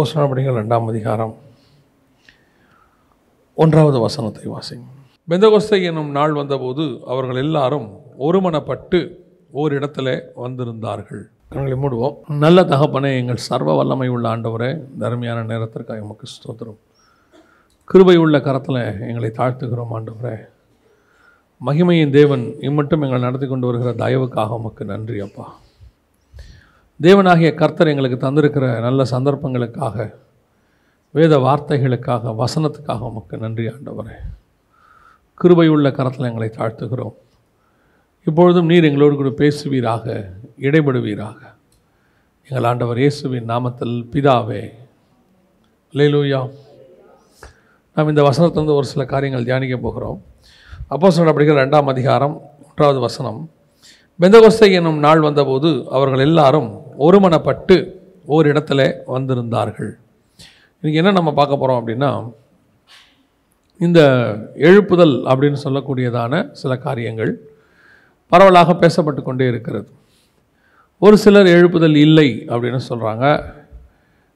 அப்போ சொன்னபடிகள் ரெண்டாம் அதிகாரம். ஒன்றாவது வசனத்தை வாசிங்க. பெந்தகோஸ்தை என்னும் நாள் வந்தபோது அவர்கள் எல்லாரும் ஒருமனப்பட்டு ஓரிடத்துல வந்திருந்தார்கள். கண்களை மூடுவோம். நல்ல தகப்பனே எங்கள் சர்வ வல்லமை உள்ள ஆண்டவரே தர்மையான நேரத்திற்காக எமக்கு ஸ்தோத்திரம். கிருபை உள்ள கரத்தில் எங்களை தாழ்த்துகிறோம் ஆண்டவரே. மகிமையின் தேவன் இம்மட்டும் எங்களை நடத்தி கொண்டு வருகிற தயவுக்காக உமக்கு நன்றி அப்பா. தேவனாகிய கர்த்தர் எங்களுக்கு தந்திருக்கிற நல்ல சந்தர்ப்பங்களுக்காக வேத வார்த்தைகளுக்காக வசனத்துக்காக உமக்கு நன்றி ஆண்டவரே. கிருபை உள்ள கரத்தில் எங்களை தாழ்த்துகிறோம். இப்பொழுதும் நீர் எங்களோடு கூட பேசுவீராக இடைபடுவீராக. எங்கள் ஆண்டவர் இயேசுவின் நாமத்தில் பிதாவே லேலூயா நாம் இந்த வசனத்திலிருந்து ஒரு சில காரியங்கள் தியானிக்க போகிறோம். அப்போ படிக்கிற ரெண்டாம் அதிகாரம் ஒன்றாவது வசனம். பெந்தகோஸ்தை என்னும் நாள் வந்தபோது அவர்கள் எல்லாரும் ஒருமனப்பட்டு ஓரிடத்துல வந்திருந்தார்கள். இன்றைக்கி என்ன நம்ம பார்க்க போகிறோம் அப்படின்னா இந்த எழுப்புதல் அப்படின்னு சொல்லக்கூடியதான சில காரியங்கள் பரவலாக பேசப்பட்டு கொண்டே இருக்கிறது. ஒரு சிலர் எழுப்புதல் இல்லை அப்படின்னு சொல்கிறாங்க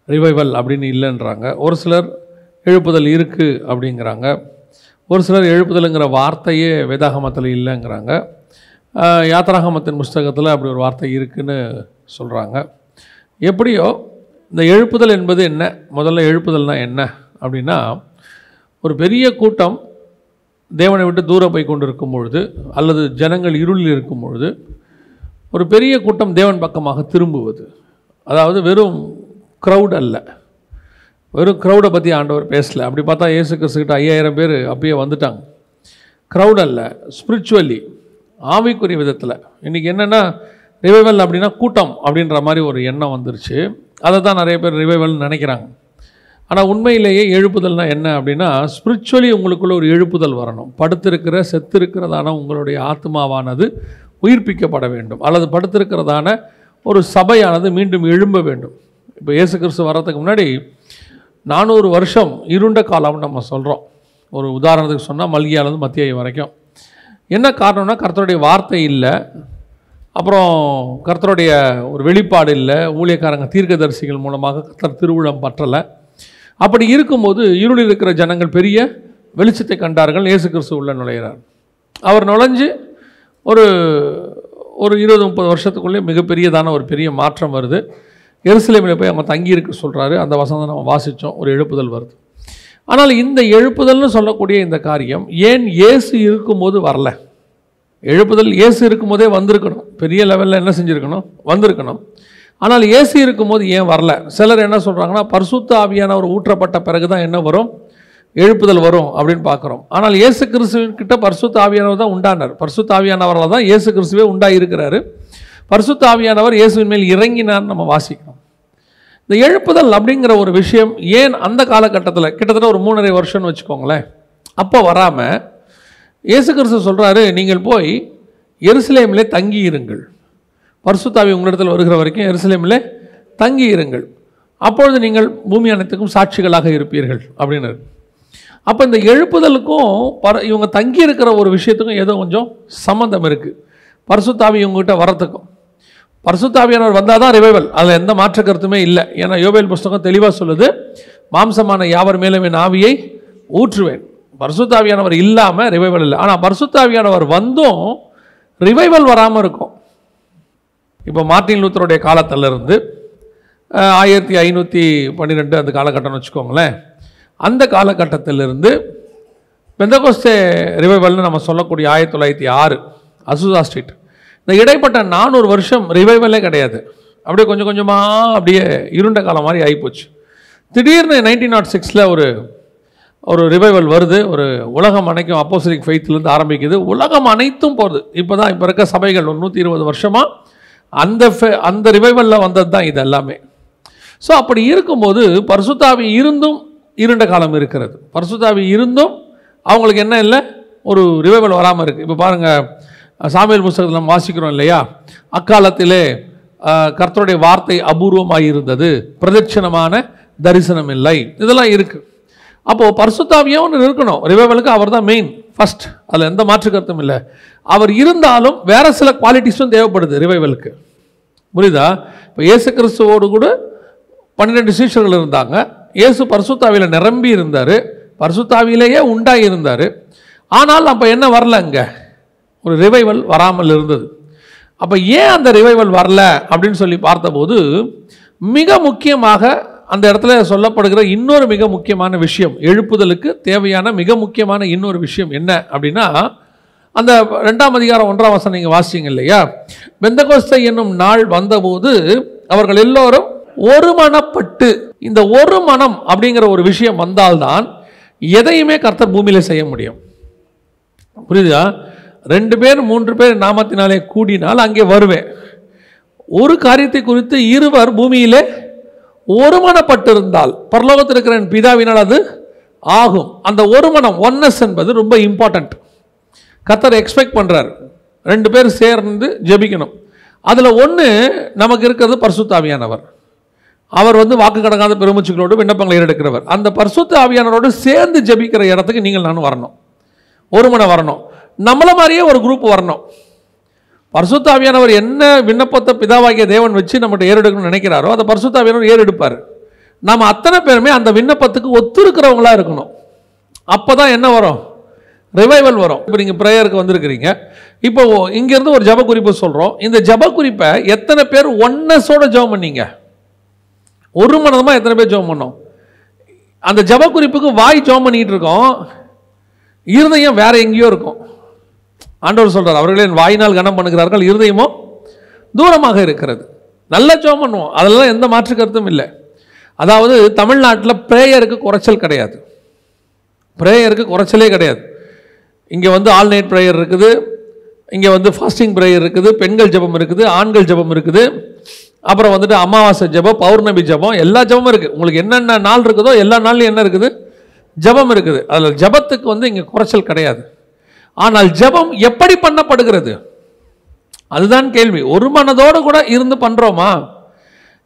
ரிவைவல் அப்படின்னு இல்லைன்றாங்க. ஒரு சிலர் எழுப்புதல் இருக்குது அப்படிங்கிறாங்க. ஒரு சிலர் எழுப்புதலுங்கிற வார்த்தையே வேதாகமத்தில் இல்லைங்கிறாங்க. யாத்ராகமத்தின் புஸ்தகத்தில் அப்படி ஒரு வார்த்தை இருக்குன்னு சொல்கிறாங்க எப்படியோ இந்த எழுப்புதல் என்பது என்ன? முதல்ல எழுப்புதல்னால் என்ன? அப்படின்னா ஒரு பெரிய கூட்டம் தேவனை விட்டு தூரம் போய் கொண்டு இருக்கும் பொழுது அல்லது ஜனங்கள் இருளில் இருக்கும் பொழுது ஒரு பெரிய கூட்டம் தேவன் பக்கமாக திரும்புவது. அதாவது வெறும் க்ரௌட் அல்ல. வெறும் க்ரௌடை பற்றி ஆண்டவர் பேசலை. அப்படி பார்த்தா இயேசு கிறிஸ்துக்கிட்ட ஐயாயிரம் பேர் அப்பயே வந்துட்டாங்க. க்ரௌட் அல்ல. ஸ்பிரிச்சுவலி ஆவிக்குரிய விதத்தில். இன்றைக்கி என்னென்னா ரிவைவல் அப்படின்னா கூட்டம் அப்படின்ற மாதிரி ஒரு எண்ணம் வந்துருச்சு. அதை தான் நிறைய பேர் ரிவைவல்னு நினைக்கிறாங்க. ஆனால் உண்மையிலேயே எழுப்புதல்னால் என்ன அப்படின்னா ஸ்பிரிச்சுவலி உங்களுக்குள்ள ஒரு எழுப்புதல் வரணும். படுத்திருக்கிற செத்திருக்கிறதான உங்களுடைய ஆத்மாவானது உயிர்ப்பிக்கப்பட வேண்டும். அல்லது படுத்திருக்கிறதான ஒரு சபையானது மீண்டும் எழும்ப வேண்டும். இப்போ இயேசு கிறிஸ்து வர்றதுக்கு முன்னாடி நானூறு வருஷம் இருண்ட காலம்னு நம்ம சொல்கிறோம் ஒரு உதாரணத்துக்கு சொன்னால் மல்கியாலேருந்து மத்திய வரைக்கும். என்ன காரணம்னா கர்த்தருடைய வார்த்தை இல்லை. அப்புறம் கர்த்தருடைய ஒரு வெளிப்பாடு இல்லை. ஊழியக்காரங்க தீர்க்கதரிசிகள் மூலமாக கர்த்தர் திருவிழம் பற்றலை. அப்படி இருக்கும்போது இருளில் இருக்கிற ஜனங்கள் பெரிய வெளிச்சத்தை கண்டார்கள். இயேசு கிறிஸ்து உள்ள நுழைகிறார் அவர் நுழைஞ்சு ஒரு ஒரு இருபது முப்பது வருஷத்துக்குள்ளே மிகப்பெரியதான ஒரு பெரிய மாற்றம் வருது. எருசலேமில் போய் அவங்க தங்கி இருக்க சொல்கிறாரு அந்த வசனம் நம்ம வாசித்தோம். ஒரு எழுப்புதல் வருது. ஆனால் இந்த எழுப்புதல்னு சொல்லக்கூடிய இந்த காரியம் ஏன் இயேசு இருக்கும்போது வரல? எழுப்புதல் இயேசு இருக்கும்போதே வந்திருக்கணும். பெரிய லெவலில் என்ன செஞ்சுருக்கணும்? வந்திருக்கணும். ஆனால் ஏசி இருக்கும்போது ஏன் வரல? சிலர் என்ன சொல்கிறாங்கன்னா பரிசுத்த ஆவியானவர் ஊற்றப்பட்ட பிறகு தான் என்ன வரும்? எழுப்புதல் வரும் அப்படின்னு பார்க்குறோம். ஆனால் இயேசு கிறிஸ்துவன்கிட்ட பரிசுத்த ஆவியானவர் தான் உண்டானார். பரிசுத்த ஆவியானவரால் தான் இயேசு கிறிஸ்துவே உண்டாயிருக்கிறாரு. பரிசுத்த ஆவியானவர் இயேசுவின் மேல் இறங்கினார் நம்ம வாசிக்கணும் இந்த எழுப்புதல் அப்படிங்கிற ஒரு விஷயம் ஏன் அந்த காலகட்டத்தில் கிட்டத்தட்ட ஒரு மூணரை வருஷம்னு வச்சுக்கோங்களேன். அப்போ வராமல் இயேசு கிறிஸ்து சொல்கிறாரு நீங்கள் போய் எருசலேமிலே தங்கி இருங்கள் பரிசுத்தாவி உங்களிடத்தில் வருகிற வரைக்கும் எருசலேமிலே தங்கி இருங்கள் அப்பொழுது நீங்கள் பூமி அனைத்துக்கும் சாட்சிகளாக இருப்பீர்கள் அப்படின்னு அப்போ இந்த எழுப்புதலுக்கும் பர இவங்க தங்கி இருக்கிற ஒரு விஷயத்துக்கும் ஏதோ கொஞ்சம் சம்மந்தம் இருக்குது பரிசுத்தாவி இவங்ககிட்ட வரத்துக்கும். பரிசுத்தாவியானவர் வந்தால் தான் ரிவைவல் அதில் எந்த மாற்ற கருத்துமே இல்லை. ஏன்னா யோபேல் புஸ்தகம் தெளிவாக சொல்லுது மாம்சமான யாவர் மேலும் என் ஆவியை ஊற்றுவேன். பரிசுத்தாவியானவர் இல்லாமல் ரிவைவல் இல்லை. ஆனால் பரிசுத்தாவியானவர் வந்தும் ரிவைவல் வராமல் இருக்கும். இப்போ மார்ட்டின் லூத்தருடைய காலத்திலிருந்து ஆயிரத்தி ஐநூற்றி பன்னிரெண்டு அந்த காலகட்டம்னு வச்சுக்கோங்களேன். அந்த காலகட்டத்திலிருந்து பெந்தகோஸ்தே ரிவைவல்னு நம்ம சொல்லக்கூடிய ஆயிரத்தி தொள்ளாயிரத்தி ஆறு அசுதா ஸ்ட்ரீட். இந்த இடைப்பட்ட நானூறு வருஷம் ரிவைவலே கிடையாது. அப்படியே கொஞ்சம் கொஞ்சமாக அப்படியே இருண்ட காலம் மாதிரி ஆகிப்போச்சு திடீர்னு நைன்டீன் நாட் சிக்ஸில் ஒரு ஒரு ரிவைவல் வருது. ஒரு உலகம் அனைக்கும் அப்போசிலிக் ஃபெய்த்லேருந்து ஆரம்பிக்குது. உலகம் அனைத்தும் போகுது. இப்போ தான் இப்போ இருக்க சபைகள் ஒரு நூற்றி இருபது வருஷமாக அந்த ஃபே அந்த ரிவைவலில் வந்தது தான் இது எல்லாமே. ஸோ அப்படி இருக்கும்போது பரிசுத்தாவி இருந்தும் இருண்ட காலம் இருக்கிறது. பரிசுத்தாவி இருந்தும் அவங்களுக்கு என்ன இல்லை? ஒரு ரிவைவல் வராமல் இருக்குது இப்போ பாருங்கள் சாமியல் புஸ்தகத்தில் நம்ம வாசிக்கிறோம் இல்லையா? அக்காலத்திலே கர்த்தருடைய வார்த்தை அபூர்வமாக இருந்தது பிரதட்சணமான தரிசனம் இல்லை இதெல்லாம் இருக்குது அப்போது பரிசுத்தாவியும் ஒன்று இருக்கணும். ரிவைவலுக்கு அவர் தான் மெயின் ஃபஸ்ட் அதில் எந்த மாற்று கருத்தும் இல்லை. அவர் இருந்தாலும் வேறு சில குவாலிட்டிஸும் தேவைப்படுது ரிவைவலுக்கு புரியுதா? இப்போ இயேசு கிறிஸ்துவோடு கூட பன்னிரெண்டு சீஷர்கள் இருந்தாங்க. இயேசு பரிசுத்தாவியில் நிரம்பி இருந்தார். பர்சுத்தாவிலேயே உண்டாகி இருந்தார் ஆனால் அப்போ என்ன வரல அங்கே? ஒரு ரிவைவல் வராமல் இருந்தது. அப்போ ஏன் அந்த ரிவைவல் வரல அப்படின்னு சொல்லி பார்த்தபோது மிக முக்கியமாக அந்த இடத்துல சொல்லப்படுகிற இன்னொரு மிக முக்கியமான விஷயம் எழுப்புதலுக்கு தேவையான மிக முக்கியமான இன்னொரு விஷயம் என்ன அப்படின்னா அந்த ரெண்டாம் அதிகாரம் ஒன்றாம் வசனம் நீங்கள் வாசிங்க இல்லையா? பெந்தகோஸ்தை என்னும் நாள் வந்தபோது அவர்கள் எல்லோரும் ஒரு மனப்பட்டு இந்த ஒரு மனம் அப்படிங்கிற ஒரு விஷயம் வந்தால்தான் எதையுமே கர்த்தர் பூமியில் செய்ய முடியும். புரியுதா? ரெண்டு பேர் மூன்று பேர் நாமத்தினாலே கூடினால் அங்கே வருவேன். ஒரு காரியத்தை குறித்து இருவர் பூமியிலே ஒருமனப்பட்டிருந்தால் பரலோகத்தில் இருக்கிற என் பிதாவினால் அது ஆகும். அந்த ஒருமனம் ஒன்னஸ் என்பது ரொம்ப இம்பார்ட்டண்ட் கத்தர் எக்ஸ்பெக்ட் பண்ணுறார் ரெண்டு பேர் சேர்ந்து ஜெபிக்கணும். அதில் ஒன்று நமக்கு இருக்கிறது பர்சுத்தாவியானவர். அவர் வந்து வாக்கு கடங்காத பெருமூச்சுகளோடு விண்ணப்பங்களை ஏறெடுக்கிறவர். அந்த பரிசுத்த ஆவியானவரோடு சேர்ந்து ஜெபிக்கிற இடத்துக்கு நீங்கள் நானும் வரணும். ஒருமனை வரணும். நம்மளை மாதிரியே ஒரு குரூப் வரணும். பரிசுத்தாவியானவர் என்ன விண்ணப்பத்தை பிதாவாகிய தேவன் வச்சு நம்மகிட்ட ஏறெடுக்கணும்னு நினைக்கிறாரோ அதை பரிசுத்தாவியானவர் ஏறெடுப்பார். நாம் அத்தனை பேருமே அந்த விண்ணப்பத்துக்கு ஒத்துருக்கிறவங்களாக இருக்கணும். அப்போ தான் என்ன வரும்? ரிவைவல் வரும். இப்போ நீங்கள் ப்ரேயருக்கு வந்திருக்கிறீங்க. இப்போ இங்கேருந்து ஒரு ஜப குறிப்பு சொல்கிறோம் இந்த ஜப குறிப்பை எத்தனை பேர் ஒன்னஸோட ஜெபம் பண்ணீங்க? ஒரு மனதமாக எத்தனை பேர் ஜபம் பண்ணோம்? அந்த ஜப குறிப்புக்கு வாய் ஜபம் பண்ணிக்கிட்டு இருக்கோம். இருதயம் வேற எங்கேயோ இருக்கும். ஆண்டவர் சொல்கிறார் அவர்களே என் வாயினால் கனம் பண்ணுகிறார்கள் இருதயமோ தூரமாக இருக்கிறது. நல்லா ஜெபம் பண்ணுவோம் அதெல்லாம் எந்த மாற்று கருத்தும் இல்லை. அதாவது தமிழ்நாட்டில் ப்ரேயருக்கு குறைச்சல் கிடையாது. ப்ரேயருக்கு குறைச்சலே கிடையாது. இங்கே வந்து ஆல் நைட் ப்ரேயர் இருக்குது இங்கே வந்து ஃபாஸ்டிங் ப்ரேயர் இருக்குது பெண்கள் ஜெபம் இருக்குது ஆண்கள் ஜெபம் இருக்குது அப்புறம் வந்துட்டு அமாவாசை ஜெபம் பௌர்ணமி ஜெபம் எல்லா ஜெபமும் இருக்குது உங்களுக்கு என்னென்ன நாள் இருக்குதோ எல்லா நாள்லையும் என்ன இருக்குது? ஜெபம் இருக்குது. அதில் ஜெபத்துக்கு வந்து இங்கே குறைச்சல் கிடையாது. ஆனால் ஜெபம் எப்படி பண்ணப்படுகிறது? அதுதான் கேள்வி. ஒரு மனதோடு கூட இருந்து பண்ணுறோமா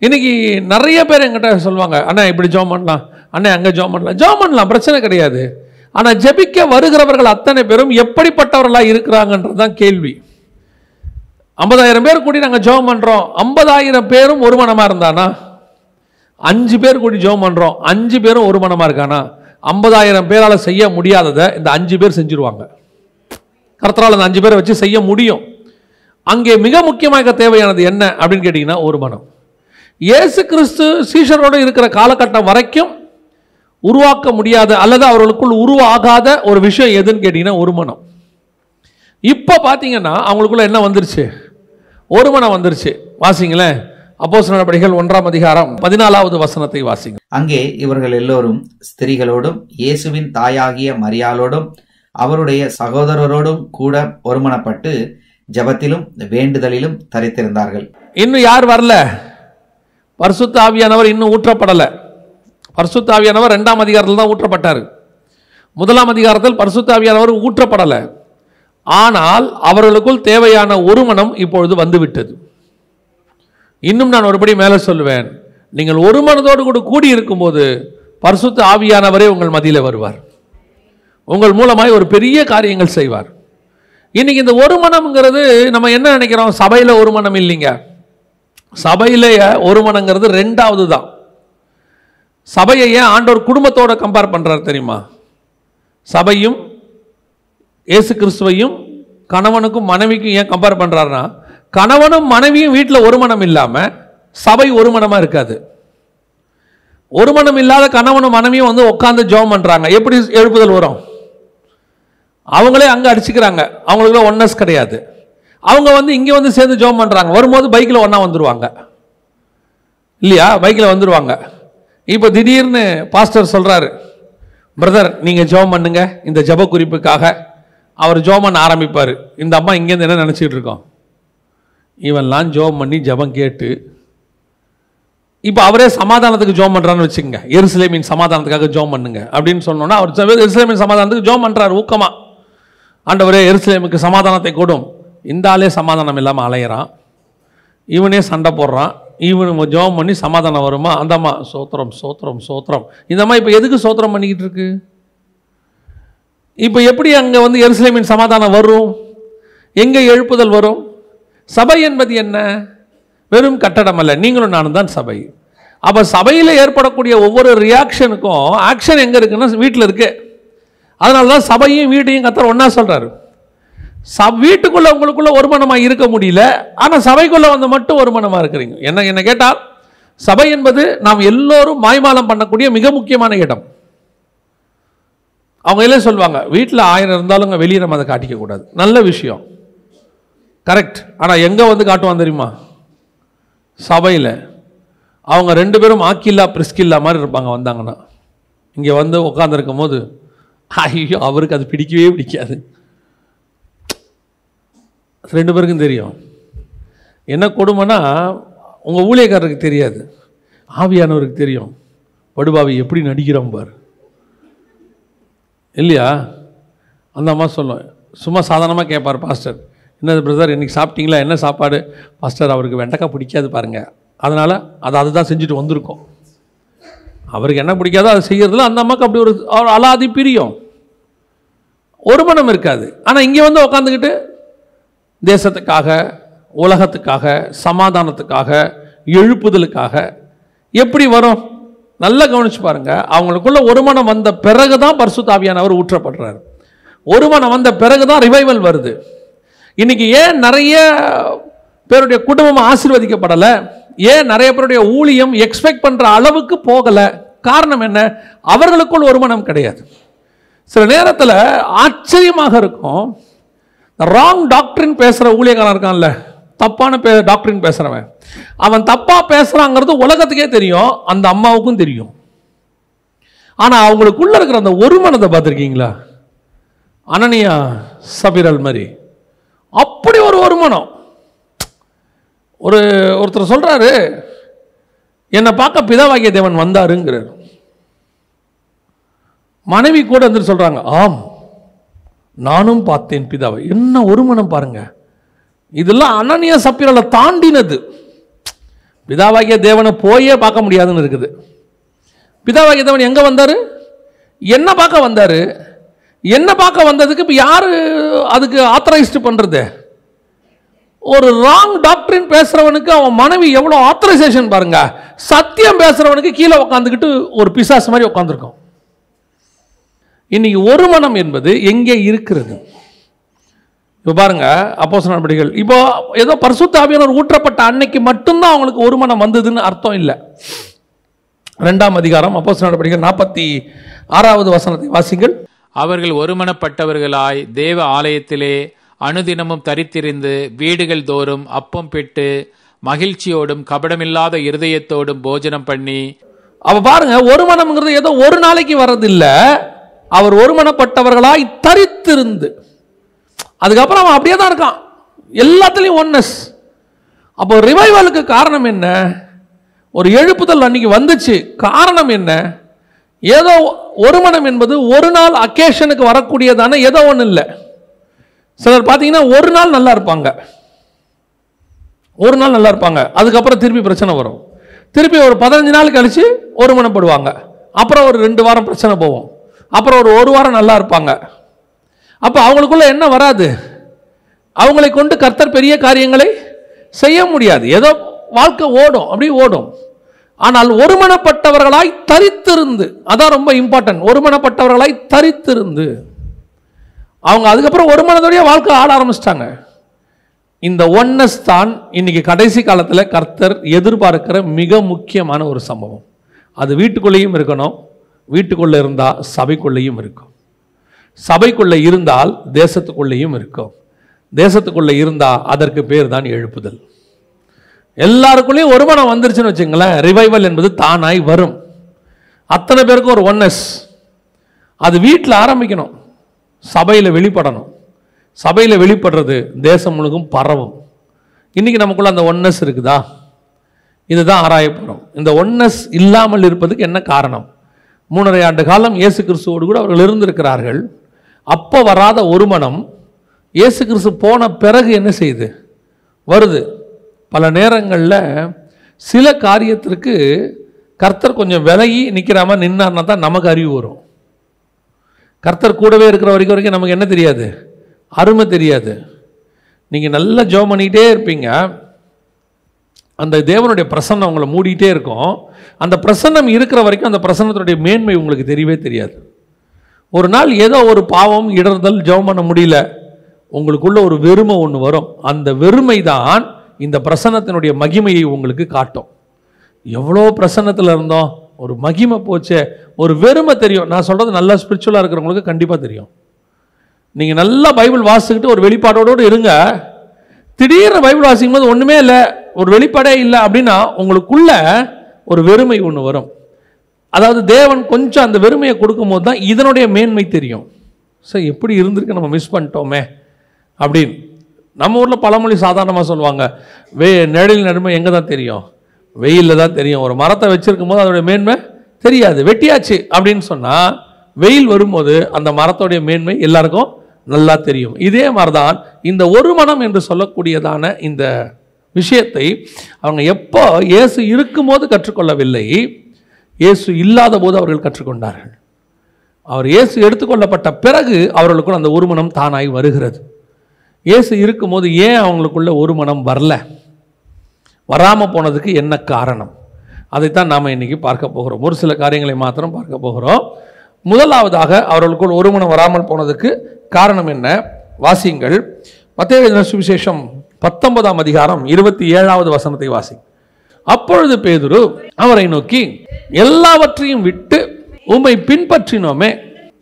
இன்னைக்கு நிறைய பேர் எங்கிட்ட சொல்லுவாங்க அண்ணா இப்படி ஜோம் பண்ணலாம். அண்ணா அங்கே ஜோம் பண்ணலாம். ஜோம் பண்ணலாம் பிரச்சனை கிடையாது. ஆனால் ஜெபிக்க வருகிறவர்கள் அத்தனை பேரும் எப்படிப்பட்டவர்களாக இருக்கிறாங்கன்றது தான் கேள்வி. ஐம்பதாயிரம் பேர் கூடி நாங்கள் ஜெபம் பண்ணுறோம் ஐம்பதாயிரம் பேரும் ஒரு மனமாக இருந்தானா? அஞ்சு பேர் கூடி ஜெபம் பண்ணுறோம் அஞ்சு பேரும் ஒரு மனமாக இருக்கானா? ஐம்பதாயிரம் பேரால் செய்ய முடியாததை இந்த அஞ்சு பேர் செஞ்சுருவாங்க. கர்த்தரால் அந்த அஞ்சு பேரை வச்சு செய்ய முடியும். அங்கே மிக முக்கியமாக தேவையானது என்ன அப்படின்னு கேட்டிங்கன்னா ஒரு மனம். இயேசு கிறிஸ்து சீஷரோடு இருக்கிற காலகட்டம் வரைக்கும் உருவாக்க முடியாத அல்லது அவர்களுக்குள் உருவாகாத ஒரு விஷயம் எதுன்னு கேட்டிங்கன்னா ஒரு மனம். இப்போ பார்த்தீங்கன்னா அவங்களுக்குள்ள என்ன வந்துருச்சு? ஒரு மனம் வந்துருச்சு. வாசிங்களேன். அப்போஸ் நடவடிக்கைகள் ஒன்றாம் அதிகாரம் பதினாலாவது வசனத்தை வாசிங்க. அங்கே இவர்கள் எல்லோரும் ஸ்திரீகளோடும் இயேசுவின் தாயாகிய மரியாளோடும் அவருடைய சகோதரரோடும் கூட ஒருமனப்பட்டு ஜெபத்திலும் வேண்டுதலிலும் தரித்திருந்தார்கள். இன்னும் யார் வரல? பர்சுத்தாவியானவர் இன்னும் ஊற்றப்படலை. பர்சுத்தாவியானவர் ரெண்டாம் அதிகாரத்தில் தான் ஊற்றப்பட்டார். முதலாம் அதிகாரத்தில் பர்சுத்தாவியானவர் ஊற்றப்படலை. ஆனால் அவர்களுக்குள் தேவையான ஒரு மனம் இப்பொழுது வந்துவிட்டது. இன்னும் நான் ஒருபடி மேலே சொல்லுவேன். நீங்கள் ஒரு மனதோடு கூட கூடி இருக்கும்போது பரிசுத்த ஆவியானவரே உங்கள் மதியில் வருவார். உங்கள் மூலமாய் ஒரு பெரிய காரியங்கள் செய்வார். இன்னைக்கு இந்த ஒரு மனம்ங்கிறது நம்ம என்ன நினைக்கிறோம்? சபையில் ஒரு மனம் இல்லைங்க. சபையில ஒரு மனங்கிறது ரெண்டாவது தான். சபையை ஏன் ஆண்டோர் குடும்பத்தோட கம்பேர் பண்ணுறாரு தெரியுமா? சபையும் இயேசு கிறிஸ்துவையும் கணவனுக்கும் மனைவிக்கும் ஏன் கம்பேர் பண்ணுறாருன்னா கணவனும் மனைவியும் வீட்டில் ஒரு மனம் இல்லாமல் சபை ஒரு மனமாக இருக்காது. ஒரு மனம் இல்லாத கணவனும் மனைவியும் வந்து உட்காந்து ஜெபம் பண்ணுறாங்க எப்படி எழுப்புதல் வரும்? அவங்களே அங்கே அடிச்சுக்கிறாங்க. அவங்களுக்குலாம் ஒன்னஸ் கிடையாது. அவங்க வந்து இங்கே வந்து சேர்ந்து ஜெபம் பண்ணுறாங்க வரும்போது பைக்கில் ஒன்றா வந்துடுவாங்க இல்லையா? பைக்கில் வந்துடுவாங்க இப்போ திடீர்னு பாஸ்டர் சொல்கிறாரு பிரதர் நீங்கள் ஜெபம் பண்ணுங்க. இந்த ஜெப குறிப்புக்காக அவர் ஜோம் பண்ண ஆரம்பிப்பார். இந்த அம்மா இங்கேருந்து என்ன நினச்சிட்டு இருக்கோம்? இவன்லாம் ஜெபம் பண்ணி ஜெபம் கேட்டு இப்போ அவரே சமாதானத்துக்கு ஜோம் பண்ணுறான்னு வச்சுக்கோங்க. எருசலேமின் சமாதானத்துக்காக ஜோம் பண்ணுங்க. அப்படின்னு சொன்னோன்னா அவர் எருசலேமின் சமாதானத்துக்கு ஜோம் பண்ணுறாரு ஊக்கமாக ஆண்டவரே எருசலேமுக்கு சமாதானத்தை கொடும். இந்த ஆளே சமாதானம் இல்லாமல் அலையிறான். இவனே சண்டை போடுறான். இவனு ஜோம் பண்ணி சமாதானம் வருமா? அந்தம்மா சோத்திரம் சோத்திரம் சோத்திரம். இந்தம்மா இப்போ எதுக்கு சோத்திரம் பண்ணிக்கிட்டு இருக்கு? இப்போ எப்படி அங்கே வந்து எருசலேமின் சமாதானம் வரும்? எங்கே எழுப்புதல் வரும்? சபை என்பது என்ன? வெறும் கட்டடம் அல்ல. நீங்களும் நானும் தான் சபை. அப்போ சபையில் ஏற்படக்கூடிய ஒவ்வொரு ரியாக்ஷனுக்கும் ஆக்ஷன் எங்கே இருக்குன்னா வீட்டில் இருக்குது அதனால தான் சபையும் வீட்டையும் கத்தர் ஒன்றா சொல்கிறாரு சப் வீட்டுக்குள்ளே உங்களுக்குள்ள ஒருமனமாக இருக்க முடியல ஆனால் சபைக்குள்ளே வந்து மட்டும் ஒருமனமாக இருக்கிறீங்க. என்ன என்ன கேட்டால் சபை என்பது நாம் எல்லோரும் மாய்மாலம் பண்ணக்கூடிய மிக முக்கியமான இடம். அவங்க எல்லாம் சொல்லுவாங்க வீட்டில் ஆயிரம் இருந்தாலும் வெளியே நம்ம அதை காட்டிக்க கூடாது. நல்ல விஷயம். கரெக்ட் ஆனால் எங்கே வந்து காட்டுவான் தெரியுமா? சபையில். அவங்க ரெண்டு பேரும் ஆக்கில்லா பிரிஸ்கில்லா மாதிரி இருப்பாங்க வந்தாங்கன்னா. இங்கே வந்து உட்காந்துருக்கும் போது ஐயோ அவருக்கு அது பிடிக்கவே பிடிக்காது. ரெண்டு பேருக்கும் தெரியும். என்ன கொடுமைன்னா உங்கள் ஊழியக்காரருக்கு தெரியாது. ஆவியானவருக்கு தெரியும். படுபாவி எப்படி நடிக்கிறோம் பார். இல்லையா? அந்த அம்மா சொல்லும். சும்மா சாதாரணமாக கேட்பார் பாஸ்டர். என்னது பிரதர் இன்றைக்கி சாப்பிட்டீங்களா? என்ன சாப்பாடு? பாஸ்டர் அவருக்கு வெண்டைக்காய் பிடிக்காது பாருங்கள் அதனால் அதை அதுதான் செஞ்சுட்டு வந்திருக்கோம். அவருக்கு என்ன பிடிக்காதோ அதை செய்கிறதுல அந்த அம்மாவுக்கு அப்படி ஒரு அலாதி பிரியம். ஒரு மனம் இருக்காது. ஆனால் இங்கே வந்து உக்காந்துக்கிட்டு தேசத்துக்காக உலகத்துக்காக சமாதானத்துக்காக எழுப்புதலுக்காக எப்படி வரும்? நல்லா கவனிச்சு பாருங்கள் அவங்களுக்குள்ள ஒரு மனம் வந்த பிறகு தான் பரிசுத்தாவியானவர் ஊற்றப்படுறாரு. ஒரு மனம் வந்த பிறகு தான் ரிவைவல் வருது. இன்னைக்கு ஏன் நிறைய பேருடைய குடும்பம் ஆசீர்வதிக்கப்படலை? ஏன் நிறைய பேருடைய ஊழியம் எக்ஸ்பெக்ட் பண்ணுற அளவுக்கு போகலை? காரணம் என்ன? அவர்களுக்குள் ஒரு மனம் கிடையாது. சில நேரத்தில் ஆச்சரியமாக இருக்கும். ராங் டாக்டரின் பேசுகிற ஊழியக்காரன் இருக்கான்ல. தப்பான பே டாக்டரின் பேசுகிறவன் அவன் தப்பாக பேசுகிறாங்கிறது உலகத்துக்கே தெரியும். அந்த அம்மாவுக்கும் தெரியும். ஆனால் அவங்களுக்குள்ளே இருக்கிற அந்த ஒரு பார்த்துருக்கீங்களா? அனனியா சபிரல் மாதிரி அப்படி ஒரு ஒரு மனம். ஒரு ஒருத்தர் சொல்கிறாரு என்னை பார்க்க பிதாவாகிய தேவன் வந்தாருங்கிறார். மனைவி கூட வந்து சொல்கிறாங்க ஆம் நானும் பார்த்தேன் பிதாவை. என்ன ஒரு மனம் பாருங்க. இதெல்லாம் அனநிய சப்பிரலை தாண்டினது. பிதாவாகிய தேவனை போயே பார்க்க முடியாதுன்னு இருக்குது. பிதாவாகிய தேவன் எங்கே வந்தார்? என்ன பார்க்க வந்தார்? என்ன பார்க்க வந்ததுக்கு இப்போ யார் அதுக்கு ஆத்தரைஸ்டு பண்ணுறது ஒரு ராங் டாக்டரின் பேசுறவனுக்கு அவன் மனைவி எவ்வளோ ஆத்தரைசேஷன் பாருங்க. சத்தியம் பேசுறவனுக்கு கீழே உட்காந்துக்கிட்டு ஒரு பிசாசு மாதிரி உட்காந்துருக்கும் இன்னைக்கு ஒரு மனம் என்பது எங்கே இருக்கிறது? இப்போ பாருங்க அப்போச நடவடிக்கைகள் இப்போ ஏதோ பரிசுத்த ஊற்றப்பட்ட அன்னைக்கு மட்டும்தான் அவங்களுக்கு ஒரு மனம் வந்ததுன்னு அர்த்தம் இல்லை. ரெண்டாம் அதிகாரம் அப்போச நடவடிக்கைகள் நாற்பத்தி ஆறாவது வசனத்தை வாசிங்கள். அவர்கள் ஒருமனப்பட்டவர்களாய் தேவ ஆலயத்திலே அனுதினமும் தரித்திருந்து வீடுகள் தோறும் அப்பம் பெட்டு மகிழ்ச்சியோடும் கபடமில்லாத இருதயத்தோடும் போஜனம் பண்ணி அவ பாருங்க ஒரு மனம்ங்கிறது ஏதோ ஒரு நாளைக்கு வர்றதில்லை. அவர் ஒருமனப்பட்டவர்களாய் தரித்திருந்து. அதுக்கப்புறம் அவன் அப்படியே தான் இருக்கான். எல்லாத்துலேயும் ஒன்னஸ் அப்போ ரிவைவலுக்கு காரணம் என்ன? ஒரு எழுப்புதல் அன்னைக்கு வந்துச்சு. காரணம் என்ன? ஏதோ ஒரு மனம் என்பது ஒரு நாள் அக்கேஷனுக்கு வரக்கூடியதான ஏதோ ஒன்று இல்லை சிலர் பார்த்தீங்கன்னா ஒரு நாள் நல்லா இருப்பாங்க. ஒரு நாள் நல்லா இருப்பாங்க. அதுக்கப்புறம் திருப்பி பிரச்சனை வரும். திருப்பி ஒரு பதினஞ்சு நாள் கழித்து ஒரு மனப்படுவாங்க. அப்புறம் ஒரு ரெண்டு வாரம் பிரச்சனை போகும். அப்புறம் ஒரு ஒரு வாரம் நல்லா இருப்பாங்க. அப்போ அவங்களுக்குள்ள என்ன வராது? அவங்களை கொண்டு கர்த்தர் பெரிய காரியங்களை செய்ய முடியாது. ஏதோ வாழ்க்கை ஓடும் அப்படி ஓடும். ஆனால் ஒருமனப்பட்டவர்களாய் தரித்திருந்து அதான் ரொம்ப இம்பார்ட்டன்ட் ஒருமனப்பட்டவர்களாய் தரித்திருந்து அவங்க அதுக்கப்புறம் ஒரு மனதோடைய வாழ்க்கை ஆட ஆரம்பிச்சிட்டாங்க. இந்த ஒன்னஸ் தான் இன்னைக்கு கடைசி காலத்தில் கர்த்தர் எதிர்பார்க்கிற மிக முக்கியமான ஒரு சம்பவம். அது வீட்டுக்குள்ளேயும் இருக்கணும் வீட்டுக்குள்ளே இருந்தால் சபைக்குள்ளேயும் இருக்கும். சபைக்குள்ளே இருந்தால் தேசத்துக்குள்ளேயும் இருக்கும். தேசத்துக்குள்ளே இருந்தால் அதற்கு பேர் தான் எழுப்புதல். எல்லாருக்குள்ளேயும் ஒரு மனம் வந்துருச்சுன்னு வச்சுங்களேன் ரிவைவல் என்பது தானாய் வரும். அத்தனை பேருக்கும் ஒரு ஒன்னஸ் அது வீட்டில் ஆரம்பிக்கணும். சபையில் வெளிப்படணும். சபையில் வெளிப்படுறது தேசம் முழுக்கும் பரவும். இன்றைக்கி நமக்குள்ள அந்த ஒன்னஸ் இருக்குதா? இதுதான் ஆராயப்படும். இந்த ஒன்னஸ் இல்லாமல் இருப்பதுக்கு என்ன காரணம்? மூணரை ஆண்டு காலம் இயேசு கிறிஸ்துவோடு கூட அவர்கள் இருந்திருக்கிறார்கள். அப்போ வராத ஒரு மனம் இயேசு கிறிஸ்து போன பிறகு என்ன செய்யுது வருது. பல நேரங்களில் சில காரியத்திற்கு கர்த்தர் கொஞ்சம் விலகி நிற்கிறாமல் நின்னார்னா தான் நமக்கு அறிவு வரும். கர்த்தர் கூடவே இருக்கிற வரைக்கும் வரைக்கும் நமக்கு என்ன தெரியாது? அருமை தெரியாது. நீங்கள் நல்லா ஜோம் பண்ணிக்கிட்டே இருப்பீங்க. அந்த தேவனுடைய பிரசன்னம் உங்களை மூடிக்கிட்டே இருக்கும். அந்த பிரசன்னம் இருக்கிற வரைக்கும் அந்த பிரசன்னத்தினுடைய மேன்மை உங்களுக்கு தெரியவே தெரியாது. ஒரு நாள் ஏதோ ஒரு பாவம் இடர்தல் ஜெபம் பண்ண முடியல. உங்களுக்குள்ள ஒரு வெறுமை ஒன்று வரும். அந்த வெறுமை தான் இந்த பிரசன்னத்தினுடைய மகிமையை உங்களுக்கு காட்டும். எவ்வளோ பிரசன்னத்தில் இருந்தோம்? ஒரு மகிமை போச்சே. ஒரு வெறுமை தெரியும். நான் சொல்கிறது நல்லா ஸ்பிரிச்சுவலாக இருக்கிறவங்களுக்கு கண்டிப்பாக தெரியும். நீங்கள் நல்லா பைபிள் வாசிக்கிட்டு ஒரு வெளிப்பாடோடு இருங்க. திடீர்னு பைபிள் வாசிக்கும் போது ஒன்றுமே இல்லை. ஒரு வெளிப்பாடே இல்லை அப்படின்னா உங்களுக்குள்ள ஒரு வெறுமை ஒன்று வரும். அதாவது தேவன் கொஞ்சம் அந்த வெறுமையை கொடுக்கும்போது தான் இதனுடைய மேன்மை தெரியும். சார் எப்படி இருந்திருக்கு? நம்ம மிஸ் பண்ணிட்டோமே. அப்படின்னு. நம்ம ஊரில் பழமொழி சாதாரணமாக சொல்லுவாங்க. வே நிழலின் நடுமை எங்கே தான் தெரியும்? வெயிலில் தான் தெரியும். ஒரு மரத்தை வச்சிருக்கும் போது அதோடைய மேன்மை தெரியாது. வெட்டியாச்சு அப்படின்னு சொன்னால் வெயில் வரும்போது அந்த மரத்தோடைய மேன்மை எல்லாருக்கும் நல்லா தெரியும். இதே மாதிரி தான் இந்த ஒரு மனம் என்று சொல்லக்கூடியதான இந்த விஷயத்தை அவங்க எப்போ இயேசு இருக்கும்போது கற்றுக்கொள்ளவில்லை இயேசு இல்லாத போது அவர்கள் கற்றுக்கொண்டார்கள். அவர் இயேசு எடுத்துக்கொள்ளப்பட்ட பிறகு அவர்களுக்குள் அந்த ஒரு மனம் தானாய் வருகிறது. இயேசு இருக்கும்போது ஏன் அவங்களுக்குள்ள ஒரு மனம் வரல? வராமல் போனதுக்கு என்ன காரணம்? அதைத்தான் நாம் இன்றைக்கி பார்க்க போகிறோம். ஒரு சில காரியங்களை மாத்திரம் பார்க்க போகிறோம். முதலாவதாக அவர்களுக்குள் ஒரு வராமல் போனதுக்கு காரணம் என்ன? வாசியுங்கள். மத்திய சுவிசேஷம் பத்தொன்பதாம் அதிகாரம் இருபத்தி ஏழாவது வசனத்தை வாசி. அப்பொழுது பேதுரு அவரை நோக்கி எல்லாவற்றையும் விட்டு உம்மை பின்பற்றினோமே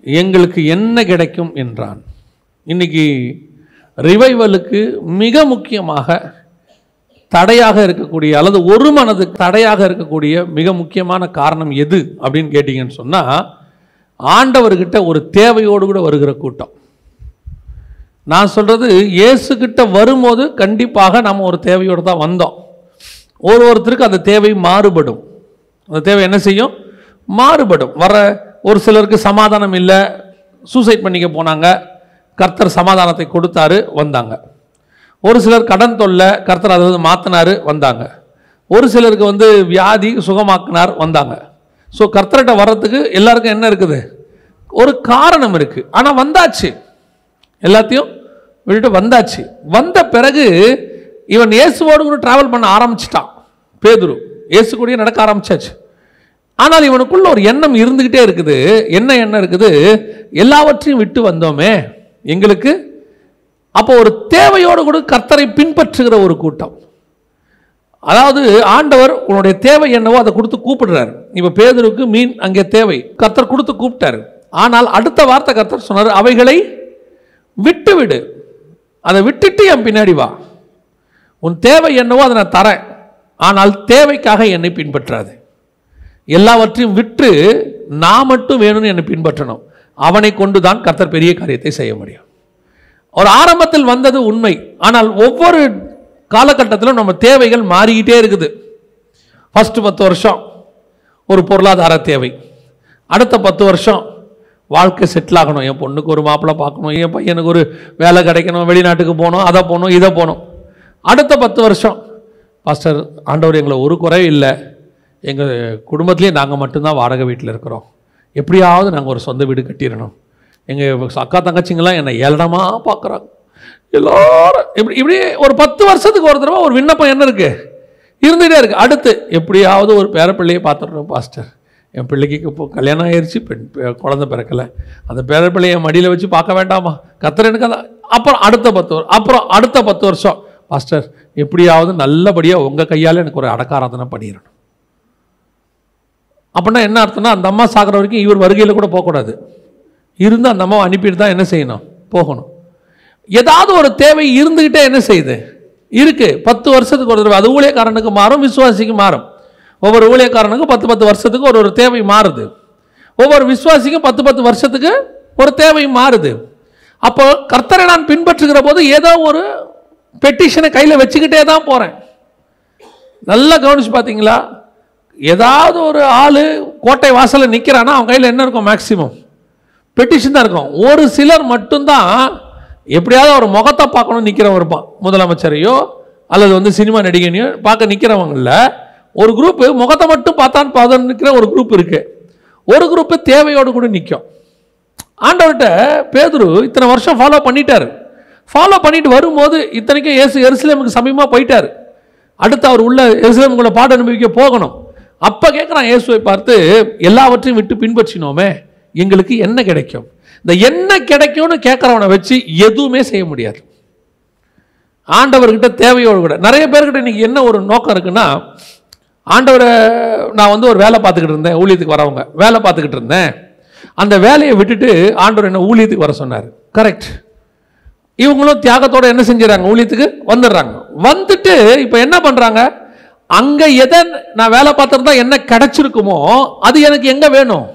எங்களுக்கு என்ன கிடைக்கும்? என்றான். இன்னைக்கு ரிவைவலுக்கு மிக முக்கியமாக தடையாக இருக்கக்கூடிய அல்லது ஒரு மனதுக்கு தடையாக இருக்கக்கூடிய மிக முக்கியமான காரணம் எது அப்படின்னு கேட்டிங்கன்னு சொன்னால் ஆண்டவர்கிட்ட ஒரு தேவையோடு கூட வருகிற கூட்டம். நான் சொல்கிறது இயேசுக்கிட்ட வரும்போது கண்டிப்பாக நம்ம ஒரு தேவையோடு தான் வந்தோம். ஒரு ஒருத்தருக்கு அந்த தேவை மாறுபடும். அந்த தேவை என்ன செய்யும்? மாறுபடும். வர ஒரு சிலருக்கு சமாதானம் இல்லை சூசைட் பண்ணிக்க போனாங்க. கர்த்தர் சமாதானத்தை கொடுத்தாரு வந்தாங்க. ஒரு சிலர் கடன் தொல்லை கர்த்தர் அதை வந்து மாற்றினார் வந்தாங்க. ஒரு சிலருக்கு வந்து வியாதி சுகமாக்குனார் வந்தாங்க. ஸோ கர்த்தர்கிட்ட வர்றதுக்கு எல்லாருக்கும் என்ன இருக்குது? ஒரு காரணம் இருக்குது ஆனால் வந்தாச்சு. எல்லாத்தையும் விட்டுட்டு வந்தாச்சு. வந்த பிறகு இவன் இயேசுவோடு கூட ட்ராவல் பண்ண ஆரம்பிச்சிட்டான் பேதுரு. இயேசு கூடயே நடக்க ஆரம்பிச்சாச்சு. ஆனால் இவனுக்குள்ள ஒரு எண்ணம் இருந்துக்கிட்டே இருக்குது. என்ன எண்ணம் இருக்குது? எல்லாவற்றையும் விட்டு வந்தோமே. எங்களுக்கு அப்போ ஒரு தேவையோடு கூட கர்த்தரை பின்பற்றுகிற ஒரு கூட்டம். அதாவது ஆண்டவர் உன்னுடைய தேவை என்னவோ அதை கொடுத்து கூப்பிடுறாரு. இப்போ பேதருக்கு மீன் அங்கே தேவை. கர்த்தர் கொடுத்து கூப்பிட்டாரு. ஆனால் அடுத்த வார்த்தை கர்த்தர் சொன்னார் அவைகளை விட்டுவிடு. அதை விட்டுட்டு என் பின்னாடி வா. உன் தேவை என்னவோ அதை நான் தரேன். ஆனால் தேவைக்காக என்னை பின்பற்றாது. எல்லாவற்றையும் விட்டு நான் மட்டும் வேணும்னு என்னை பின்பற்றணும். அவனை கொண்டு தான் கர்த்தர் பெரிய காரியத்தை செய்ய முடியும். ஒரு ஆரம்பத்தில் வந்தது உண்மை. ஆனால் ஒவ்வொரு காலகட்டத்திலும் நம்ம தேவைகள் மாறிக்கிட்டே இருக்குது. ஃபஸ்ட்டு பத்து வருஷம் ஒரு பொருளாதார தேவை. அடுத்த பத்து வருஷம் வாழ்க்கை செட்டில் ஆகணும். என் பொண்ணுக்கு ஒரு மாப்பிள்ளை பார்க்கணும். என் பையனுக்கு ஒரு வேலை கிடைக்கணும். வெளிநாட்டுக்கு போகணும். அதை போகணும். இதை போகணும். அடுத்த பத்து வருஷம் பாஸ்டர் ஆண்டவர் எங்களை ஒரு குறை இல்லை. எங்கள் குடும்பத்திலே நாங்கள் மட்டும்தான் வாடகை வீட்டில் இருக்கிறோம். எப்படியாவது நாங்கள் ஒரு சொந்த வீடு கட்டிடணும். எங்கள் அக்கா தங்கச்சிங்கெல்லாம் என்னை ஏளனமாக பார்க்குறாங்க. எல்லோரும் இப்படி இப்படி ஒரு பத்து வருஷத்துக்கு ஒரு தடவை ஒரு விண்ணப்பம் என்ன இருக்குது இருந்துகிட்டே இருக்குது அடுத்து எப்படியாவது ஒரு பேரப்பிள்ளையை பார்த்துடணும் பாஸ்டர். என் பிள்ளைக்கு இப்போ கல்யாணம் ஆயிடுச்சு பெண் பெ- குழந்தை பிறக்கலை. அந்த பேரப்பிள்ளையை மடியில் வச்சு பார்க்க வேண்டாமா? கத்தர் எனக்கு அதை அப்புறம் அடுத்த பத்து வருஷம் அப்புறம் அடுத்த பத்து வருஷம். பாஸ்டர் எப்படியாவது நல்லபடியாக உங்கள் கையால் எனக்கு ஒரு அடக்காராதனை பண்ணிடணும். அப்படின்னா என்ன அர்த்தம்னா அந்த அம்மா சாகிற வரைக்கும் இவர் வருகையில் கூட போகக்கூடாது. இருந்து அந்த அம்மாவை அனுப்பிட்டு தான் என்ன செய்யணும்? போகணும். ஏதாவது ஒரு தேவை இருந்துக்கிட்டே என்ன செய்யுது? இருக்கு. பத்து வருஷத்துக்கு ஒரு தடவை. அது ஊழியக்காரனுக்கு மாறும் விசுவாசிக்கு மாறும். ஒவ்வொரு ஊழியக்காரனுக்கும் பத்து பத்து வருஷத்துக்கு ஒரு ஒரு தேவை மாறுது. ஒவ்வொரு விசுவாசிக்கும் பத்து பத்து வருஷத்துக்கு ஒரு தேவை மாறுது. அப்போ கர்த்தரை நான் பின்பற்றுகிற போது ஏதோ ஒரு பெட்டிஷனை கையில் வச்சுக்கிட்டே தான் போகிறேன் நல்லா கவனிச்சு பார்த்தீங்களா ஏதாவது ஒரு ஆள் கோட்டை வாசலில் நிற்கிறான்னா அவன் கையில் என்ன இருக்கும்? மேக்சிமம் பெட்டிஷன் தான் இருக்கும் ஒரு சிலர் மட்டும்தான் எப்படியாவது ஒரு முகத்தை பார்க்கணும்னு நிற்கிறவன் இருப்பான். முதலமைச்சரையோ அல்லது வந்து சினிமா நடிகனையோ பார்க்க நிற்கிறவங்கள ஒரு குரூப் முகத்தை மட்டும் பார்த்தான்னு பார்த்து நிற்கிற ஒரு குரூப் இருக்குது ஒரு குரூப்பு தேவையோடு கூட நிற்கும் ஆண்டவர்கிட்ட பேதுரு இத்தனை வருஷம் ஃபாலோ பண்ணிட்டார். ஃபாலோ பண்ணிட்டு வரும்போது இத்தனைக்கும் ஏசு எருசலேமுக்கு சமீபமாக போயிட்டார். அடுத்து அவர் உள்ள எருசலேமுக்குள்ள பாட அனுபவிக்க போகணும். அப்போ கேட்குறான் இயேசுவை பார்த்து எல்லாவற்றையும் விட்டு பின்பற்றினோமே. எங்களுக்கு என்ன கிடைக்கும்? இந்த என்ன கிடைக்கும்னு கேட்குறவனை வச்சு எதுவுமே செய்ய முடியாது. ஆண்டவர்கிட்ட தேவையோடு கூட. நிறைய பேர்கிட்ட இன்னைக்கு என்ன ஒரு நோக்கம் இருக்குன்னா ஆண்டவரை நான் வந்து ஒரு வேலை பார்த்துக்கிட்டு இருந்தேன் ஊழியத்துக்கு வரவங்க. வேலை பார்த்துக்கிட்டு இருந்தேன். அந்த வேலையை விட்டுட்டு ஆண்டவர் என்ன ஊழியத்துக்கு வர சொன்னார். கரெக்ட் இவங்களும் தியாகத்தோட என்ன செஞ்சிடறாங்க? ஊழியத்துக்கு வந்துடுறாங்க. வந்துட்டு இப்போ என்ன பண்ணுறாங்க அங்கே எதை நான் வேலை பார்த்துருந்தா என்ன கிடைச்சிருக்குமோ அது எனக்கு எங்கே வேணும்?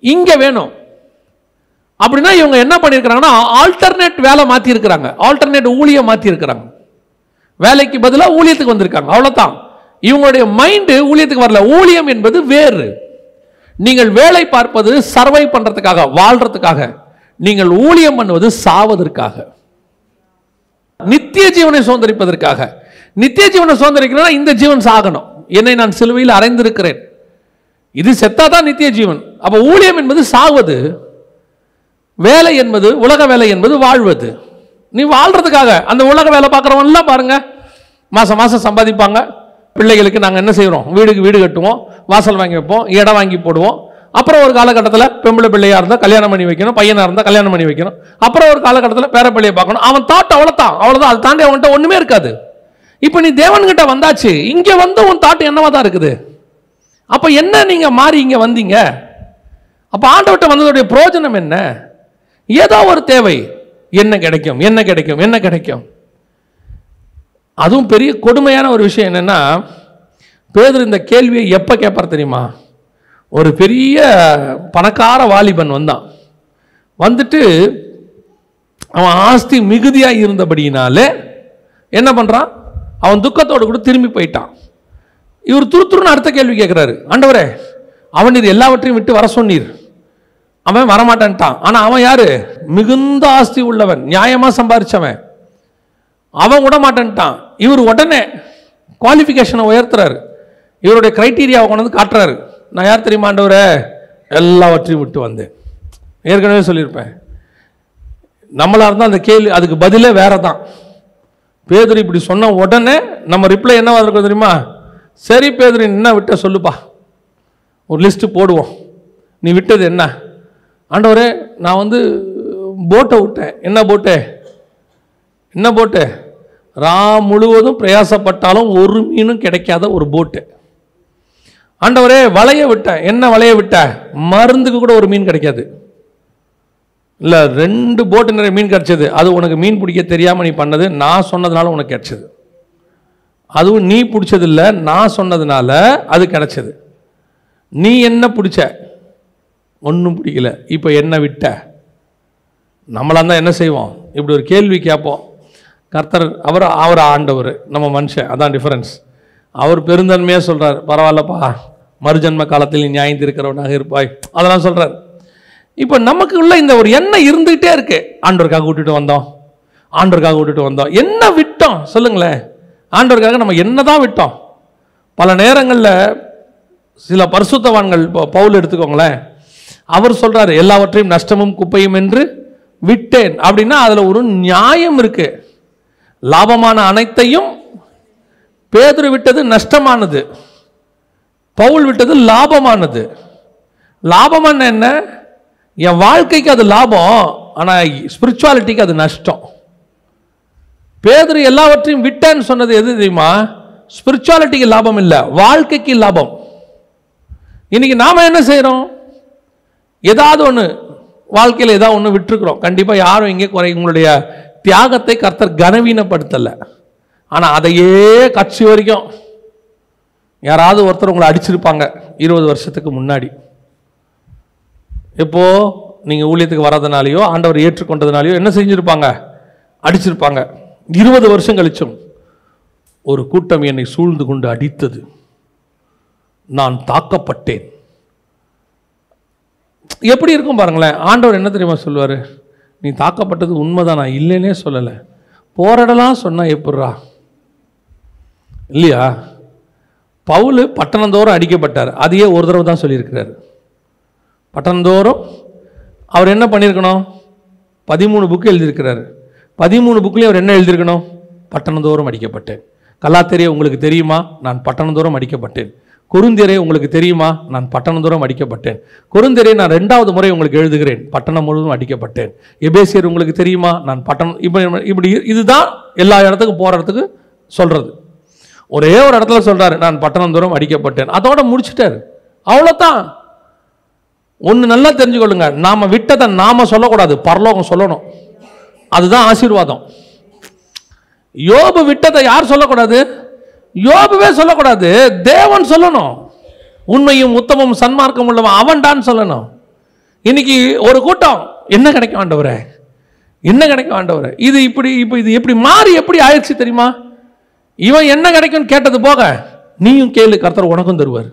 இங்கே வேணும். அப்படின்னா இவங்க என்ன பண்ணியிருக்கிறாங்கன்னா ஆல்டர்னேட் வேலை மாற்றிருக்கிறாங்க ஆல்டர்னேட் ஊழியம் மாற்றிருக்கிறாங்க வேலைக்கு பதிலாக ஊழியத்துக்கு வந்திருக்காங்க. அவ்வளோதான் இவங்களுடைய மைண்டு ஊழியத்துக்கு வரல. ஊழியம் என்பது வேறு. நீங்கள் வேலை பார்ப்பது சர்வை பண்ணுறதுக்காக வாழ்கிறதுக்காக நீங்கள் ஊழியம் பண்ணுவது சாவதற்காக. நித்திய ஜீவனை சுதந்திரிப்பதற்காக. நித்திய ஜீவனை சுதந்திரிக்கிறேன்னா இந்த ஜீவன் சாகணும். என்னை நான் சிலுவையில் அறைந்திருக்கிறேன். இது செத்தாதான் நித்திய ஜீவன் அப்போ ஊழியம் என்பது சாவது வேலை என்பது உலக வேலை என்பது வாழ்வது. நீ வாழ்றதுக்காக அந்த உலக வேலை பார்க்குறவன்லாம் பாருங்க. மாதம் மாதம் சம்பாதிப்பாங்க. பிள்ளைகளுக்கு நாங்கள் என்ன செய்கிறோம் வீடுக்கு வீடு கட்டுவோம் வாசல் வாங்கி வைப்போம் இடம் வாங்கி போடுவோம். அப்புறம் ஒரு காலகட்டத்தில் பெம்பளை பிள்ளையாக இருந்தால் கல்யாணம் பண்ணி வைக்கணும் பையனாக இருந்தால் கல்யாணம் பண்ணி வைக்கணும். அப்புறம் ஒரு காலகட்டத்தில் பேர பிள்ளையை பார்க்கணும். அவன் தாட் அவ்வளோதான் அவ்வளோதான் அதை தாண்டி அவன்கிட்ட ஒன்றுமே இருக்காது. இப்போ நீ தேவன்கிட்ட வந்தாச்சு. இங்கே வந்து உன் தாட் என்னவா தான் இருக்குது? அப்போ என்ன நீங்கள் மாறி இங்கே வந்தீங்க? அப்போ ஆண்டவர்கிட்ட வந்ததுடைய பிரயோஜனம் என்ன? ஏதோ ஒரு தேவை. என்ன கிடைக்கும்? என்ன கிடைக்கும்? என்ன கிடைக்கும்? அதுவும் பெரிய கொடுமையான ஒரு விஷயம் என்னென்னா பேதர் இந்த கேள்வியை எப்போ கேட்பார் தெரியுமா? ஒரு பெரிய பணக்கார வாலிபன் வந்தான். வந்துட்டு அவன் ஆஸ்தி மிகுதியாக இருந்தபடியினாலே என்ன பண்ணுறான் அவன் துக்கத்தோடு கூட திரும்பி போயிட்டான். இவர் துரு துருன்னு அடுத்த கேள்வி கேட்குறாரு ஆண்டவரே அவன் நீர் எல்லாவற்றையும் விட்டு வர சொன்னீர். அவன் வரமாட்டான்ட்டான். ஆனால் அவன் யார்? மிகுந்த ஆஸ்தி உள்ளவன் நியாயமாக சம்பாரிச்சவன். அவன் விட மாட்டேன்ட்டான் இவர் உடனே குவாலிஃபிகேஷனை உயர்த்துறாரு. இவருடைய க்ரைட்டீரியாவை கொண்டு வந்து காட்டுறாரு. நான் யார் தெரியுமா ஆண்டவரே? எல்லாவற்றையும் விட்டு வந்தேன். ஏற்கனவே சொல்லியிருப்பேன். நம்மளாக இருந்தால் அந்த கேள்வி அதுக்கு பதிலே வேறு தான் பேதர் இப்படி சொன்ன உடனே நம்ம ரிப்ளை என்ன வந்திருக்கோம் தெரியுமா? சரி பேதர் என்ன விட்ட சொல்லுப்பா. ஒரு லிஸ்ட்டு போடுவோம். நீ விட்டது என்ன? ஆண்டவரே நான் வந்து போட்டை விட்டேன். என்ன போட்டு என்ன போட்டு ரா முழுவதும் பிரயாசப்பட்டாலும் ஒரு மீனும் கிடைக்காத ஒரு போட்டு ஆண்டவரே வளைய விட்டேன். என்ன வளைய விட்ட மருந்துக்கு கூட ஒரு மீன் கிடைக்காது. இல்லை ரெண்டு போட்டு நிறைய மீன் கிடைச்சது. அது உனக்கு மீன் பிடிக்க தெரியாமல் நீ பண்ணது நான் சொன்னதுனால உனக்கு கிடைச்சது. அதுவும் நீ பிடிச்சதில்ல நான் சொன்னதுனால அது கிடச்சது. நீ என்ன பிடிச்ச? ஒன்றும் பிடிக்கல. இப்போ என்ன விட்ட? நம்மளாக தான் என்ன செய்வோம்? இப்படி ஒரு கேள்வி கேட்போம். கர்த்தர் அவர் அவர் ஆண்டவர் நம்ம மனுஷன் அதான் டிஃபரன்ஸ் அவர் பெருந்தன்மையாக சொல்கிறார் பரவாயில்லப்பா மறுஜன்ம காலத்தில் நீ நியாயம் இருக்கிறவனாக இருப்பாய். அதெல்லாம் சொல்கிறார் இப்போ நமக்கு உள்ள இந்த ஒரு எண்ணம் இருந்துகிட்டே இருக்கு. ஆண்டவருக்காக விட்டுட்டு வந்தோம். ஆண்டவருக்காக விட்டுட்டு வந்தோம். என்ன விட்டோம்? சொல்லுங்களேன். ஆண்டவருக்காக நம்ம என்ன தான் விட்டோம். பல நேரங்களில் சில பரிசுத்தவான்கள் இப்போ பவுல் எடுத்துக்கோங்களேன். அவர் சொல்கிறாரு எல்லாவற்றையும் நஷ்டமும் குப்பையும் என்று விட்டேன். அப்படின்னா அதில் ஒரு நியாயம் இருக்குது லாபமான அனைத்தையும் பேதுரு விட்டது நஷ்டமானது. பவுல் விட்டது லாபமானது. லாபமான என்ன? என் வாழ்க்கைக்கு அது லாபம் ஆனால் ஸ்பிரிச்சுவாலிட்டிக்கு அது நஷ்டம். பேதர் எல்லாவற்றையும் விட்டேன்னு சொன்னது எது தெரியுமா? ஸ்பிரிச்சுவாலிட்டிக்கு லாபம் இல்லை வாழ்க்கைக்கு லாபம். இன்னைக்கு நாம் என்ன செய்கிறோம் ஏதாவது ஒன்று வாழ்க்கையில் ஏதாவது ஒன்று விட்டுருக்குறோம். கண்டிப்பாக யாரும் இங்கே குறை உங்களுடைய தியாகத்தை கர்த்தர் கனவீனப்படுத்தலை. ஆனால் அதையே கட்சி வரைக்கும் யாராவது ஒருத்தர் உங்களை அடிச்சிருப்பாங்க இருபது வருஷத்துக்கு முன்னாடி. இப்போது நீங்கள் ஊழியத்துக்கு வர்றதுனாலையோ ஆண்டவர் ஏற்றுக்கொண்டதுனாலையோ என்ன செஞ்சுருப்பாங்க? அடிச்சிருப்பாங்க. இருபது வருஷம் கழிச்சும் ஒரு கூட்டம் என்னை சூழ்ந்து கொண்டு அடித்தது. நான் தாக்கப்பட்டேன். எப்படி இருக்கும் பாருங்களேன் ஆண்டவர் என்ன தெரியுமா சொல்லுவார்? நீ தாக்கப்பட்டது உண்மைதான் நான் இல்லைன்னே சொல்லலை. போராடலாம் சொன்னால் எப்படிரா இல்லையா? பவுல் பட்டணந்தோறும் அடிக்கப்பட்டார். அதையே ஒரு தடவை தான் சொல்லியிருக்கிறார். பட்டணந்தோறும் அவர் என்ன பண்ணியிருக்கணும்? பதிமூணு புக்கு எழுதியிருக்கிறாரு. பதிமூணு புக்லேயும் அவர் என்ன எழுதியிருக்கணும்? பட்டணந்தோறும் அடிக்கப்பட்டேன் கலாத்தெரிய உங்களுக்கு தெரியுமா? நான் பட்டணந்தோறும் அடிக்கப்பட்டேன் குறுந்திரை உங்களுக்கு தெரியுமா? நான் பட்டணம் தூரம் அடிக்கப்பட்டேன் குறுந்திரை நான் ரெண்டாவது முறை உங்களுக்கு எழுதுகிறேன். பட்டணம் முழுவதும் அடிக்கப்பட்டேன் எபேசியர் உங்களுக்கு தெரியுமா? நான் பட்டணம் இப்படி இப்படி இதுதான் எல்லா இடத்துக்கும் போகிற இடத்துக்கு சொல்கிறது ஒரே ஒரு இடத்துல சொல்கிறாரு நான் பட்டணம் அடிக்கப்பட்டேன். அதோட முடிச்சிட்டாரு. அவ்வளோதான் ஒன்று நல்லா தெரிஞ்சுக்கொள்ளுங்க. நாம் விட்டதை நாம் சொல்லக்கூடாது. பரலோகம் சொல்லணும். அதுதான் ஆசீர்வாதம். யோபு விட்டதை யார் சொல்லக்கூடாது? யோபுவே சொல்லக்கூடாது. தேவன் சொல்லணும். உண்மையும் உத்தமும் சன்மார்க்கம் உள்ளவன் அவன்டான்னு சொல்லணும். இன்னைக்கு ஒரு கூட்டம் என்ன கிடைக்கும் ஆண்டவரே? என்ன கிடைக்கும் ஆண்டவரே? இது இப்படி இப்போ இது எப்படி மாறி எப்படி ஆயிடுச்சு தெரியுமா? இவன் என்ன கிடைக்கும்னு கேட்டது போக நீயும் கேளு கர்த்தர் உனக்கும் தருவார்.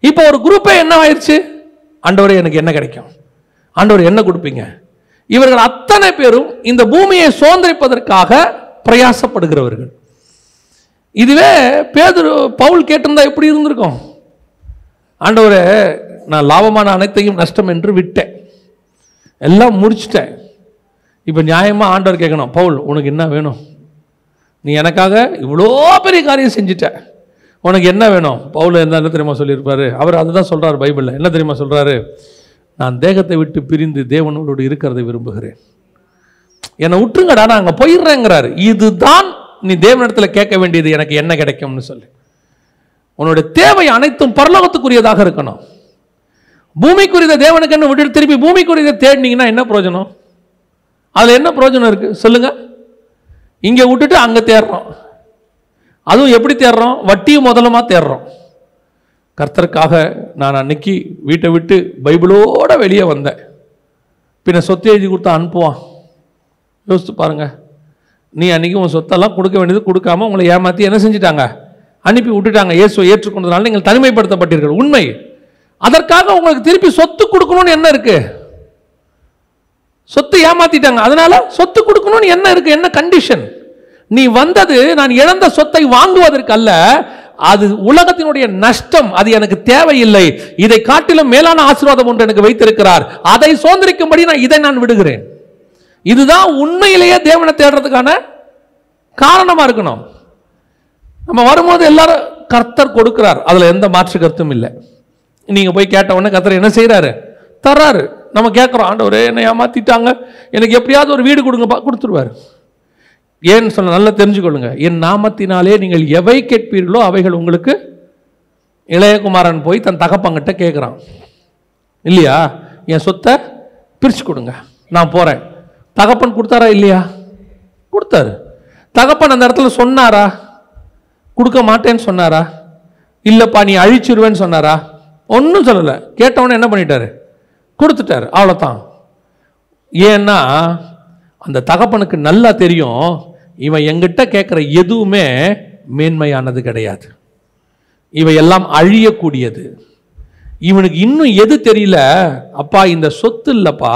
இப்போ ஒரு குரூப்பே என்ன ஆயிடுச்சு? ஆண்டவரே எனக்கு என்ன கிடைக்கும்? ஆண்டவர் என்ன கொடுப்பீங்க? இவர்கள் அத்தனை பேரும் இந்த பூமியை சுதந்திரிப்பதற்காக பிரயாசப்படுகிறவர்கள். இதுவே பேதுரு பவுல் கேட்டிருந்தா எப்படி இருந்திருக்கும்? ஆண்டவரே நான் லாபமான அனைத்தையும் நஷ்டம் என்று விட்டேன். எல்லாம் முடிச்சிட்டேன். இப்போ நியாயமாக ஆண்டவர் கேட்கணும் பவுல் உனக்கு என்ன வேணும்? நீ எனக்காக இவ்வளோ பெரிய காரியம் செஞ்சிட்ட. உனக்கு என்ன வேணும்? பவுல் என்ன என்ன தெரியுமா சொல்லியிருப்பாரு? அவர் அதுதான் சொல்கிறார் பைபிளில். என்ன தெரியுமா சொல்கிறாரு நான் தேகத்தை விட்டு பிரிந்து தேவனோடு இருக்கிறதை விரும்புகிறேன். என்னை விட்டுருங்கடா நான் அங்கே போயிடுறேங்கிறாரு. இதுதான் நீ தேவனிடத்தில் கேட்க வேண்டியது எனக்கு என்ன கிடைக்கும்னு சொல்லி. உன்னுடைய தேவை அனைத்தும் பரலோகத்துக்குரியதாக இருக்கணும். பூமிக்குரியதை தேவனுக்கு என்ன விட்டு திருப்பி பூமிக்குரியதை தேடினீங்கன்னா என்ன பிரயோஜனம்? அதில் என்ன பிரயோஜனம் இருக்குது சொல்லுங்கள் இங்கே விட்டுட்டு அங்கே தேடுறோம். அதுவும் எப்படி தேடுறோம்? வட்டியும் முதலமாக தேடுறோம். கர்த்தருக்காக நான் அன்னைக்கு வீட்டை விட்டு பைபிளோட வெளியே வந்தேன். பின்ன சொத்து எழுதி கொடுத்தா அனுப்புவான் யோசித்து பாருங்கள் நீ அன்னைக்கு உன் சொத்தெல்லாம் கொடுக்க வேண்டியது கொடுக்காம உங்களை ஏமாற்றி என்ன செஞ்சிட்டாங்க? அனுப்பி விட்டுட்டாங்க. இயேசுவை ஏற்றுக்கொண்டதுனால நீங்கள் தனிமைப்படுத்தப்பட்டீர்கள். உண்மை. அதற்காக உங்களுக்கு திருப்பி சொத்து கொடுக்கணும்னு என்ன இருக்கு? சொத்து ஏமாத்திட்டாங்க. அதனால சொத்து கொடுக்கணும்னு என்ன இருக்கு? என்ன கண்டிஷன் நீ வந்தது நான் இழந்த சொத்தை வாங்குவதற்கு அல்ல அது உலகத்தினுடைய நஷ்டம் அது எனக்கு தேவையில்லை. இதை காட்டிலும் மேலான ஆசீர்வாதம் ஒன்று எனக்கு வைத்திருக்கிறார். அதை சுதந்திரிக்கும்படி நான் இதை நான் விடுகிறேன். இதுதான் உண்மையிலேயே தேவனை தேடுறதுக்கான காரணமா இருக்கணும். நம்ம வரும்போது எல்லாரும் கர்த்தர் கொடுக்கிறார். அதுல எந்த மாற்று கருத்தும் இல்லை. நீங்க போய் கேட்ட உடனே கர்த்தர் என்ன செய்கிறாரு தர்றாரு. நம்ம கேட்குறோம் ஆண்டவரே என்னை ஏமாத்திட்டாங்க. எனக்கு எப்படியாவது ஒரு வீடு கொடுங்கப்பா கொடுத்துருவாரு. ஏன்னு சொல்ல நல்லா தெரிஞ்சுக்கொள்ளுங்க. என் நாமத்தினாலே நீங்கள் எவை கேட்பீர்களோ அவைகள் உங்களுக்கு இளையகுமாரன் போய் தன் தகப்பங்கிட்ட கேட்குறான். இல்லையா? என் சொத்தை பிரித்து கொடுங்க. நான் போகிறேன் தகப்பன் கொடுத்தாரா இல்லையா? கொடுத்தாரு. தகப்பன் அந்த இடத்துல சொன்னாரா? கொடுக்க மாட்டேன்னு சொன்னாரா? இல்லைப்பா நீ அழிச்சிருவேன்னு சொன்னாரா? ஒன்றும் சொல்லலை. கேட்டவொன்னே என்ன பண்ணிட்டாரு? கொடுத்துட்டாரு. அவ்வளோதான் ஏன்னா அந்த தகப்பனுக்கு நல்லா தெரியும். இவன் எங்கிட்ட கேட்குற எதுவுமே மேன்மையானது கிடையாது. இவை எல்லாம் அழியக்கூடியது. இவனுக்கு இன்னும் எது தெரியல? அப்பா இந்த சொத்து இல்லைப்பா.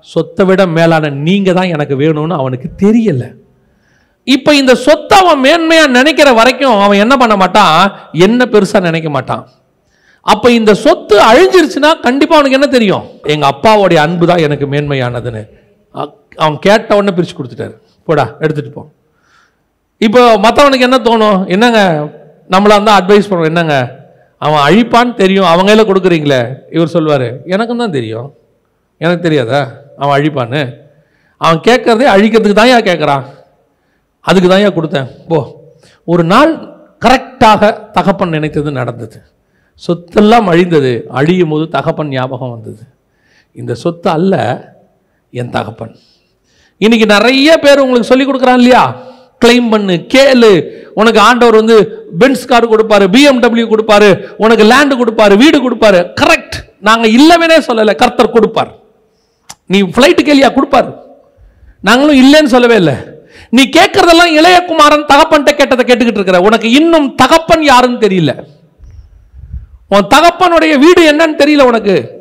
சொத்தை விட மேலான நீங்க தான் எனக்கு வேணும்னு அவனுக்கு தெரியல. இப்ப இந்த சொத்தை அவன் மேன்மையா நினைக்கிற வரைக்கும் அவன் என்ன பண்ண மாட்டான்? என்ன பெருசா நினைக்க மாட்டான்? அப்ப இந்த சொத்து அழிஞ்சிருச்சுன்னா கண்டிப்பா அவனுக்கு என்ன தெரியும்? எங்க அப்பாவுடைய அன்பு தான் எனக்கு மேன்மையானதுன்னு. அவன் கேட்ட உடனே பிரிச்சு கொடுத்துட்டாரு. போடா எடுத்துட்டு போ. இப்போ மற்றவனுக்கு என்ன தோணும்? என்னங்க? நம்மளாக இருந்தால் அட்வைஸ் பண்ணுவோம் என்னங்க? அவன் அழிப்பான்னு தெரியும். அவங்க கையில் கொடுக்குறீங்களே? இவர் சொல்வார் எனக்கும் தான் தெரியும். எனக்கு தெரியாதா? அவன் அழிப்பான்னு. அவன் கேட்குறதே அழிக்கிறதுக்கு தான் ஏன் கேட்குறான். அதுக்கு தான் ஏன் கொடுத்தேன். போ. ஒரு நாள் கரெக்டாக தகப்பன் நினைத்தது நடந்தது. சொத்தெல்லாம் அழிந்தது. அழியும் போது தகப்பன் ஞாபகம் வந்தது. இந்த சொத்து அல்ல என் தகப்பன். இன்னைக்கு நிறைய பேர் உங்களுக்கு சொல்லிக் கொடுக்குறான் இல்லையா? கிளைம் பண்ணு கேளு. உனக்கு ஆண்டவர் வந்து பென்ஸ் கார் கொடுப்பாரு பிஎம்டபிள்யூ கொடுப்பாரு உனக்கு லேண்டு கொடுப்பாரு வீடு கொடுப்பாரு. கரெக்ட் நாங்கள் இல்லவேனே சொல்லலை கர்த்தர் கொடுப்பார். நீ ஃப்ளைட்டு கேளியா கொடுப்பாரு. நாங்களும் இல்லைன்னு சொல்லவே இல்லை. நீ கேட்கறதெல்லாம் இளையகுமாரன் தகப்பன்ட்ட கேட்டதை கேட்டுக்கிட்டு இருக்கிற. உனக்கு இன்னும் தகப்பன் யாருன்னு தெரியல. உன் தகப்பனுடைய வீடு என்னன்னு தெரியல உனக்கு.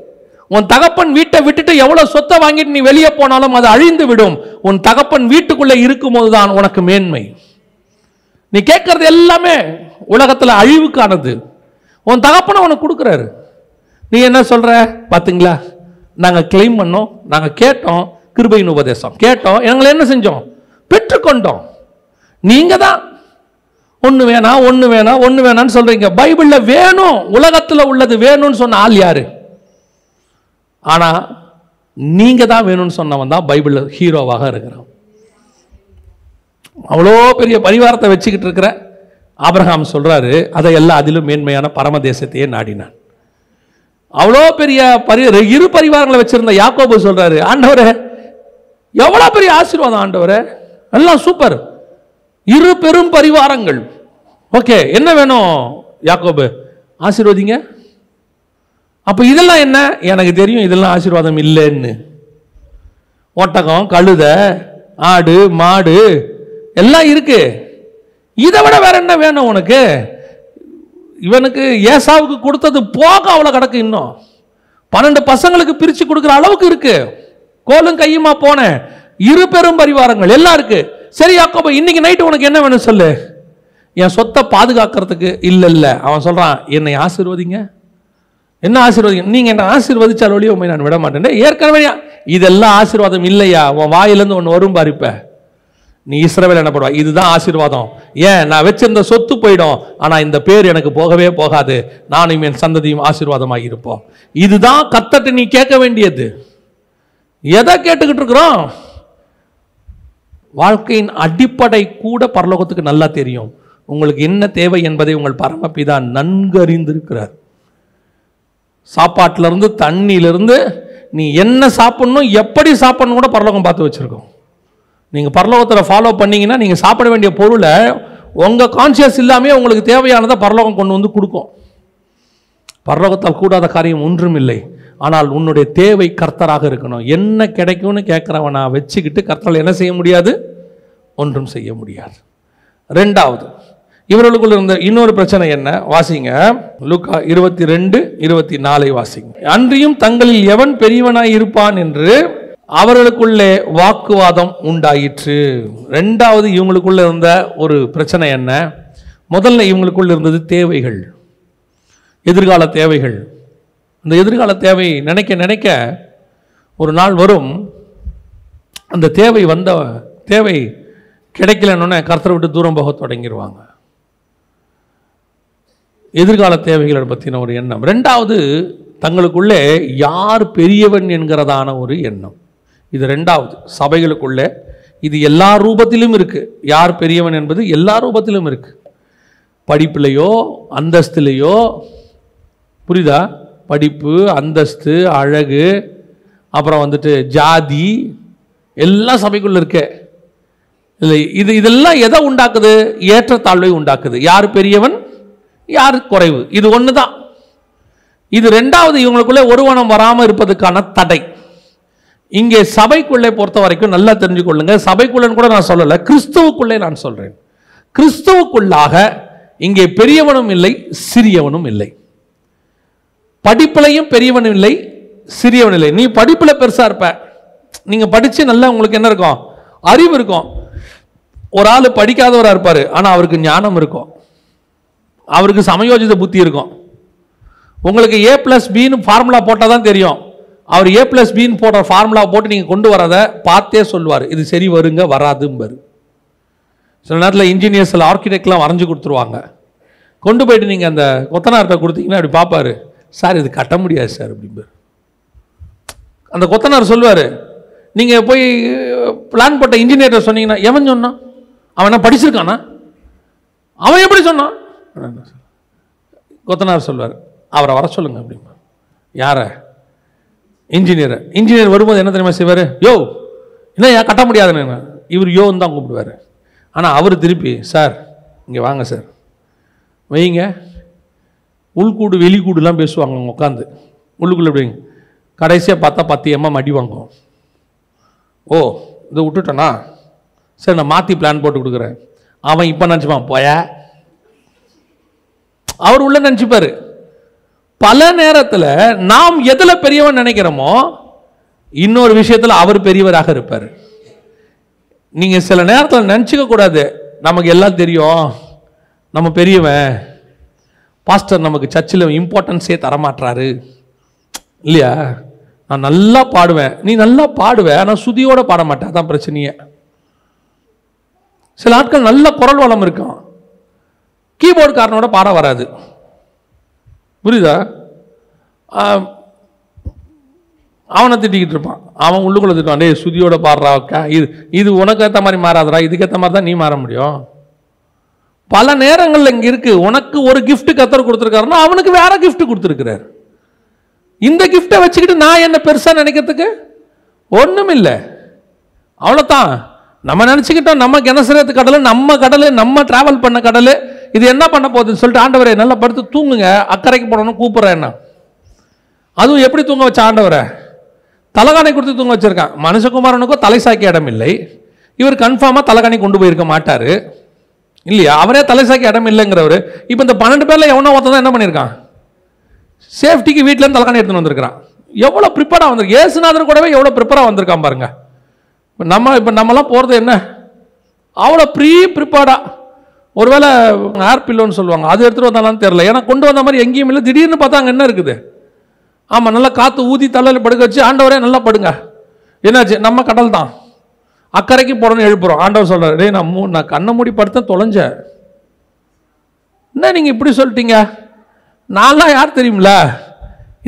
உன் தகப்பன் வீட்டை விட்டுட்டு எவ்வளவு சொத்தை வாங்கிட்டு நீ வெளியே போனாலும் அது அழிந்து விடும். உன் தகப்பன் வீட்டுக்குள்ள இருக்கும்போது தான் உனக்கு மேன்மை. நீ கேட்கறது எல்லாமே உலகத்தில் அழிவுக்கானது. உன் தகப்பனை உனக்கு கொடுக்குறாரு. நீ என்ன சொல்ற? பாத்தீங்களா? நாங்கள் கிளைம் பண்ணோம் நாங்கள் கேட்டோம் கிருபையின் உபதேசம். கேட்டோம் எங்களை என்ன செஞ்சோம்? பெற்றுக்கொண்டோம். நீங்க தான் ஒன்று வேணாம் ஒன்று வேணாம் ஒன்று வேணாம்னு சொல்றீங்க. பைபிளில் வேணும் உலகத்தில் உள்ளது வேணும்னு சொன்ன ஆள் யாரு? ஆனால் நீங்கள் தான் வேணும்னு சொன்னவன் தான் பைபிளில் ஹீரோவாக இருக்கிறான். அவ்வளோ பெரிய பரிவாரத்தை வச்சுக்கிட்டு இருக்கிற ஆபிரகாம் சொல்கிறாரு அதை எல்லாம் அதிலும் மேன்மையான பரம தேசத்தையே நாடினான். அவ்வளோ பெரிய பரி இரு பரிவாரங்களை வச்சுருந்த யாக்கோபு சொல்கிறாரு ஆண்டவரே எவ்வளோ பெரிய ஆசீர்வாதம் ஆண்டவரே எல்லாம் சூப்பர் இரு பெரும் பரிவாரங்கள். ஓகே என்ன வேணும் யாக்கோபு? ஆசீர்வதிங்க. அப்போ இதெல்லாம் என்ன? எனக்கு தெரியும் இதெல்லாம் ஆசீர்வாதம் இல்லைன்னு. ஒட்டகம் கழுதை ஆடு மாடு எல்லாம் இருக்கு. இதை விட வேற என்ன வேணும் உனக்கு? இவனுக்கு ஏசாவுக்கு கொடுத்தது போக அவ்வளோ கிடக்கு இன்னும். பன்னெண்டு பசங்களுக்கு பிரித்து கொடுக்குற அளவுக்கு இருக்கு. கோலும் கையுமா போனேன். இரு பெரும் பரிவாரங்கள் எல்லாம் இருக்கு. சரி யாக்கோபா இன்னைக்கு நைட்டு உனக்கு என்ன வேணும் சொல்லு? என் சொத்தை பாதுகாக்கிறதுக்கு இல்லை இல்லை. அவன் சொல்கிறான் என்னை ஆசீர்வதிங்க. என்ன ஆசீர்வாதம்? நீங்கள் என்ன ஆசீர்வதிச்சால் ஒழிய உண்மை நான் விட மாட்டேன் ஏற்கனவே இதெல்லாம் ஆசீர்வாதம் இல்லையா? உன் வாயிலேருந்து ஒன்று வரும் பாருப்ப நீ இஸ்ரவேல் என்ன பண்ணுவா இதுதான் ஆசீர்வாதம். ஏன்? நான் வச்சிருந்த சொத்து போயிடும். ஆனால் இந்த பேர் எனக்கு போகவே போகாது. நானும் என் சந்ததியும் ஆசீர்வாதமாக இருப்போம் இதுதான் கத்தட்டு நீ கேட்க வேண்டியது. எதை கேட்டுக்கிட்டு இருக்கிறோம்? வாழ்க்கையின் அடிப்படை கூட பரலோகத்துக்கு நல்லா தெரியும். உங்களுக்கு என்ன தேவை என்பதை உங்கள் பரமபிதா நன்கு அறிந்திருக்கிறார் சாப்பாட்டிலேருந்து இருந்து நீ என்ன சாப்பிட்ணும் எப்படி சாப்பிட்ணும் கூட பரலோகம் பார்த்து வச்சுருக்கோம். நீங்கள் பரலோகத்தில் ஃபாலோ பண்ணிங்கன்னா நீங்கள் சாப்பிட வேண்டிய பொருளை உங்கள் கான்சியஸ் இல்லாமே உங்களுக்கு தேவையானதை பரலோகம் கொண்டு வந்து கொடுக்கும். பரலோகத்தால் கூடாத காரியம் ஒன்றும் இல்லை. ஆனால் உன்னுடைய தேவை கர்த்தராக இருக்கணும். என்ன கிடைக்கும்னு கேட்குறவன் நான் வச்சுக்கிட்டு கர்த்தரால் என்ன செய்ய முடியாது? ஒன்றும் செய்ய முடியாது. ரெண்டாவது இவர்களுக்குள்ள இருந்த இன்னொரு பிரச்சனை என்ன? வாசிங்க. லுக்கா இருபத்தி ரெண்டு இருபத்தி நாலை வாசிங்க. அன்றியும் தங்களில் எவன் பெரியவனாய் இருப்பான் என்று அவர்களுக்குள்ளே வாக்குவாதம் உண்டாயிற்று. ரெண்டாவது இவங்களுக்குள்ள இருந்த ஒரு பிரச்சனை என்ன? முதல்ல இவங்களுக்குள்ள இருந்தது தேவைகள். எதிர்கால தேவைகள். அந்த எதிர்கால தேவை நினைக்க நினைக்க ஒரு நாள் வரும். அந்த தேவை வந்த தேவை கிடைக்கலன்னு கர்த்தரை விட்டு தூரம் போக தொடங்கிடுவாங்க எதிர்கால தேவைகளை பற்றின ஒரு எண்ணம். ரெண்டாவது தங்களுக்குள்ளே யார் பெரியவன் என்கிறதான ஒரு எண்ணம். இது ரெண்டாவது சபைகளுக்குள்ளே இது எல்லா ரூபத்திலும் இருக்குது யார் பெரியவன் என்பது எல்லா ரூபத்திலும் இருக்குது படிப்புலையோ அந்தஸ்துலேயோ புரியுதா? படிப்பு அந்தஸ்து அழகு அப்புறம் வந்துட்டு ஜாதி எல்லாம் சபைக்குள்ளே இருக்க. இல்லை இது இதெல்லாம் எதை உண்டாக்குது? ஏற்றத்தாழ்வை உண்டாக்குது. யார் பெரியவன்? யார் குறைவு? இது ஒன்று தான் இது ரெண்டாவது இவங்களுக்குள்ளே ஒருவனம் வராமல் இருப்பதுக்கான தடை. இங்கே சபைக்குள்ளே பொறுத்த வரைக்கும் நல்லா தெரிஞ்சுக்கொள்ளுங்க. சபைக்குள்ளன்னு கூட நான் சொல்லலை கிறிஸ்துவுக்குள்ளே நான் சொல்கிறேன் கிறிஸ்துவுக்குள்ளாக இங்கே பெரியவனும் இல்லை சிறியவனும் இல்லை. படிப்புலையும் பெரியவனும் இல்லை சிறியவன் இல்லை. நீ படிப்பில் பெருசாக இருப்ப. நீங்கள் படித்து நல்லா உங்களுக்கு என்ன இருக்கும்? அறிவு இருக்கும். ஒரு ஆள் படிக்காதவராக இருப்பார் ஆனால் அவருக்கு ஞானம் இருக்கும். அவருக்கு சமயோஜித புத்தி இருக்கும். உங்களுக்கு ஏ ப்ளஸ் பின்னு ஃபார்முலா போட்டால் தான் தெரியும். அவர் ஏ ப்ளஸ் பின்னு போடுற ஃபார்முலா போட்டு நீங்கள் கொண்டு வரதை பார்த்தே சொல்லுவார். இது சரி வருங்க வராதும்பாரு. சில நேரத்தில் இன்ஜினியர்ஸ் ஆர்கிடெக்ட்லாம் வரைஞ்சு கொடுத்துருவாங்க. கொண்டு போயிட்டு நீங்கள் அந்த கொத்தனார்கிட்ட கொடுத்தீங்கன்னா அப்படி பார்ப்பாரு. சார் இது கட்ட முடியாது சார் அப்படிம்பார். அந்த கொத்தனார் சொல்லுவார். நீங்கள் போய் பிளான் போட்ட இன்ஜினியர்கிட்ட சொன்னீங்கன்னா எவன் சொன்னான்? அவன் என்ன படிச்சிருக்கானா? அவன் எப்படி சொன்னான்? கொத்தனார் சொல்வார். அவரை வர சொல்லுங்க அப்படிமா யாரை? இன்ஜினியரை. இன்ஜினியர் வரும்போது என்ன தெரியுமா செய்வார்? யோ என்ன ஏன் கட்ட முடியாதுன்னு. இவர் யோன்னு தான் கூப்பிடுவார். ஆனால் அவர் திருப்பி சார் இங்கே வாங்க சார். வைங்க. உள்கூடு வெளிக்கூடுலாம் பேசுவாங்க அவங்க உட்காந்து உள்ளுக்குள்ளே எப்படி கடைசியாக பார்த்தா பத்து எம்எம் அடி வாங்குவோம். ஓ இதை விட்டுட்டேனா? சரி நான் மாற்றி பிளான் போட்டு கொடுக்குறேன். அவன் இப்போ நினச்சிப்பான் போய அவர் உள்ள நினச்சிப்பார். பல நேரத்தில் நாம் எதில் பெரியவன் நினைக்கிறோமோ இன்னொரு விஷயத்தில் அவர் பெரியவராக இருப்பார். நீங்கள் சில நேரத்தில் நினச்சிக்க கூடாது. நமக்கு எல்லாம் தெரியும். நம்ம பெரியவன். பாஸ்டர் நமக்கு சர்ச்சில் இம்பார்ட்டன்ஸே தரமாட்டுறாரு இல்லையா? நான் நல்லா பாடுவேன். நீ நல்லா பாடுவேன் ஆனால் சுதியோடு பாட மாட்டேன் அதான் பிரச்சனையே. சில ஆட்கள் நல்ல குரல் வளம் இருக்கும் கீபோர்டுக்காரனோட பாட வராது. புரியுதா? அவனை திட்டிக்கிட்டு இருப்பான். அவன் உள்ளுக்குள்ளே திட்டுவான் டேய் சுதியோட பாடுறா இது இது உனக்கு ஏற்ற மாதிரி மாறாதடா இதுக்கேற்ற மாதிரி தான் நீ மாற முடியும். பல நேரங்களில் இங்கே இருக்குது உனக்கு ஒரு கிஃப்ட் கத்தர் கொடுத்துருக்காருன்னா அவனுக்கு வேற கிஃப்ட் கொடுத்துருக்கிறார். இந்த கிஃப்டை வச்சுக்கிட்டு நான் என்ன பெருசாக நினைக்கிறதுக்கு? ஒன்றும் இல்லை அவ்வளோதான் நம்ம நினச்சிக்கிட்டோம் நம்ம கிணசுரத்து கடல் நம்ம கடல் நம்ம டிராவல் பண்ண கடல் இது என்ன பண்ண போகுதுன்னு சொல்லிட்டு ஆண்டவரே நல்லா படுத்து தூங்குங்க. அக்கறைக்கு போடணும் கூப்பிட்றேன் என்ன? அதுவும் எப்படி தூங்க வச்ச ஆண்டவரை? தலகாணி கொடுத்து தூங்க வச்சுருக்கான். மனுஷகுமாரனுக்கும் தலை இடம் இல்லை. இவர் கன்ஃபார்மாக தலகாணி கொண்டு போயிருக்க மாட்டார். இல்லையா? அவரே தலை இடம் இல்லைங்கிறவர். இப்போ இந்த பன்னெண்டு பேரில் எவனோ ஒருத்தன் என்ன பண்ணியிருக்கான்? சேஃப்டிக்கு வீட்டிலேருந்து தலகாணி எடுத்துன்னு வந்திருக்கிறான். எவ்வளோ ப்ரிப்பேராக வந்திருக்கு ஏசுநாதர் கூடவே எவ்வளோ ப்ரிப்பேராக வந்திருக்கான் பாருங்க. இப்போ நம்ம இப்போ நம்மலாம் போகிறது என்ன? அவ்வளோ ப்ரீ ப்ரிப்பேர்டாக ஒருவேளை ஏர் பில்லோன்னு சொல்லுவாங்க. அது எடுத்துகிட்டு வந்தாலும் தெரில ஏன்னா கொண்டு வந்த மாதிரி எங்கேயும் இல்லை. திடீர்னு பார்த்தா அங்கே என்ன இருக்குது? ஆமாம் நல்லா காற்று ஊதி தலையில் படுக்க வச்சு ஆண்டவரே நல்லா படுங்க. என்னாச்சு? நம்ம கடல் தான். அக்கறைக்கு போடணும்னு எழுப்புறோம். ஆண்டவர் சொல்கிறார் டேய் நான் மூ நான் கண்ணை மூடி படுத்தேன் தொலைஞ்சேன் என்ன நீங்கள் இப்படி சொல்லிட்டீங்க? நான்லாம் யார் தெரியுமில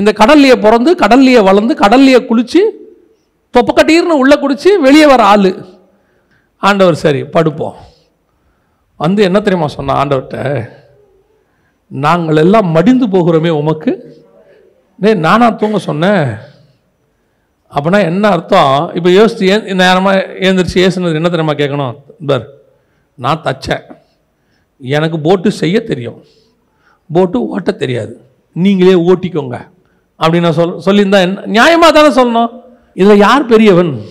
இந்த கடல்லையே பிறந்து கடல்லையே வளர்ந்து கடல்லையே குளித்து தொப்பக்கட்டீர்னு உள்ளே குடிச்சு வெளியே வர ஆள். ஆண்டவர் சரி படுப்போம். வந்து என்ன தெரியுமா சொன்ன ஆண்டவர்கிட்ட? நாங்கள் எல்லாம் மடிந்து போகிறோமே உமக்கு. டே நானா தூங்க சொன்னேன். அப்படின்னா என்ன அர்த்தம்? இப்போ யோசித்து ஏன் நேரமாக ஏந்திரிச்சு ஏசுனது என்ன தெரியுமா கேட்கணும்? பர் நான் தச்சேன். எனக்கு போட்டு செய்ய தெரியும். போட்டு ஓட்ட தெரியாது. நீங்களே ஓட்டிக்கோங்க. அப்படின்னு நான் சொல் சொல்லியிருந்தா என்ன நியாயமாக தானே சொல்லணும்? இதில் யார் பெரியவன்?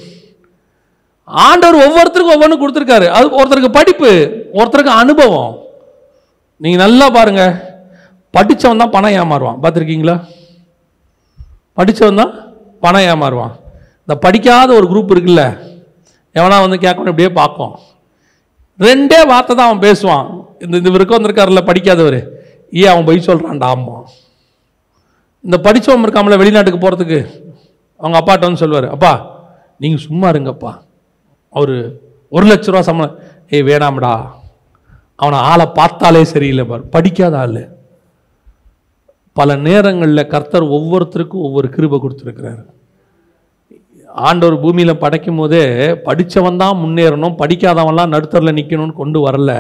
ஆண்டவர் ஒவ்வொருத்தருக்கும் ஒவ்வொன்று கொடுத்துருக்காரு. அது ஒருத்தருக்கு படிப்பு ஒருத்தருக்கு அனுபவம். நீங்கள் நல்லா பாருங்க. படித்தவன் தான் பணம் ஏமாறுவான். பார்த்துருக்கீங்களா? படித்தவன் தான் பணம் ஏமாறுவான். இந்த படிக்காத ஒரு குரூப் இருக்குல்ல எவனா வந்து கேட்கணும் இப்படியே பார்க்கும். ரெண்டே வார்த்தை தான் அவன் பேசுவான். இந்த இந்த இவருக்கு வந்திருக்காருல்ல படிக்காதவர். ஏன் அவன் பொய் சொல்கிறான்டா ஆமாம் இந்த படித்தவன் இருக்காமல வெளிநாட்டுக்கு போகிறதுக்கு அவங்க அப்பாட்ட வந்து சொல்லுவார் அப்பா நீங்கள் சும்மா இருங்கப்பா. அவர் ஒரு லட்ச ரூபா சம்பளம். ஏய் வேணாம்டா. அவனை ஆளை பார்த்தாலே சரியில்லை பார். படிக்காத ஆள். பல நேரங்களில் கர்த்தர் ஒவ்வொருத்தருக்கும் ஒவ்வொரு கிருபை கொடுத்துருக்கிறாரு. ஆண்டவர் பூமியில் படைக்கும் போதே படித்தவன் தான் முன்னேறணும் படிக்காதவன்லாம் நடுத்தரில் நிற்கணும்னு கொண்டு வரல.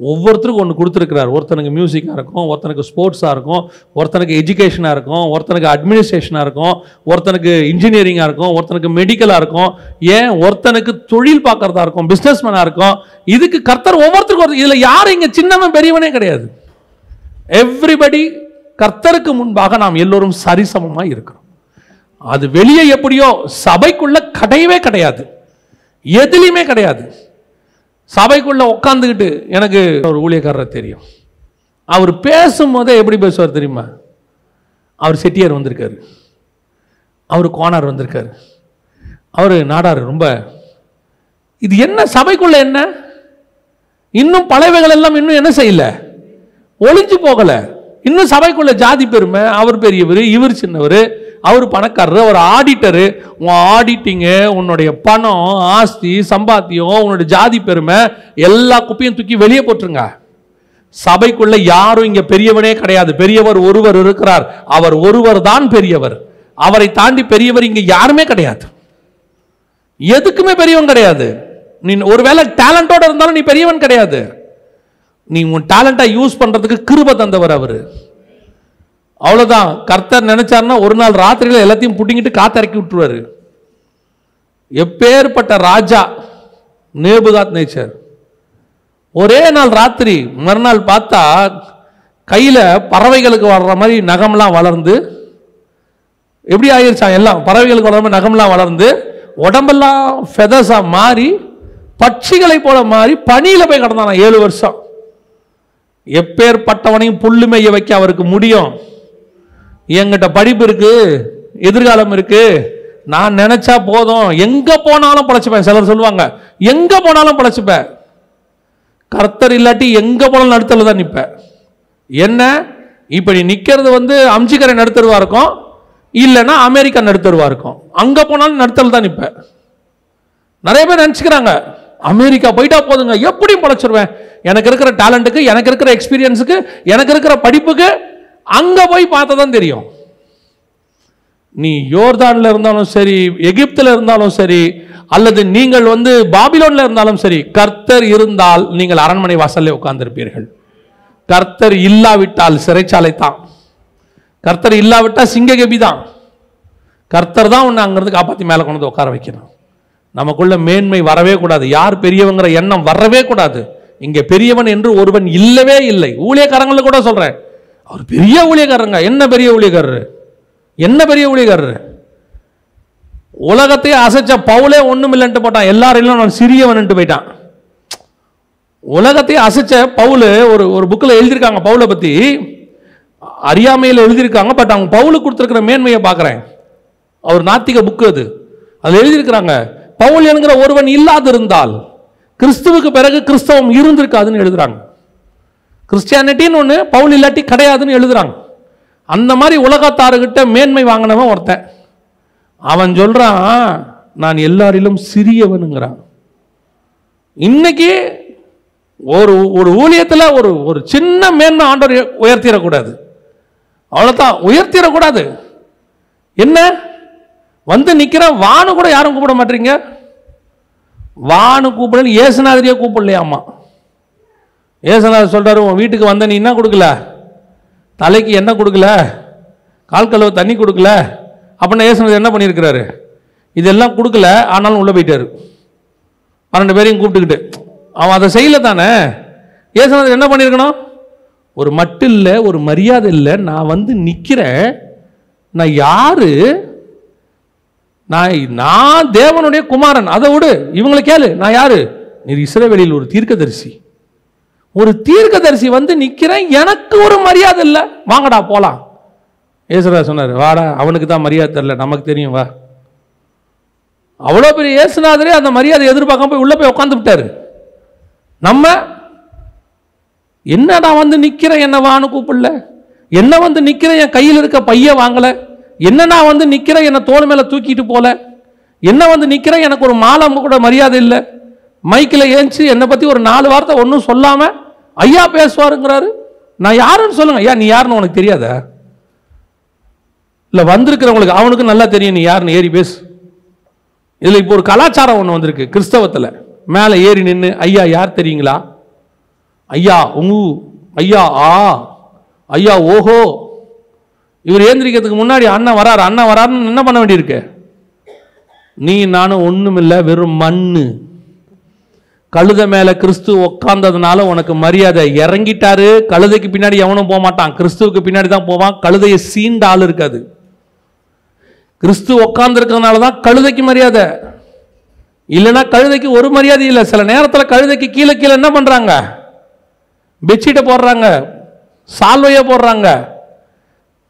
ஒவ்வொருத்தருக்கும் ஒன்று கொடுத்துருக்கிறார். ஒருத்தனுக்கு மியூசிக்காக இருக்கும் ஒருத்தனுக்கு ஸ்போர்ட்ஸாக இருக்கும் ஒருத்தனுக்கு எஜுகேஷனாக இருக்கும் ஒருத்தனுக்கு அட்மினிஸ்ட்ரேஷனாக இருக்கும் ஒருத்தனுக்கு இன்ஜினியரிங்காக இருக்கும் ஒருத்தனுக்கு மெடிக்கலாக இருக்கும். ஏன்? ஒருத்தனுக்கு தொழில் பார்க்குறதா இருக்கும் பிஸ்னஸ்மேனாக இருக்கும். இதுக்கு கர்த்தர் ஒவ்வொருத்தருக்கும் ஒரு இதில் யாரும் இங்கே சின்னவன் பெரியவனே கிடையாது. எவ்ரிபடி கர்த்தருக்கு முன்பாக நாம் எல்லோரும் சரிசமமாக இருக்கிறோம். அது வெளியே எப்படியோ சபைக்குள்ள கிடையவே கிடையாது. எதுலையுமே கிடையாது. சபைக்குள்ள உட்காந்துக்கிட்டு எனக்கு ஒரு ஊழியக்காரரை தெரியும். அவர் பேசும்போதே எப்படி பேசுவார் தெரியுமா? அவர் செட்டியார் வந்திருக்காரு. அவர் கோனார் வந்திருக்காரு. அவர் நாடார் ரொம்ப. இது என்ன? சபைக்குள்ள என்ன? இன்னும் பழவைகள் எல்லாம் இன்னும் என்ன செய்யல? ஒளிஞ்சு போகலை. இன்னும் சபைக்குள்ள ஜாதி பெருமை. அவர் பெரியவர் இவர் சின்னவர். அவர் பணக்காரரு அவர் ஆடிட்டரு. உன் ஆடிட்டிங்கு உன்னுடைய பணம் ஆஸ்தி சம்பாத்தியம் உன்னுடைய ஜாதி பெருமை எல்லா குப்பையும் தூக்கி வெளியே போட்டுருங்க. சபைக்குள்ள யாரும் இங்க பெரியவனே கிடையாது. பெரியவர் ஒருவர் இருக்கிறார். அவர் ஒருவர் தான் பெரியவர். அவரை தாண்டி பெரியவர் இங்க யாருமே கிடையாது. எதுக்குமே பெரியவன் கிடையாது. நீ ஒருவேளை டேலண்டோட இருந்தாலும் நீ பெரியவன் கிடையாது. நீ உன் டேலண்டா யூஸ் பண்றதுக்கு கிருப தந்தவர் அவரு. அவ்வளோதான் கர்த்தர் நினச்சார்னா ஒரு நாள் ராத்திரியில் எல்லாத்தையும் பிடிங்கிட்டு காத்தறக்கி விட்டுருவாரு. எப்பேற்பட்ட ராஜா நேபுகாத் நேச்சர் ஒரே நாள் ராத்திரி மறுநாள் பார்த்தா கையில் பறவைகளுக்கு வளர்ற மாதிரி நகம்லாம் வளர்ந்து எப்படி ஆகிருச்சான் எல்லாம்? பறவைகளுக்கு வளர்ற மாதிரி நகம்லாம் வளர்ந்து உடம்பெல்லாம் ஃபெதர்ஸாக மாறி பட்சிகளை போல மாறி பனியில் போய் கிடந்தானா ஏழு வருஷம். எப்பேற்பட்டவனையும் புல்லு மேய வைக்க அவருக்கு முடியும். என்கிட்ட படிப்பு இருக்கு எதிர்காலம் இருக்கு. நான் நினைச்சா போதும். எங்க போனாலும் பழச்சிப்பேன். சிலர் சொல்லுவாங்க எங்க போனாலும் பழச்சிப்பேன். கர்த்தர் இல்லாட்டி எங்க போனாலும் நடுத்தல தான் நிற்பேன் என்ன? இப்படி நீ நிக்கிறது வந்து அம்சிக்கரை நடுத்தருவா இருக்கும். இல்லைன்னா அமெரிக்கா நடுத்தருவா இருக்கும். அங்க போனாலும் நடுத்தல் தான் நிற்பேன் நிறைய பேர் நினச்சிக்கிறாங்க அமெரிக்கா போயிட்டா போதுங்க. எப்படி பழச்சிருவேன். எனக்கு இருக்கிற டேலண்ட்டுக்கு எனக்கு இருக்கிற எக்ஸ்பீரியன்ஸுக்கு எனக்கு இருக்கிற படிப்புக்கு அங்கே போய் பார்த்தா தான் தெரியும். நீ யோர்தானில் இருந்தாலும் சரி எகிப்தில் இருந்தாலும் சரி அல்லது நீங்கள் வந்து பாபிலோனில் இருந்தாலும் சரி கர்த்தர் இருந்தால் நீங்கள் அரண்மனை வாசலில் உட்கார்ந்திருப்பீர்கள். கர்த்தர் இல்லாவிட்டால் சிறைச்சாலை தான். கர்த்தர் இல்லாவிட்டால் சிங்ககபி தான். கர்த்தர் தான் உன்னை அங்கேருந்து காப்பாற்றி மேலே கொண்டு வந்து உட்கார வைக்கணும். நமக்குள்ள மேன்மை வரவே கூடாது. யார் பெரியவங்கிற எண்ணம் வரவே கூடாது. இங்கே பெரியவன் என்று ஒருவன் இல்லவே இல்லை. ஊழியக்காரங்களை கூட சொல்கிறேன் அவர் பெரிய ஊழியக்காரங்க என்ன பெரிய ஊழியக்காரரு? என்ன பெரிய ஊழியக்காரரு? உலகத்தையே அசைச்ச பவுலே ஒன்றும் இல்லைன்ட்டு போட்டான். எல்லாரும் நான் சிறியவன்ட்டு போயிட்டான். உலகத்தையே அசைச்ச பவுல் ஒரு ஒரு புக்கில் எழுதியிருக்காங்க பவுலை பற்றி அறியாமையில் எழுதியிருக்காங்க பட் அவங்க பவுலுக்கு கொடுத்துருக்கிற மேன்மையை பார்க்குறேன். அவர் நாத்திக புக்கு அது. அதில் எழுதியிருக்கிறாங்க பவுல் என்கிற ஒருவன் இல்லாதிருந்தால் கிறிஸ்துவுக்கு பிறகு கிறிஸ்தவம் இருந்திருக்காதுன்னு எழுதுறாங்க. கிறிஸ்டியானிட்டின்னு ஒன்று பவுல் இல்லாட்டி கிடையாதுன்னு எழுதுறாங்க. அந்த மாதிரி உலகத்தாருக்கிட்ட மேன்மை வாங்கினவன் ஒருத்தன். அவன் சொல்கிறான் நான் எல்லாரிலும் சிறியவனுங்கிறான். இன்னைக்கு ஒரு ஒரு ஊழியத்தில் ஒரு ஒரு சின்ன மேன்மை ஆண்டவர் உயர்த்திடக்கூடாது. அவ்வளோதான் உயர்த்திடக்கூடாது. என்ன? வந்து நிற்கிற வானு கூட யாரும் கூப்பிட மாட்டீங்க? வானு கூப்பிடல ஏசுநாதிரியே கூப்பிடலையாம்மா ஏசுநாதர் சொல்கிறார் உன் வீட்டுக்கு வந்த நீ என்ன கொடுக்கல? தலைக்கு என்ன கொடுக்கல? கால் கலவு தண்ணி கொடுக்கல? அப்படின்னா ஏசுநாதர் என்ன பண்ணியிருக்கிறாரு? இதெல்லாம் கொடுக்கல ஆனாலும் உள்ளே போயிட்டாரு. பன்னெண்டு பேரையும் கூப்பிட்டுக்கிட்டு அவன் அதை செய்யல தானே? ஏசுநாதர் என்ன பண்ணியிருக்கணும்? ஒரு மட்டு இல்லை ஒரு மரியாதை இல்லை நான் வந்து நிற்கிறேன் நான் யாரு? நான் நான் தேவனுடைய குமாரன். அதை விடு இவங்களை கேளு நான் யாரு? நீர் இஸ்ரவேலில் ஒரு தீர்க்கதரிசி. ஒரு தீர்க்கதரிசி வந்து நிற்கிறேன் எனக்கு ஒரு மரியாதை இல்லை. வாங்கடா போகலாம் ஏசுரா சொன்னார் வாடா அவனுக்கு தான் மரியாதை தெரில நமக்கு தெரியும் வா. அவ்வளோ பெரிய இயேசுநாதரே அந்த மரியாதை எதிர்பார்க்காம போய் உள்ளே போய் உட்காந்து விட்டாரு. நம்ம என்னடா வந்து நிற்கிறேன் என்ன வான்னு கூப்பிடல? என்ன வந்து நிற்கிறேன் என் கையில் இருக்க பைய வாங்கலை? என்ன நான் வந்து நிற்கிறேன் என்னை தோல் மேலே தூக்கிட்டு போல? என்ன வந்து நிற்கிறேன் எனக்கு ஒரு மாலை கூட மரியாதை இல்லை? மைக்கில் ஏஞ்சி என்னை பற்றி ஒரு நாலு வார்த்தை ஒன்றும் சொல்லாமல் ஐயா பேசுவாருங்கிறாரு. நான் யாருன்னு சொல்லுங்க. ஐயா நீ யாருன்னு உனக்கு தெரியாதா? இல்லை வந்திருக்கிறவங்களுக்கு அவனுக்கு நல்லா தெரியும் நீ யாருன்னு ஏறி பேசு. இதில் இப்போ ஒரு கலாச்சாரம் ஒன்று வந்திருக்கு கிறிஸ்தவத்தில். மேலே ஏறி நின்று ஐயா யார் தெரியுங்களா? ஐயா உங்கு ஐயா ஆ ஐயா ஓஹோ. இவர் ஏந்திரிக்கிறதுக்கு முன்னாடி அண்ணன் வராரு. அண்ணன் வராருன்னு என்ன பண்ண வேண்டியிருக்கு? நீ நானும் ஒண்ணுமில்ல வெறும் மண்ணு. கழுத மேலே கிறிஸ்து உட்கார்ந்ததுனால உனக்கு மரியாதை. இறங்கிட்டாரு கழுதைக்கு பின்னாடி எவனும் போக மாட்டான். கிறிஸ்துவுக்கு பின்னாடி தான் போவான். கழுதையை சீண்ட ஆள் இருக்காது. கிறிஸ்து உட்கார்ந்துருக்கிறதுனால தான் கழுதைக்கு மரியாதை. இல்லைன்னா கழுதைக்கு ஒரு மரியாதை இல்லை. சில நேரத்தில் கழுதைக்கு கீழே கீழே என்ன பண்ணுறாங்க பெட்ஷீட்டை போடுறாங்க சால்வையை போடுறாங்க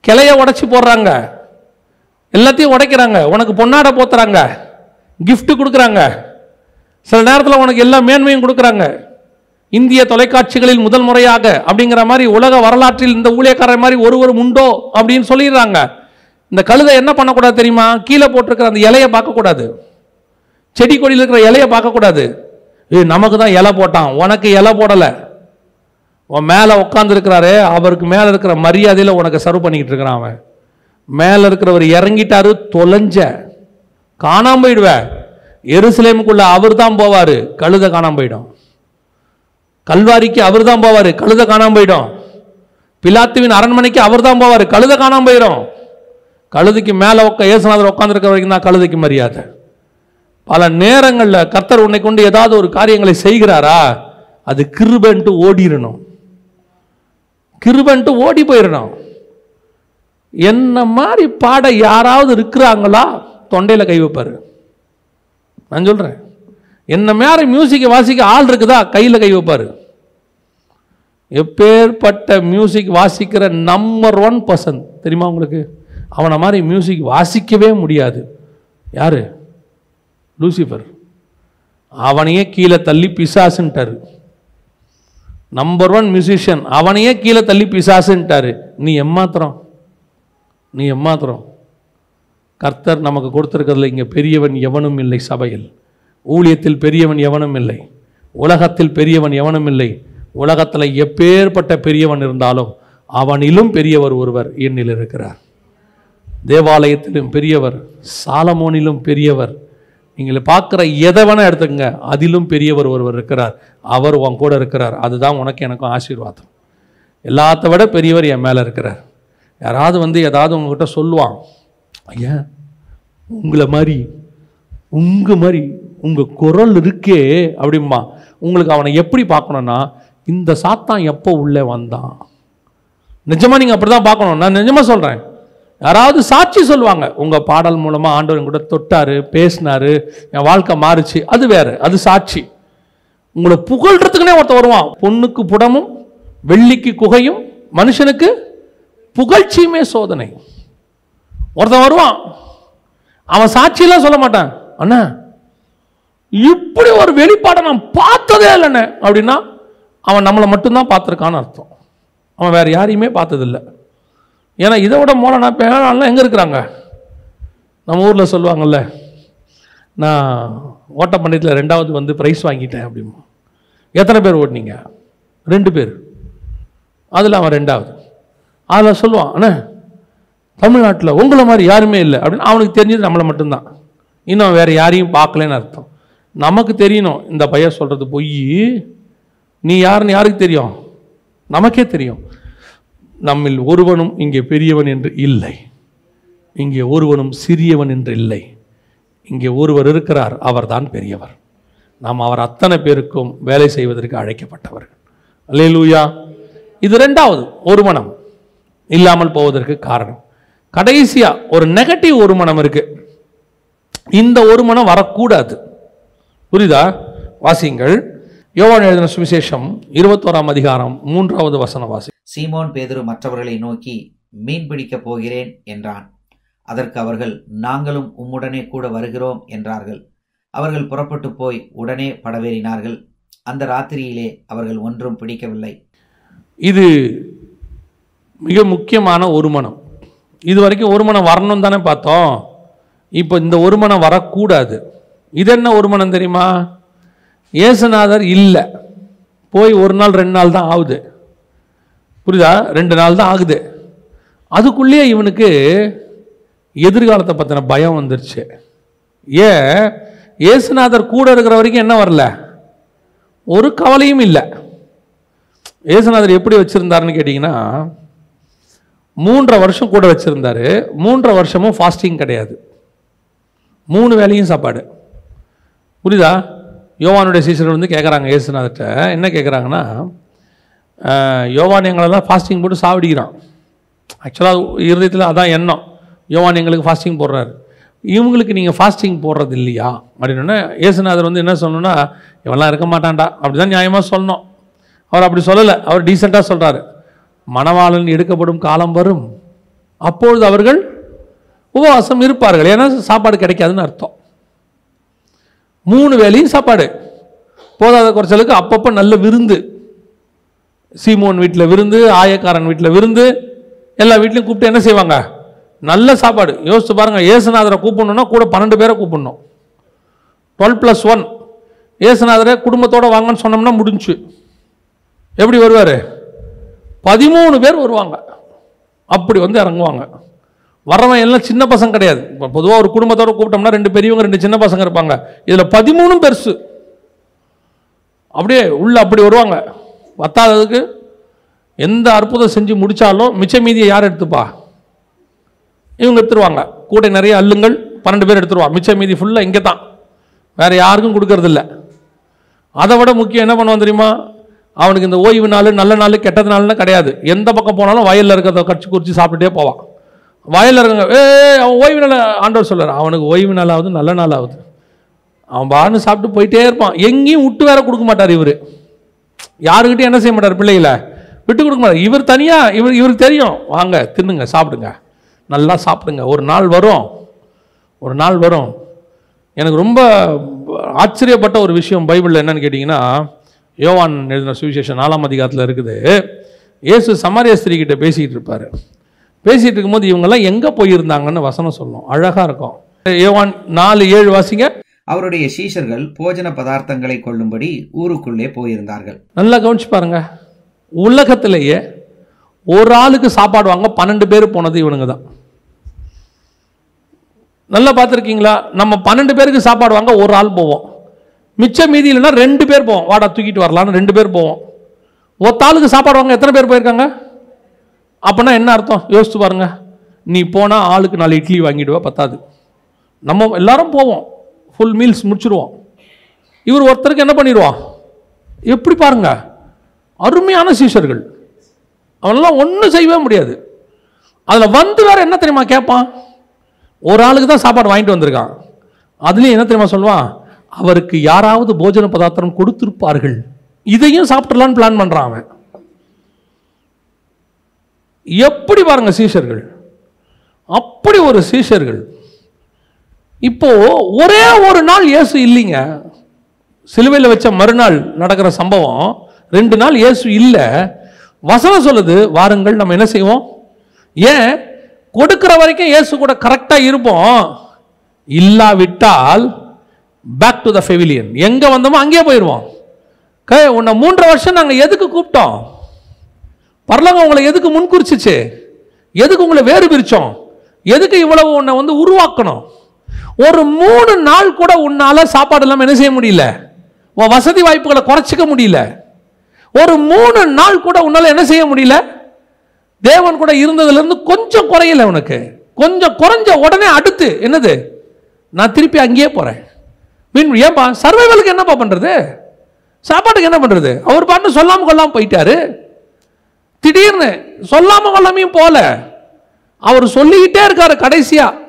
கிளைய உடைச்சி போடுறாங்க. எல்லாத்தையும் உடைக்கிறாங்க. உனக்கு பொன்னாடை போத்துறாங்க கிஃப்ட்டு கொடுக்குறாங்க. சில நேரத்தில் உனக்கு எல்லா மேன்மையும் கொடுக்குறாங்க. இந்திய தொலைக்காட்சிகளில் முதல் முறையாக அப்படிங்கிற மாதிரி உலக வரலாற்றில் இந்த ஊழியக்காரர் மாதிரி ஒருவரும் உண்டோ அப்படின்னு சொல்லிடுறாங்க. இந்த கழுதை என்ன பண்ணக்கூடாது தெரியுமா? கீழே போட்டிருக்கிற அந்த இலையை பார்க்கக்கூடாது. செடி கொடியில் இருக்கிற இலையை பார்க்கக்கூடாது. ஏய் நமக்கு தான் இலை போட்டான். உனக்கு இலை போடலை. உன் மேலே உட்காந்துருக்கிறாரு அவருக்கு மேலே இருக்கிற மரியாதையில் உனக்கு சர்வ் பண்ணிக்கிட்டு இருக்கிறான் அவன். மேலே இருக்கிறவர் இறங்கிட்டாரு தொலைஞ்ச. காணாம போயிடுவேன் எருசலேமுக்குள்ள அவர் தான் போவார் கழுதை காணாம போயிடும். கல்வாரிக்கு அவர் தான் போவார் கழுத காணாம போயிடும். பிலாத்துவின் அரண்மனைக்கு அவர் தான் போவார் கழுத காணாம போயிடும். கழுதைக்கு மேலே உட்கா ஏசுநாதர் உட்காந்துருக்க வரைக்கும் தான் கழுதைக்கு மரியாதை. பல நேரங்களில் கர்த்தர் உன்னை கொண்டு ஏதாவது ஒரு காரியங்களை செய்கிறாரா? அது கிருபன்ட்டு ஓடிடணும் கிருபன்ட்டு ஓடி போயிடணும் என்ன மாதிரி பாட யாராவது இருக்கிறாங்களா? தொண்டையில் கை வைப்பாரு. நான் சொல்கிறேன் என்ன மேற மியூசிக்கை வாசிக்க ஆள் இருக்குதா? கையில் கை வைப்பார். எப்பேற்பட்ட மியூசிக் வாசிக்கிற நம்பர் ஒன் பர்சன் தெரியுமா உங்களுக்கு? அவனை மாதிரி மியூசிக் வாசிக்கவே முடியாது. யார்? லூசிஃபர் அவனையே கீழே தள்ளி பிசாசுன்ட்டாரு. நம்பர் ஒன் மியூசிஷியன் அவனையே கீழே தள்ளி பிசாசுன்ட்டாரு. நீ எம்மாத்திரம் நீ எம்மாத்திரம் கர்த்தர் நமக்கு கொடுத்துருக்கிறதுல இங்கே பெரியவன் எவனும் இல்லை சபையில். ஊழியத்தில் பெரியவன் எவனும் இல்லை. உலகத்தில் பெரியவன் எவனும் இல்லை. உலகத்தில் எப்பேற்பட்ட பெரியவன் இருந்தாலும் அவனிலும் பெரியவர் ஒருவர் என்னில் இருக்கிறார். தேவாலயத்திலும் பெரியவர் சாலமோனிலும் பெரியவர். நீங்கள் பார்க்குற எதை வேணால் எடுத்துக்கங்க அதிலும் பெரியவர் ஒருவர் இருக்கிறார். அவர் உன் கூட இருக்கிறார். அதுதான் உனக்கு எனக்கும் ஆசீர்வாதம். எல்லாத்த விட பெரியவர் என் மேலே இருக்கிறார். யாராவது வந்து ஏதாவது உங்ககிட்ட சொல்லுவான் ஐயா உங்களை மாதிரி உங்கள் மாதிரி உங்கள் குரல் இருக்கே அப்படிம்பா. உங்களுக்கு அவனை எப்படி பார்க்கணுன்னா இந்த சாத்தான் எப்போ உள்ளே வந்தான்? நிஜமாக நீங்கள் அப்படி தான் பார்க்கணும். நான் நிஜமாக சொல்கிறேன் யாராவது சாட்சி சொல்லுவாங்க உங்கள் பாடல் மூலமாக ஆண்டவர் கூட தொட்டாரு பேசினாரு என் வாழ்க்கை மாறுச்சு. அது வேறு அது சாட்சி. உங்களை புகழ்றதுக்குனே ஒருத்தன் வருவான். பொண்ணுக்கு புடமும் வெள்ளிக்கு குகையும் மனுஷனுக்கு புகழ்ச்சியுமே சோதனை. ஒருத்தன் வருவான். அவன் சாட்சியெல்லாம் சொல்ல மாட்டான். அண்ணா இப்படி ஒரு வெளிப்பாடை நான் பார்த்ததே இல்லைண்ணே. அப்படின்னா அவன் நம்மளை மட்டும்தான் பார்த்துருக்கான்னு அர்த்தம். அவன் வேறு யாரையுமே பார்த்ததில்ல. ஏன்னா இதை விட மோளனா பேரெல்லாம் எங்கே இருக்கிறாங்க? நம்ம ஊரில் சொல்லுவாங்கல்ல நான் ஓட்ட ஓட்டப்பந்தயத்தில் ரெண்டாவது வந்து ப்ரைஸ் வாங்கிட்டேன் அப்படிமா எத்தனை பேர் ஓட்டினீங்க? ரெண்டு பேர். அதில் அவன் ரெண்டாவது. அதில் சொல்லுவான் அண்ணே தமிழ்நாட்டில் உங்களை மாதிரி யாருமே இல்லை. அப்படின்னு அவனுக்கு தெரிஞ்சது நம்மளை மட்டும்தான். இன்னும் வேறு யாரையும் பார்க்கலன்னு அர்த்தம். நமக்கு தெரியணும். இந்த பையன் சொல்கிறது பொய். நீ யாருன்னு யாருக்கு தெரியும்? நமக்கே தெரியும். நம்மில் ஒருவனும் இங்கே பெரியவன் என்று இல்லை. இங்கே ஒருவனும் சிறியவன் என்று இல்லை. இங்கே ஒருவர் இருக்கிறார் அவர்தான் பெரியவர். நாம் அவர் அத்தனை பேருக்கும் வேலை செய்வதற்கு அழைக்கப்பட்டவர்கள். அல்லேலூயா. இது ரெண்டாவது ஒரு மனம் இல்லாமல் போவதற்கு காரணம். கடைசியா ஒரு நெகட்டிவ் ஒரு மனம் இருக்கு. இந்த ஒரு மனம் வரக்கூடாது. புரியுதா? வாசிங்கள் யோவான் எழுதின சுவிசேஷம் இருபத்தோராம் அதிகாரம் மூன்றாவது வசன வாசி. சீமோன் பேதுரு மற்றவர்களை நோக்கி மீன் பிடிக்கப் போகிறேன் என்றான். அதற்கு அவர்கள் நாங்களும் உம்முடனே கூட வருகிறோம் என்றார்கள். அவர்கள் புறப்பட்டு போய் உடனே படவேறினார்கள். அந்த ராத்திரியிலே அவர்கள் ஒன்றும் பிடிக்கவில்லை. இது மிக முக்கியமான ஒரு மனம். இது வரைக்கும் ஒரு மனம் வரணும் தானே பார்த்தோம். இப்போ இந்த ஒரு மனம் வரக்கூடாது. இது என்ன ஒரு மனம் தெரியுமா? ஏசுநாதர் இல்லை. போய் ஒரு நாள் ரெண்டு நாள் தான் ஆகுது. புரியுதா? ரெண்டு நாள் தான் ஆகுது. அதுக்குள்ளேயே இவனுக்கு எதிர்காலத்தை பற்றின பயம் வந்துருச்சு. ஏன்? ஏசுநாதர் கூட இருக்கிற வரைக்கும் என்ன வரல? ஒரு கவலையும் இல்லை. ஏசுநாதர் எப்படி வச்சுருந்தாருன்னு கேட்டிங்கன்னா மூன்றரை வருஷம் கூட வச்சுருந்தாரு. மூன்றரை வருஷமும் ஃபாஸ்டிங் கிடையாது. மூணு வேலையும் சாப்பாடு. புரியுதா? யோவானுடைய சீசர்கள் வந்து கேட்குறாங்க இயேசுநாதர்கிட்ட. என்ன கேட்குறாங்கன்னா யோவான் எங்களெல்லாம் ஃபாஸ்டிங் போட்டு சாவடிக்கிறான். ஆக்சுவலாக இருதயத்தில் அதான் எண்ணம். யோவான் எங்களுக்கு ஃபாஸ்டிங் போடுறாரு. இவங்களுக்கு நீங்கள் ஃபாஸ்டிங் போடுறது இல்லையா? அப்படின்னா ஏசுநாதர் வந்து என்ன சொல்லணும்னா இவன்லாம் இருக்க மாட்டான்டா. அப்படி தான் நியாயமாக சொல்லணும். அவர் அப்படி சொல்லலை. அவர் டீசெண்டாக சொல்கிறாரு மணவாளன் எடுக்கப்படும் காலம் வரும். அப்பொழுது அவர்கள் உபவாசம் இருப்பார்கள். ஏன்னா சாப்பாடு கிடைக்காதுன்னு அர்த்தம். மூணு வேலையும் சாப்பாடு. போதாத குறைச்சலுக்கு அப்பப்போ நல்ல விருந்து. சீமோன் வீட்டில் விருந்து ஆயக்காரன் வீட்டில் விருந்து. எல்லா வீட்லையும் கூப்பிட்டு என்ன செய்வாங்க? நல்ல சாப்பாடு. யோசித்து பாருங்கள் ஏசுநாதரை கூப்பிடணுன்னா கூட பன்னெண்டு பேரை கூப்பிடணும். Twelve plus one. ஏசுநாதரை குடும்பத்தோட வாங்கன்னு சொன்னோம்னா முடிஞ்சு. எப்படி வருவார்? பதிமூணு பேர் வருவாங்க. அப்படி வந்து இறங்குவாங்க. வரவன் எல்லாம் சின்ன பசங்க கிடையாது. இப்போ பொதுவாக ஒரு குடும்பத்தோடு கூப்பிட்டோம்னா ரெண்டு பெரியவங்க ரெண்டு சின்ன பசங்க இருப்பாங்க. இதில் பதிமூணும் பெருசு. அப்படியே உள்ளே அப்படி வருவாங்க. வத்தாததுக்கு எந்த அற்புதம் செஞ்சு முடித்தாலும் மிச்ச மீதியை யார் எடுத்துப்பா? இவங்க எடுத்துருவாங்க. கூட நிறைய அல்லுங்கள் பன்னெண்டு பேர் எடுத்துருவா. மிச்ச மீதி ஃபுல்லாக இங்கே தான் வேறு யாருக்கும் கொடுக்கறதில்ல. அதை விட முக்கியம் என்ன பண்ணுவோம் தெரியுமா? அவனுக்கு இந்த ஓய்வு நாள் நல்ல நாள் கெட்டது நாள்னு கிடையாது. எந்த பக்கம் போனாலும் வயலில் இருக்கிறத கடிச்சு குறித்து சாப்பிட்டுட்டே போவான். வயலில் இருக்க ஏ அவன் ஓய்வு நாள் ஆண்டவர் சொல்கிறான் அவனுக்கு ஓய்வு நாள் ஆகுது நல்ல நாள் ஆகுது அவன் பாருன்னு சாப்பிட்டு போயிட்டே இருப்பான். எங்கேயும் விட்டு வேற கொடுக்க மாட்டார் இவர். யாருக்கிட்டையும் என்ன செய்ய மாட்டார் பிள்ளைகளை? விட்டு கொடுக்க மாட்டார். இவர் தனியாக இவர் இவருக்கு தெரியும். வாங்க தின்னுங்க சாப்பிடுங்க. நல்லா சாப்பிடுங்க. ஒரு நாள் வரும். ஒரு நாள் வரும். எனக்கு ரொம்ப ஆச்சரியப்பட்ட ஒரு விஷயம் பைபிளில் என்னன்னு கேட்டிங்கன்னா யோவான் எழுதின சுவிசேஷம் நாலாம் அதிகாரத்தில் இருக்குது. இயேசு சமாரிய ஸ்திரீ கிட்ட பேசிக்கிட்டு இருப்பார். பேசிகிட்டு இருக்கும்போது இவங்கெல்லாம் எங்கே போயிருந்தாங்கன்னு வசனம் சொல்லும். அழகாக இருக்கும். யோவான் நாலு ஏழு வாசிங்க. அவருடைய சீஷர்கள் போஜன பதார்த்தங்களை கொள்ளும்படி ஊருக்குள்ளே போயிருந்தார்கள். நல்லா கவனிச்சு பாருங்க. உலகத்திலேயே ஒரு ஆளுக்கு சாப்பாடு வாங்க பன்னெண்டு பேர் போனது இவனுங்க தான். நல்லா பார்த்துருக்கீங்களா? நம்ம பன்னெண்டு பேருக்கு சாப்பாடு வாங்க ஒரு ஆள் போவோம். மிச்சம் மீதி இல்லைன்னா ரெண்டு பேர் போவோம். வாடா தூக்கிட்டு வரலான்னு ரெண்டு பேர் போவோம். ஒத்தாளுக்கு சாப்பாடு வாங்க எத்தனை பேர் போயிருக்காங்க? அப்போனா என்ன அர்த்தம்? யோசித்து பாருங்க. நீ போனால் ஆளுக்கு நாலு இட்லி வாங்கிடுவா பத்தாது. நம்ம எல்லாரும் போவோம். ஃபுல் மீல்ஸ் முடிச்சுருவோம். இவர் ஒருத்தருக்கு என்ன பண்ணிடுவான் எப்படி பாருங்க. அருமையான சீஷர்கள். அவனெல்லாம் ஒன்றும் செய்யவே முடியாது. அதில் வந்து வேற என்ன தெரியுமா கேட்பான் ஒரு ஆளுக்கு தான் சாப்பாடு வாங்கிட்டு வந்திருக்கான். அதுலேயும் என்ன தெரியுமா சொல்லுவான்? அவருக்கு யாராவது போஜன பதார்த்தம் கொடுத்திருப்பார்கள். இதையும் சாப்பிட்றலான்னு பிளான் பண்ணுறான் அவன். எப்படி பாருங்க சீஷர்கள். அப்படி ஒரு சீஷர்கள். இப்போ ஒரே ஒரு நாள் இயேசு இல்லைங்க. சிலுவையில் வச்ச மறுநாள் நடக்கிற சம்பவம் ரெண்டு நாள் இயேசு இல்லை. வசனம் சொல்லுது வாருங்கள் நம்ம என்ன செய்வோம்? ஏன்? கொடுக்கிற வரைக்கும் இயேசு கூட கரெக்டாக இருப்போம். இல்லாவிட்டால் பேக் டு த ஃபெவிலியன் எங்கே வந்தோமோ அங்கேயே போயிடுவோம் கே உன்னை மூன்றரை வருஷம் நாங்கள் எதுக்கு கூப்பிட்டோம்? பரலோகம் உங்களை எதுக்கு முன்குறிச்சிச்சு? எதுக்கு உங்களை வேறு பிரித்தோம் எதுக்கு இவ்வளவு உன்னை வந்து உருவாக்கணும்? ஒரு மூணு நாள் கூட உன்னால் சாப்பாடு இல்லாமல் என்ன செய்ய முடியல? உன் வசதி வாய்ப்புகளை குறைச்சிக்க முடியல. ஒரு மூணு நாள் கூட உன்னால் என்ன செய்ய முடியல? தேவன் கூட இருந்ததுலேருந்து கொஞ்சம் குறையல உனக்கு. கொஞ்சம் குறைஞ்ச உடனே அடுத்து என்னது? நான் திருப்பி அங்கேயே போகிறேன் மீன் ஏன்பா சர்வைவலுக்கு என்னப்பா பண்ணுறது சாப்பாட்டுக்கு என்ன பண்ணுறது அவர் பாட்டு சொல்லாமல் கொள்ளாமல் போயிட்டாரு. திடீர்னு சொல்லாமல் கொள்ளாமையும் போல. அவர் சொல்லிக்கிட்டே இருக்கார் கடைசியாக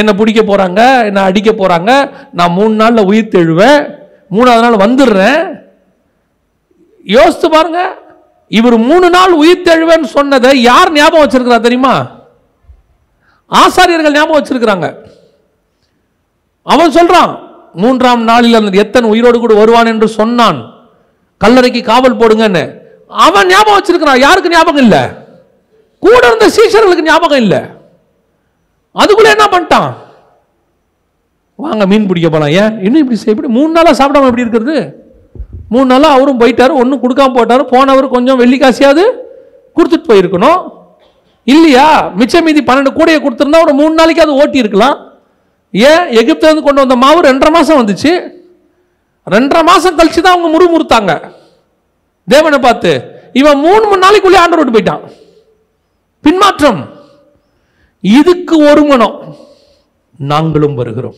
என்னை பிடிக்க போகிறாங்க என்னை அடிக்க போகிறாங்க நான் மூணு நாளில் உயிர் தெழுவேன். மூணாவது நாள் வந்துடுறேன். யோசித்து பாருங்க. இவர் மூணு நாள் உயிர் தெழுவேன்னு சொன்னதை யார் ஞாபகம் வச்சிருக்கிறா தெரியுமா? ஆசாரியர்கள் ஞாபகம் வச்சிருக்கிறாங்க. அவன் சொல்கிறான் மூன்றாம் நாளில் அந்த எத்தன் உயிரோடு கூட வருவான் என்று சொன்னான். கல்லறைக்கு காவல் போடுங்கன்னு. அவன் ஞாபகம் வச்சிருக்கிறான். யாருக்கு ஞாபகம் இல்லை? கூட இருந்த சீசர்களுக்கு ஞாபகம் இல்லை. அதுக்குள்ள என்ன பண்ணிட்டான்? வாங்க மீன் பிடிக்க போலாம். ஏன்? இன்னும் இப்படி செய்ய மூணு நாளாக சாப்பிடாம எப்படி இருக்கிறது? மூணு நாளாக அவரும் போயிட்டாரு ஒன்றும் கொடுக்காம போட்டாரு போனவர் கொஞ்சம் வெள்ளிக்காசியாவது கொடுத்துட்டு போயிருக்கணும். இல்லையா? மிச்ச மீதி பன்னெண்டு கூடையை கொடுத்துருந்தா ஒரு மூணு நாளைக்கு அது ஓட்டி இருக்கலாம் ஏன் எகிப்துலேருந்து கொண்டு வந்த மாவு ரெண்டரை மாதம் வந்துச்சு? ரெண்டரை மாதம் கழிச்சு தான் அவங்க முறுமுறுத்தாங்க. தேவனை பார்த்து இவன் மூணு மூணு நாளைக்குள்ளே ஆண்டவர் விட்டு போயிட்டான். பின்மாற்றம். இதுக்கு ஒரு மனம் நாங்களும் வருகிறோம்.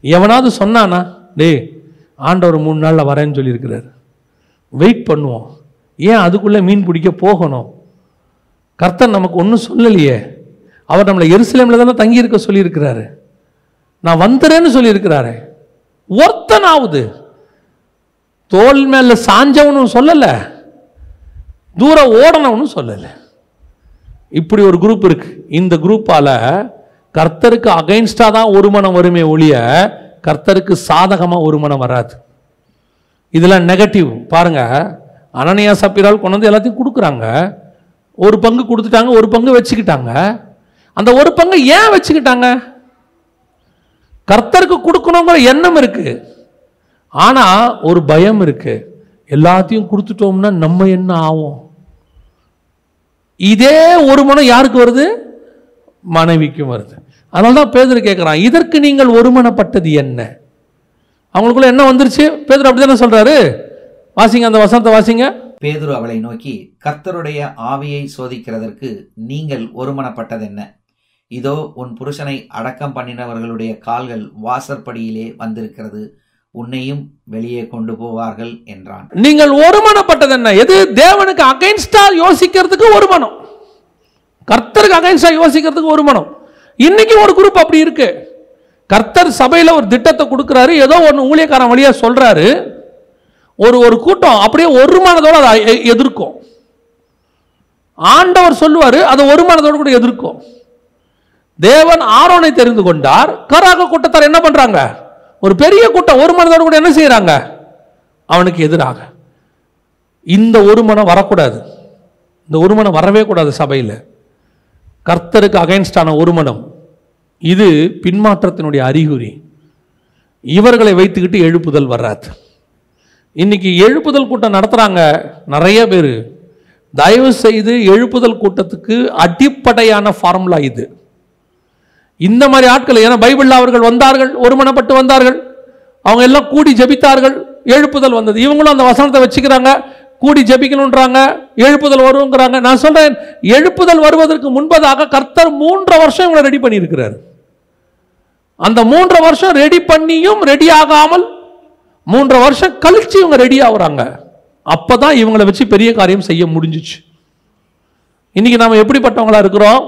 எவனாவது சொன்னானா டேய் ஆண்டவர் மூணு நாளில் வரேன்னு சொல்லியிருக்கிறார். வெயிட் பண்ணுவோம். ஏன் அதுக்குள்ளே மீன் பிடிக்க போகணும்? கர்த்தன் நமக்கு ஒன்றும் சொல்லலையே. அவர் நம்மளை எருசலேமில் தானே தங்கியிருக்க சொல்லியிருக்கிறாரு. நான் வந்துறேன்னு சொல்லியிருக்கிறாரு. ஒருத்தனாவது. தோல் மேல சாஞ்சவனும் சொல்லலை. தூரம் ஓடனவனும் சொல்லலை. இப்படி ஒரு குரூப் இருக்கு. இந்த குரூப்பால் கர்த்தருக்கு அகைன்ஸ்டாக தான் ஒரு மனம் வருமே ஒழிய கர்த்தருக்கு சாதகமாக ஒரு மனம் வராது. இதெல்லாம் நெகட்டிவ் பாருங்க. அனனியா சப்பிரால் கொண்டு வந்து எல்லாத்தையும் கொடுக்குறாங்க. ஒரு பங்கு கொடுத்துட்டாங்க ஒரு பங்கு வச்சுக்கிட்டாங்க. அந்த ஒரு பங்கு ஏன் வச்சுக்கிட்டாங்க? கர்த்தருக்கு கொடுக்கணுங்கிற எண்ணம் இருக்கு. ஆனா ஒரு பயம் இருக்கு. எல்லாத்தையும் கொடுத்துட்டோம்னா நம்ம என்ன ஆகும் இதே ஒரு மனம் யாருக்கு வருது? மனைவிக்கும் வருது. அதனால தான் பேதர் கேட்குறான் இதற்கு நீங்கள் ஒருமனப்பட்டது என்ன? அவங்களுக்குள்ள என்ன வந்துருச்சு? பேதர் அப்படி தானே சொல்றாரு? வாசிங்க அந்த வசனத்தை வாசிங்க. பேதுரு அவளை நோக்கி கர்த்தருடைய ஆவியை சோதிக்கிறதற்கு நீங்கள் ஒருமனப்பட்டதென்ன இதோ உன் புருஷனை அடக்கம் பண்ணினவர்களுடைய கால்கள் வாசற்படியிலே வந்திருக்கிறது. உன்னையும் வெளியே கொண்டு போவார்கள் என்றான். நீங்கள் ஒருமனப்பட்டது என்ன எது? தேவனுக்கு அகைன்ஸ்டா யோசிக்கிறதுக்கு ஒரு மனம் கர்த்தருக்கு அகைன்ஸ்டா யோசிக்கிறதுக்கு ஒரு மனம் இன்னைக்கு ஒரு குரூப் அப்படி இருக்கு. கர்த்தர் சபையில் ஒரு திட்டத்தை கொடுக்குறாரு. ஏதோ ஒன்று ஊழியக்காரன் வழியாக சொல்கிறாரு ஒரு ஒரு கூட்டம் அப்படியே ஒரு மனதோடு அதை எ- எதிர்க்கும். ஆண்டவர் சொல்லுவார் அதை ஒரு மனதோடு கூட எதிர்க்கும். தேவன் ஆரோனை தெரிந்து கொண்டார். கராக கூட்டத்தார் என்ன பண்றாங்க? ஒரு பெரிய கூட்டம் ஒரு மனதோடு கூட என்ன செய்கிறாங்க அவனுக்கு எதிராக. இந்த ஒரு மனம் வரக்கூடாது. இந்த ஒரு மனம் வரவே கூடாது சபையில். கர்த்தருக்கு அகைன்ஸ்டான ஒரு மனம் இது பின்மாற்றத்தினுடைய அறிகுறி. இவர்களை வைத்துக்கிட்டு எழுப்புதல் வராது. இன்னைக்கு எழுப்புதல் கூட்டம் நடத்துகிறாங்க நிறைய பேர். தயவு செய்து எழுப்புதல் கூட்டத்துக்கு அடிப்படையான ஃபார்முலா இது. இந்த மாதிரி ஆட்கள் ஏன்னா பைபிளில் அவர்கள் வந்தார்கள் ஒருமனப்பட்டு வந்தார்கள். அவங்க எல்லாம் கூடி ஜெபித்தார்கள் எழுப்புதல் வந்தது. இவங்களும் அந்த வசனத்தை வச்சுக்கிறாங்க கூடி ஜெபிக்கணுன்றாங்க எழுப்புதல் வருங்கிறாங்க நான் சொல்றேன் எழுப்புதல் வருவதற்கு முன்பதாக கர்த்தர் மூன்றரை வருஷம் இவங்களை ரெடி பண்ணியிருக்கிறார். அந்த மூன்றரை வருஷம் ரெடி பண்ணியும் ரெடி ஆகாமல் மூன்றரை வருஷம் கழிச்சு இவங்க ரெடி ஆகுறாங்க. அப்பதான் இவங்களை வச்சு பெரிய காரியம் செய்ய முடிஞ்சிச்சு. இன்னைக்கு நாம எப்படிப்பட்டவங்களா இருக்கிறோம்?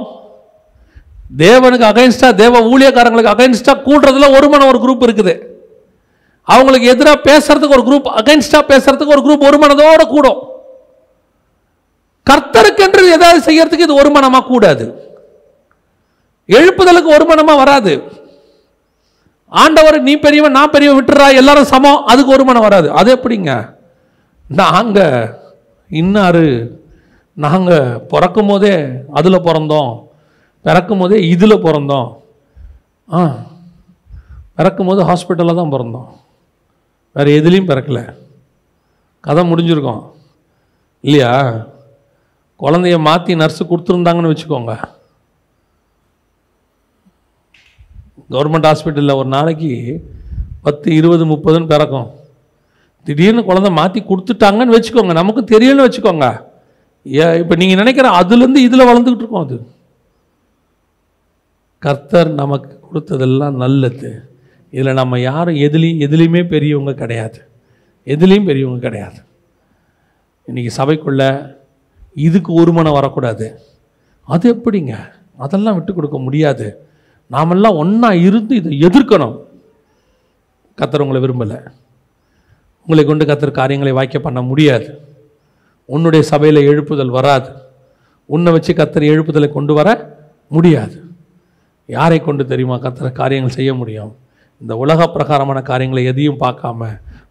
தேவனுக்கு அகைன்ஸ்டாக தேவ ஊழியக்காரங்களுக்கு அகைன்ஸ்டாக கூடுறதுல ஒரு மனம் ஒரு குரூப் இருக்குது. அவங்களுக்கு எதிராக பேசுறதுக்கு ஒரு குரூப் அகைன்ஸ்டாக பேசுறதுக்கு ஒரு குரூப் ஒரு மனதோட கூடும். கர்த்தருக்கென்று ஏதாவது செய்யறதுக்கு இது ஒரு மனமாக கூடாது. எழுப்புதலுக்கு ஒரு மனமாக வராது. ஆண்டவர் நீ பெரியவன் நான் பெரியவன் விட்டுறா எல்லாரும் சமம். அதுக்கு ஒரு மனம் வராது. அது எப்படிங்க? நாங்கள் இன்னாரு நாங்கள் பிறக்கும் போதே அதில் பிறந்தோம். பிறக்கும் போதே இதில் பிறந்தோம். ஆ. பிறக்கும் போது ஹாஸ்பிட்டலில் தான் பிறந்தோம். வேறு எதுலேயும் பிறக்கல. கதை முடிஞ்சிருக்கோம். இல்லையா? குழந்தைய மாற்றி நர்ஸு கொடுத்துருந்தாங்கன்னு வச்சுக்கோங்க. கவர்மெண்ட் ஹாஸ்பிட்டலில் ஒரு நாளைக்கு பத்து இருபது முப்பதுன்னு பிறக்கும். திடீர்னு குழந்தை மாற்றி கொடுத்துட்டாங்கன்னு வச்சுக்கோங்க. நமக்கு தெரியலன்னு வச்சுக்கோங்க. ஏ இப்போ நீங்கள் நினைக்கிற அதுலேருந்து இதில் வளர்ந்துக்கிட்டு இருக்கோம் அது. கர்த்தர் நமக்கு கொடுத்ததெல்லாம் நல்லது. இதில் நம்ம யாரும் எதுலேயும் எதுலேயுமே பெரியவங்க கிடையாது. எதுலேயும் பெரியவங்க கிடையாது. இன்றைக்கி சபைக்குள்ள இதுக்கு ஒரு மனம் வரக்கூடாது. அது எப்படிங்க? அதெல்லாம் விட்டு கொடுக்க முடியாது. நாமெல்லாம் ஒன்றா இருந்து இதை எதிர்க்கணும். கத்தர் உங்களை விரும்பலை. உங்களை கொண்டு கத்தர் காரியங்களை வாய்க்க பண்ண முடியாது. உன்னுடைய சபையில் எழுப்புதல் வராது. உன்னை வச்சு கத்தர் எழுப்புதலை கொண்டு வர முடியாது. யாரை கொண்டு தெரியுமா? கத்தர் காரியங்கள் செய்ய முடியும். இந்த உலக பிரகாரமான காரியங்களை எதையும் பார்க்காம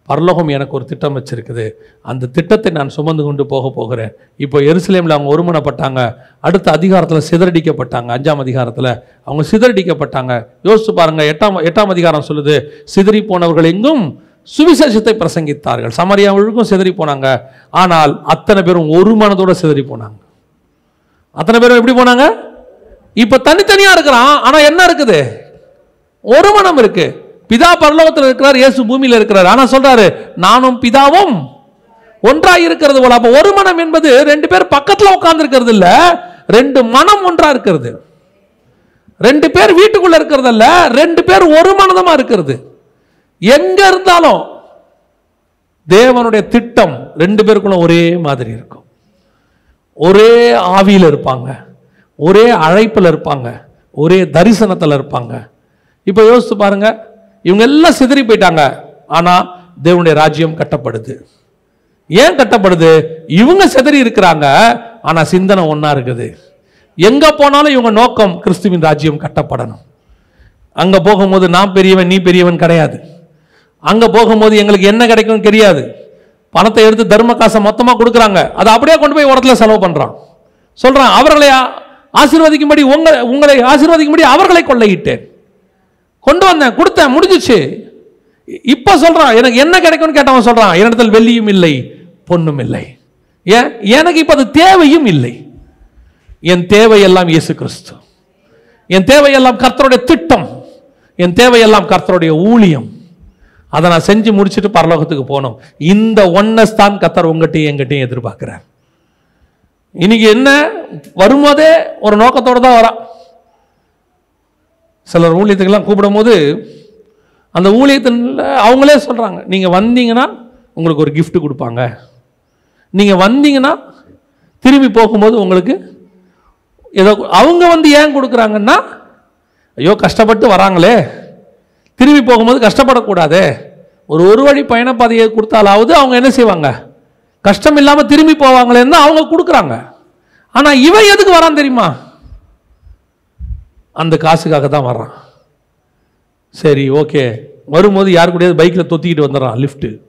பரலோகம் எனக்கு ஒரு திட்டம் வச்சிருக்குது. அந்த திட்டத்தை நான் சுமந்து கொண்டு போக போகிறேன். இப்போ எருசலேமில் அவங்க ஒருமனப்பட்டாங்க. அடுத்த அதிகாரத்தில் சிதறடிக்கப்பட்டாங்க. அஞ்சாம் அதிகாரத்தில் அவங்க சிதறடிக்கப்பட்டாங்க. யோசிச்சு பாருங்கள் எட்டாம் எட்டாம் அதிகாரம் சொல்லுது சிதறி போனவர்கள் எங்கும் சுவிசேஷத்தை பிரசங்கித்தார்கள். சமரியாவுக்கும் சிதறி போனாங்க. ஆனால் அத்தனை பேரும் ஒரு மனதோட சிதறி போனாங்க. அத்தனை பேரும் எப்படி போனாங்க? இப்போ தனித்தனியாக இருக்கிறான் ஆனால் என்ன இருக்குது? ஒரு மனம் இருக்கு. பிதா பரலோகத்தில் இருக்கிறார் இயேசு பூமியில் இருக்கிறார். ஆனால் சொல்றாரு நானும் பிதாவும் ஒன்றாக இருக்கிறது போல. அப்போ ஒரு மனம் என்பது ரெண்டு பேர் பக்கத்தில் உட்கார்ந்து இருக்கிறது ரெண்டு மனம் ஒன்றா இருக்கிறது. ரெண்டு பேர் வீட்டுக்குள்ள இருக்கிறதல்ல ரெண்டு பேர் ஒரு மனதமா இருக்கிறது. எங்க இருந்தாலும் தேவனுடைய திட்டம் ரெண்டு பேருக்குள்ள ஒரே மாதிரி இருக்கும். ஒரே ஆவியில் இருப்பாங்க. ஒரே அழைப்பில் இருப்பாங்க ஒரே தரிசனத்தில் இருப்பாங்க. இப்போ யோசித்து பாருங்க இவங்க எல்லாம் சிதறி போயிட்டாங்க. ஆனால் தேவனுடைய ராஜ்யம் கட்டப்படுது. ஏன் கட்டப்படுது? இவங்க சிதறி இருக்கிறாங்க ஆனால் சிந்தனை ஒன்றா இருக்குது. எங்கே போனாலும் இவங்க நோக்கம் கிறிஸ்துவின் ராஜ்யம் கட்டப்படணும். அங்கே போகும்போது நான் பெரியவன் நீ பெரியவன் கிடையாது. அங்கே போகும்போது எங்களுக்கு என்ன கிடைக்கும் தெரியாது. பணத்தை எடுத்து தர்ம காசை மொத்தமாக கொடுக்குறாங்க. அதை அப்படியே கொண்டு போய் உரத்தில் செலவு பண்ணுறான் சொல்கிறான் அவர்களையா ஆசீர்வதிக்கும்படி உங்களை உங்களை ஆசீர்வதிக்கும்படி அவர்களை கொள்ளையிட்டேன். கொண்டு வந்தேன் கொடுத்தேன் முடிஞ்சிச்சு. இப்போ சொல்கிறான் எனக்கு என்ன கிடைக்கும்னு கேட்டவன் சொல்கிறான் என்னிடத்தில் வெள்ளியும் இல்லை பொண்ணும் இல்லை. ஏன்? எனக்கு இப்போ அது தேவையும் இல்லை. என் தேவையெல்லாம் இயேசு கிறிஸ்து. என் தேவையெல்லாம் கர்த்தருடைய திட்டம். என் தேவையெல்லாம் கர்த்தருடைய ஊழியம். அதை நான் செஞ்சு முடிச்சுட்டு பரலோகத்துக்கு போகணும். இந்த ஒன்னஸ் தான் கத்தர் உங்ககிட்டயும் எங்கிட்டையும் எதிர்பார்க்கிறார். இன்னைக்கு என்ன? வரும்போதே ஒரு நோக்கத்தோடு தான் வரான். சிலர் ஊழியத்துக்கெல்லாம் கூப்பிடும்போது அந்த ஊழியத்தில் அவங்களே சொல்கிறாங்க நீங்கள் வந்தீங்கன்னா உங்களுக்கு ஒரு கிஃப்ட்டு கொடுப்பாங்க. நீங்கள் வந்தீங்கன்னா திரும்பி போகும்போது உங்களுக்கு ஏதோ அவங்க வந்து ஏன் கொடுக்குறாங்கன்னா ஐயோ கஷ்டப்பட்டு வராங்களே. திரும்பி போகும்போது கஷ்டப்படக்கூடாதே. ஒரு ஒரு வழி பயணப்பாதையை கொடுத்தாலாவது அவங்க என்ன செய்வாங்க? கஷ்டம் இல்லாமல் திரும்பி போவாங்களேன்னு தான் அவங்க கொடுக்குறாங்க. ஆனால் இவன் எதுக்கு வரான் தெரியுமா? அந்த காசுக்காக தான் வர்றான். சரி ஓகே. வரும்போது யாரு கூடயாவது பைக்கில் தொத்திக்கிட்டு வந்துடுறான் லிஃப்ட்டு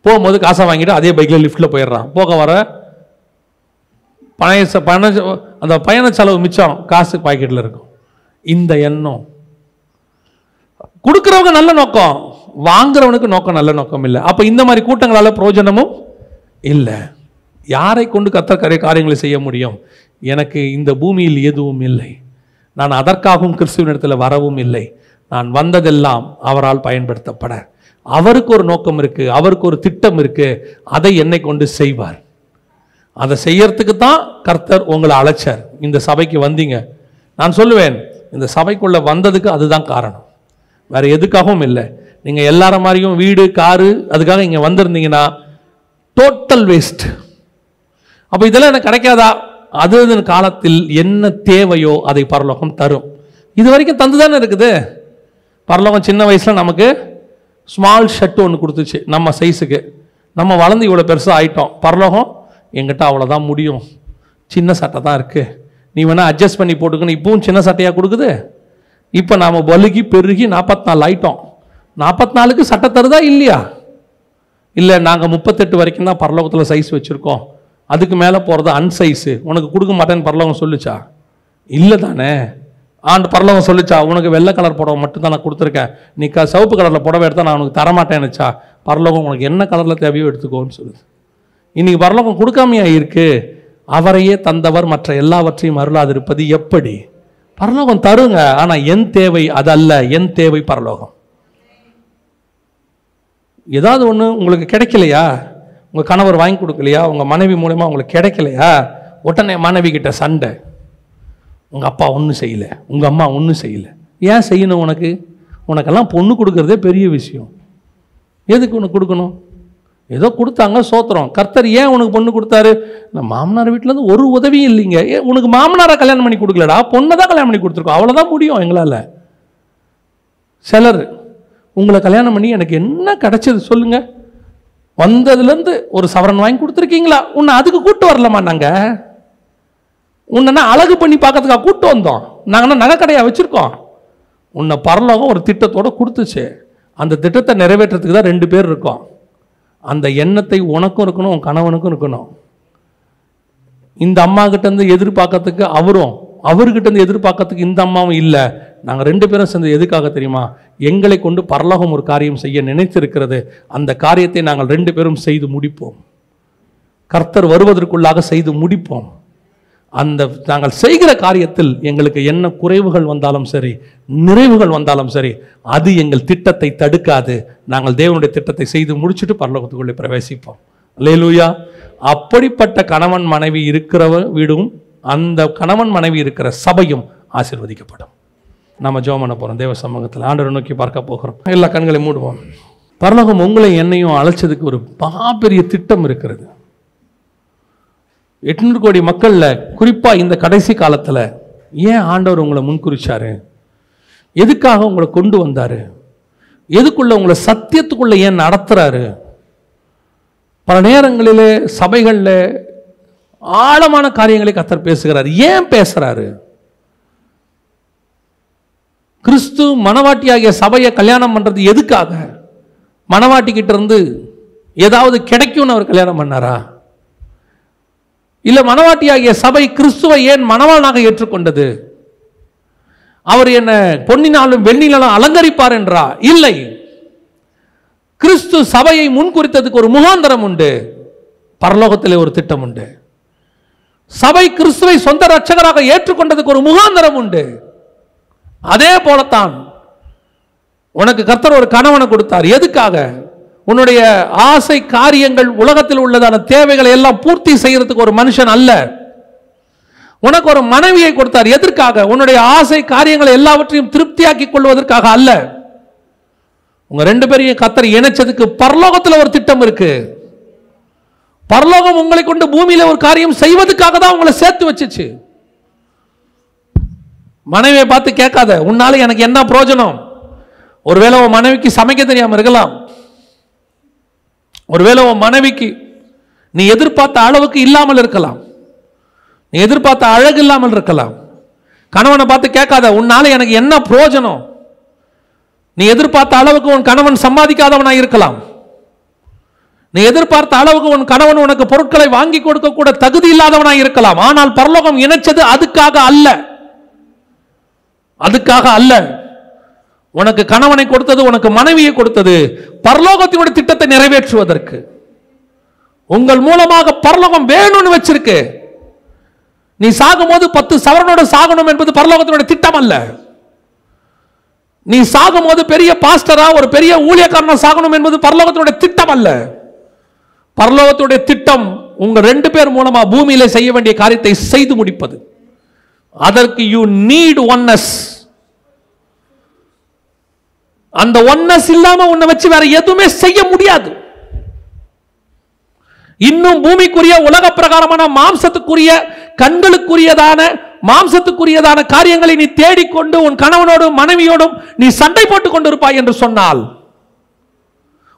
போகும்போது காசை வாங்கிட்டு அதே பைக்கில் லிஃப்ட்டில் போயிடுறான். போக வர பழைய ச- பண அந்த பயண செலவு மிச்சம் காசு பாக்கெட்டில் இருக்கும். இந்த எண்ணம். கொடுக்குறவங்க நல்ல நோக்கம். வாங்குறவனுக்கு நோக்கம் நல்ல நோக்கம் இல்லை. அப்போ இந்த மாதிரி கூட்டங்களால் பிரயோஜனமும் இல்லை. யாரை கொண்டு கத்தக்கரை காரியங்களை செய்ய முடியும்? எனக்கு இந்த பூமியில் எதுவும் இல்லை. நான் அதற்காகவும் கிறிஸ்துவனிடத்தில் வரவும் இல்லை. நான் வந்ததெல்லாம் அவரால் பயன்படுத்தப்பட. அவருக்கு ஒரு நோக்கம் இருக்குது அவருக்கு ஒரு திட்டம் இருக்குது அதை என்னை கொண்டு செய்வார். அதை செய்யறதுக்கு தான் கர்த்தர் உங்களை அழைச்சார். இந்த சபைக்கு வந்தீங்க. நான் சொல்லுவேன் இந்த சபைக்குள்ளே வந்ததுக்கு அதுதான் காரணம். வேறு எதுக்காகவும் இல்லை. நீங்கள் எல்லார மாதிரியும் வீடு காரு அதுக்காக இங்கே வந்திருந்தீங்கன்னா டோட்டல் வேஸ்ட் அப்போ இதெல்லாம் எனக்கு கிடைக்காதா? அது காலத்தில் என்ன தேவையோ அதை பரலோகம் தரும். இது வரைக்கும் தந்து தானே இருக்குது? பரலோகம் சின்ன வயசில் நமக்கு ஸ்மால் ஷர்ட் ஒன்று கொடுத்துச்சு நம்ம சைஸுக்கு நம்ம வளர்ந்து இவ்வளோ பெருசாக ஆயிட்டோம். பரலோகம் எங்கிட்ட அவ்வளோதான் முடியும். சின்ன சட்டை தான் இருக்குது நீ வேணால் அட்ஜஸ்ட் பண்ணி போட்டுக்கணும் இப்பவும் சின்ன சட்டையாக கொடுக்குது? இப்போ நாம் வலுகி பெருகி நாற்பத்தி நாலு ஆயிட்டோம். நாற்பத்தி நாலுக்கு சட்டை தருதா இல்லையா? இல்லை நாங்கள் முப்பத்தெட்டு வரைக்கும் தான் பரலோகத்தில் சைஸ் வச்சுருக்கோம். அதுக்கு மேலே போகிறது அன்சைஸு உனக்கு கொடுக்க மாட்டேன்னு பரலோகம் சொல்லுச்சா? இல்லை தானே. ஆண்டு பரலோகம் சொல்லுச்சா? உனக்கு வெள்ளை கலர் புடவை மட்டும் தான் நான் கொடுத்துருக்கேன். நீ க சிவப்பு கலரில் புடவை எடுத்தால் நான் உனக்கு தரமாட்டேன்னுச்சா? பரலோகம் உனக்கு என்ன கலரில் தேவையோ எடுத்துக்கோன்னு சொல்லுது. இன்றைக்கி பரலோகம் கொடுக்காமையா இருக்கு? அவரையே தந்தவர் மற்ற எல்லாவற்றையும் அருளாதிருப்பது எப்படி? பரலோகம் தருங்க. ஆனால் என் தேவை அதல்ல. என் தேவை பரலோகம். ஏதாவது ஒன்று உங்களுக்கு கிடைக்கலையா? உங்கள் கணவர் வாங்கி கொடுக்கலையா? உங்கள் மனைவி மூலயமா உங்களுக்கு கிடைக்கலையா? உடனே மனைவி கிட்ட சண்டை. உங்கள் அப்பா ஒன்றும் செய்யலை. உங்கள் அம்மா ஒன்றும் செய்யலை. ஏன் செய்யணும் உனக்கு? உனக்கெல்லாம் பொண்ணு கொடுக்குறதே பெரிய விஷயம். எதுக்கு உனக்கு கொடுக்கணும்? ஏதோ கொடுத்தாங்க சோத்திரம். கர்த்தர் ஏன் உனக்கு பொண்ணு கொடுத்தாரு? நான் மாமனார் வீட்டிலேருந்து ஒரு உதவியும் இல்லைங்க. ஏ உனக்கு மாமனாரை கல்யாணம் பண்ணி கொடுக்கலடா? பொண்ணை தான் கல்யாணம் பண்ணி கொடுத்துருக்கோம். அவ்வளோதான் முடியும் எங்களால். சிலர் உங்களை கல்யாணம் பண்ணி எனக்கு என்ன கிடைச்சது சொல்லுங்க. வந்ததுலேருந்து ஒரு சவரன் வாங்கி கொடுத்துருக்கீங்களா? உன்னை அதுக்கு கூட்டு வரலாமா நாங்கள் உன்னை அழகு பண்ணி பார்க்கறதுக்காக கூட்டு வந்தோம். நாங்கள் நகை கடையாக வச்சுருக்கோம்? உன்னை பரலோகம் ஒரு திட்டத்தோட கொடுத்துச்சு. அந்த திட்டத்தை நிறைவேற்றுறதுக்கு தான் ரெண்டு பேர் இருக்கோம். அந்த எண்ணத்தை உனக்கும் இருக்கணும் உன் கணவனுக்கும் இருக்கணும். இந்த அம்மா கிட்டேருந்து எதிர்பார்க்கறதுக்கு அவரும் அவர்கிட்ட இருந்து எதிர்பார்க்கறதுக்கு இந்த அம்மாவும் இல்லை. நாங்கள் ரெண்டு பேரும் சேர்ந்து எதுக்காக தெரியுமா? எங்களை கொண்டு பரலோகம் ஒரு காரியம் செய்ய நினைத்திருக்கிறது. அந்த காரியத்தை நாங்கள் ரெண்டு பேரும் செய்து முடிப்போம். கர்த்தர் வருவதற்குள்ளாக செய்து முடிப்போம். அந்த நாங்கள் செய்கிற காரியத்தில் எங்களுக்கு என்ன குறைவுகள் வந்தாலும் சரி நிறைவுகள் வந்தாலும் சரி அது எங்கள் திட்டத்தை தடுக்காது. நாங்கள் தேவனுடைய திட்டத்தை செய்து முடிச்சுட்டு பரலோகத்துக்குள்ளே பிரவேசிப்போம். லேலூயா அப்படிப்பட்ட கணவன் மனைவி இருக்கிற வீடும் அந்த கணவன் மனைவி இருக்கிற சபையும் ஆசிர்வதிக்கப்படும். நம்ம ஜோம் பண்ண போகிறோம் தேவ சமூகத்தில். ஆண்டவரை நோக்கி பார்க்க போகிறோம். எல்லா கண்களையும் மூடுவோம். பரலோகம் உங்களை என்னையும் அழைச்சதுக்கு ஒரு மாபெரிய திட்டம் இருக்கிறது. எட்நூறு கோடி மக்களில் குறிப்பாக இந்த கடைசி காலத்தில் ஏன் ஆண்டவர் உங்களை முன்குறிச்சாரு? எதுக்காக உங்களை கொண்டு வந்தார்? எதுக்குள்ள உங்களை சத்தியத்துக்குள்ளே ஏன் நடத்துகிறாரு பல நேரங்களில் சபைகளில் ஆழமான காரியங்களை கத்தர் பேசுகிறார். ஏன் பேசுகிறாரு கிறிஸ்து மணவாட்டியாகிய சபையை கல்யாணம் பண்ணுறது எதுக்காக? மணவாட்டி இருந்து ஏதாவது கிடைக்கும்னு அவர் கல்யாணம் பண்ணாரா? இல்லை மணவாட்டி ஆகிய சபை கிறிஸ்துவை ஏன் மணவாளனாக ஏற்றுக்கொண்டது? அவர் என்ன பொன்னினாலும் வெண்ணினாலும் அலங்கரிப்பார் என்றா? இல்லை. கிறிஸ்து சபையை முன்குறித்ததுக்கு ஒரு முகாந்திரம் உண்டு. பரலோகத்தில் ஒரு திட்டம் உண்டு. சபை கிறிஸ்துவை சொந்த ரட்சகராக ஏற்றுக்கொண்டதுக்கு ஒரு முகாந்திரம் உண்டு. அதே போலத்தான் உனக்கு கர்த்தர் ஒரு கணவனை கொடுத்தார். எதுக்காக? உன்னுடைய ஆசை காரியங்கள் உலகத்தில் உள்ளதான தேவைகளை எல்லாம் பூர்த்தி செய்யறதுக்கு ஒரு மனுஷன் அல்ல. உனக்கு ஒரு மனைவியை கொடுத்தார். எதற்காக? உன்னுடைய ஆசை காரியங்களை எல்லாவற்றையும் திருப்தியாக்கி கொள்வதற்காக அல்ல. உங்க ரெண்டு பேரையும் கத்தர் இணைச்சதுக்கு பரலோகத்தில் ஒரு திட்டம் இருக்கு. பரலோகம் உங்களை கொண்டு பூமியில ஒரு காரியம் செய்வதற்காக தான் உங்களை சேர்த்து வச்சுச்சு. மனைவியை பார்த்து கேட்காத. உன்னால எனக்கு என்ன பிரயோஜனம்? ஒருவேளை உன் மனைவிக்கு சமைக்க தெரியாமல் இருக்கலாம். ஒருவேளை உன் மனைவிக்கு நீ எதிர்பார்த்த அளவுக்கு இல்லாமல் இருக்கலாம். நீ எதிர்பார்த்த அழகு இல்லாமல் இருக்கலாம். கணவனை பார்த்து கேட்காத. உன்னால எனக்கு என்ன பிரயோஜனம்? நீ எதிர்பார்த்த அளவுக்கு உன் கணவன் சம்பாதிக்காதவனாக இருக்கலாம். நீ எதிர்பார்த்த அளவுக்கு உன் கணவன் உனக்கு பொருட்களை வாங்கி கொடுக்க கூட தகுதி இல்லாதவனாக இருக்கலாம். ஆனால் பரலோகம் இணைச்சது அதுக்காக அல்ல. அதுக்காக அல்ல. உனக்கு கணவனை கொடுத்தது உனக்கு மனைவியை கொடுத்தது பரலோகத்தினுடைய திட்டத்தை நிறைவேற்றுவதற்கு. உங்கள் மூலமாக பரலோகம் வேணும்னு வச்சிருக்கு. நீ சாகும்போது பத்து சவரனோட சாகணும் என்பது பரலோகத்தினுடைய திட்டம் அல்ல. நீ சாகும்போது பெரிய பாஸ்டரா ஒரு பெரிய ஊழியக்காரனா சாகணும் என்பது பரலோகத்தினுடைய திட்டம் அல்ல. பரலோகத்துடைய திட்டம் உங்க ரெண்டு பேர் மூலமா பூமியில செய்ய வேண்டிய காரியத்தை செய்து முடிப்பது. அதற்கு யூ நீட் ஒன்னஸ் அந்த ஒன்னஸ் இல்லாம உன்னை வச்சு வேற எதுவுமே செய்ய முடியாது. இன்னும் பூமிக்குரிய உலக பிரகாரமான மாம்சத்துக்குரிய கண்களுக்குரியதான மாம்சத்துக்குரியதான காரியங்களை நீ தேடிக்கொண்டு உன் கணவனோடும் மனைவியோடும் நீ சண்டை போட்டுக் கொண்டிருப்பாய் என்று சொன்னால்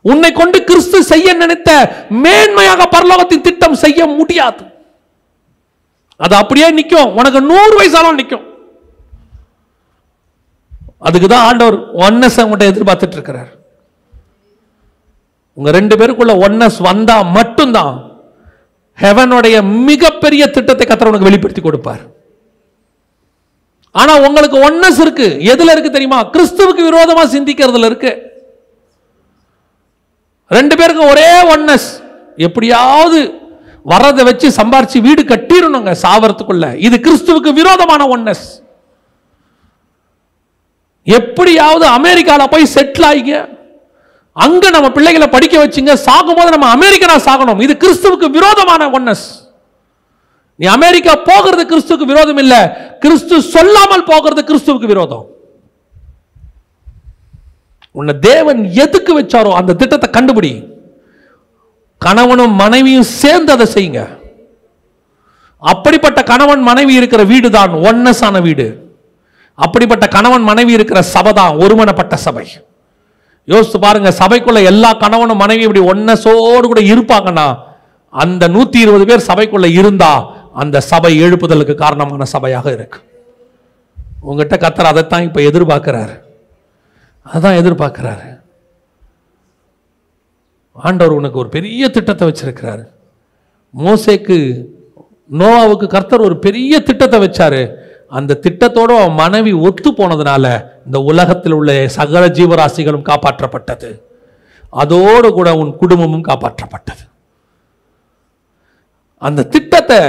உன்னை கொண்டு கிறிஸ்து செய்ய நினைத்த மேன்மையாக பரலோகத்தின் திட்டம் செய்ய முடியாது. அது அப்படியே நிற்கும் உனக்கு நூறு வயசாலும் நிற்கும் அதுக்கு தான் ஆண்டவர் ஒன்னஸ் அவங்கள்ட்ட எதிர்பார்த்துட்டு இருக்கிறார் உங்க ரெண்டு பேருக்குள்ள ஒன்னஸ் வந்தா மட்டும்தான் ஹெவனுடைய மிகப்பெரிய திட்டத்தை கத்தர் உனக்கு வெளிப்படுத்தி கொடுப்பார். ஆனா உங்களுக்கு ஒன்னஸ் இருக்கு. எதுல இருக்கு தெரியுமா? கிறிஸ்துவுக்கு விரோதமா சிந்திக்கிறதுல இருக்கு. ரெண்டு பேருக்கும் ஒரே ஒன்னஸ் எப்படியாவது வரதை வச்சு சம்பாரிச்சு வீடு கட்டிடணுங்க சாவரத்துக்குள்ள. இது கிறிஸ்துவுக்கு விரோதமான ஒன்னஸ் எப்படியாவது அமெரிக்காவில் போய் செட்டில் ஆகிங்க அங்க நம்ம பிள்ளைகளை படிக்க வச்சுங்க. சாகும்போது நம்ம அமெரிக்கனா சாகணும். இது கிறிஸ்துவுக்கு விரோதமான ஒன்னஸ் நீ அமெரிக்கா போகிறது கிறிஸ்துவுக்கு விரோதம் இல்ல. கிறிஸ்து சொல்லாமல் போகிறது கிறிஸ்துவுக்கு விரோதம். உன்னை தேவன் எதுக்கு வச்சாரோ அந்த திட்டத்தை கண்டுபிடி. கணவனும் மனைவியும் சேர்ந்து அதை செய்யுங்க. அப்படிப்பட்ட கணவன் மனைவி இருக்கிற வீடு தான் ஒன்னஸான வீடு. அப்படிப்பட்ட கணவன் மனைவி இருக்கிற சபை தான் ஒருமனப்பட்ட சபை. யோசித்து பாருங்க சபைக்குள்ள எல்லா கணவனும் மனைவி இப்படி ஒன்னசோடு கூட இருப்பாங்கன்னா அந்த நூத்தி இருபது பேர் சபைக்குள்ள இருந்தா அந்த சபை எழுப்புதலுக்கு காரணமான சபையாக இருக்கு. உங்ககிட்ட கத்தர் அதைத்தான் இப்ப எதிர்பார்க்கிறாரு. அதான் எதிர்பார்க்கிறாரு. ஆண்டவர் உனக்கு ஒரு பெரிய திட்டத்தை வச்சிருக்கிறாரு. மோசேக்கு நோவாவுக்கு கர்த்தர் ஒரு பெரிய திட்டத்தை வச்சாரு. அந்த திட்டத்தோட அவன் மனைவி ஒத்து போனதுனால இந்த உலகத்தில் உள்ள சகல ஜீவராசிகளும் காப்பாற்றப்பட்டது. அதோடு கூட உன் குடும்பமும் காப்பாற்றப்பட்டது. அந்த திட்டத்தை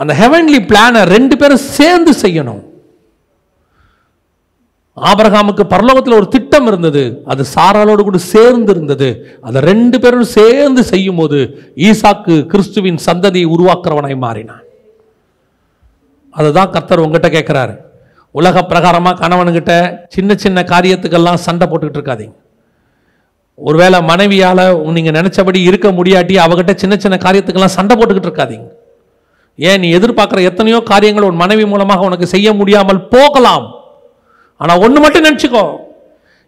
அந்த ஹெவன்லி பிளானை ரெண்டு பேரும் சேர்ந்து செய்யணும். ஆபரகாமுக்கு பரலோகத்தில் ஒரு திட்டம் இருந்தது. அது சாராளோடு கூட சேர்ந்து இருந்தது. அதை ரெண்டு பேரும் சேர்ந்து செய்யும் போது ஈசாக்கு கிறிஸ்துவின் சந்ததியை உருவாக்குறவனாய் மாறினான். அதுதான் கர்த்தர் உங்ககிட்ட கேட்குறாரு உலக பிரகாரமாக கணவனுக்கிட்ட சின்ன சின்ன காரியத்துக்கெல்லாம் சண்டை போட்டுக்கிட்டு இருக்காதீங்க. ஒருவேளை மனைவியால் நீங்கள் நினச்சபடி இருக்க முடியாட்டி அவகிட்ட சின்ன சின்ன காரியத்துக்கெல்லாம் சண்டை போட்டுக்கிட்டு இருக்காதீங்க. ஏன்? நீ எதிர்பார்க்குற எத்தனையோ காரியங்கள் உன் மனைவி மூலமாக உனக்கு செய்ய முடியாமல் போகலாம். ஆனால் ஒன்று மட்டும் நினச்சிக்கோ.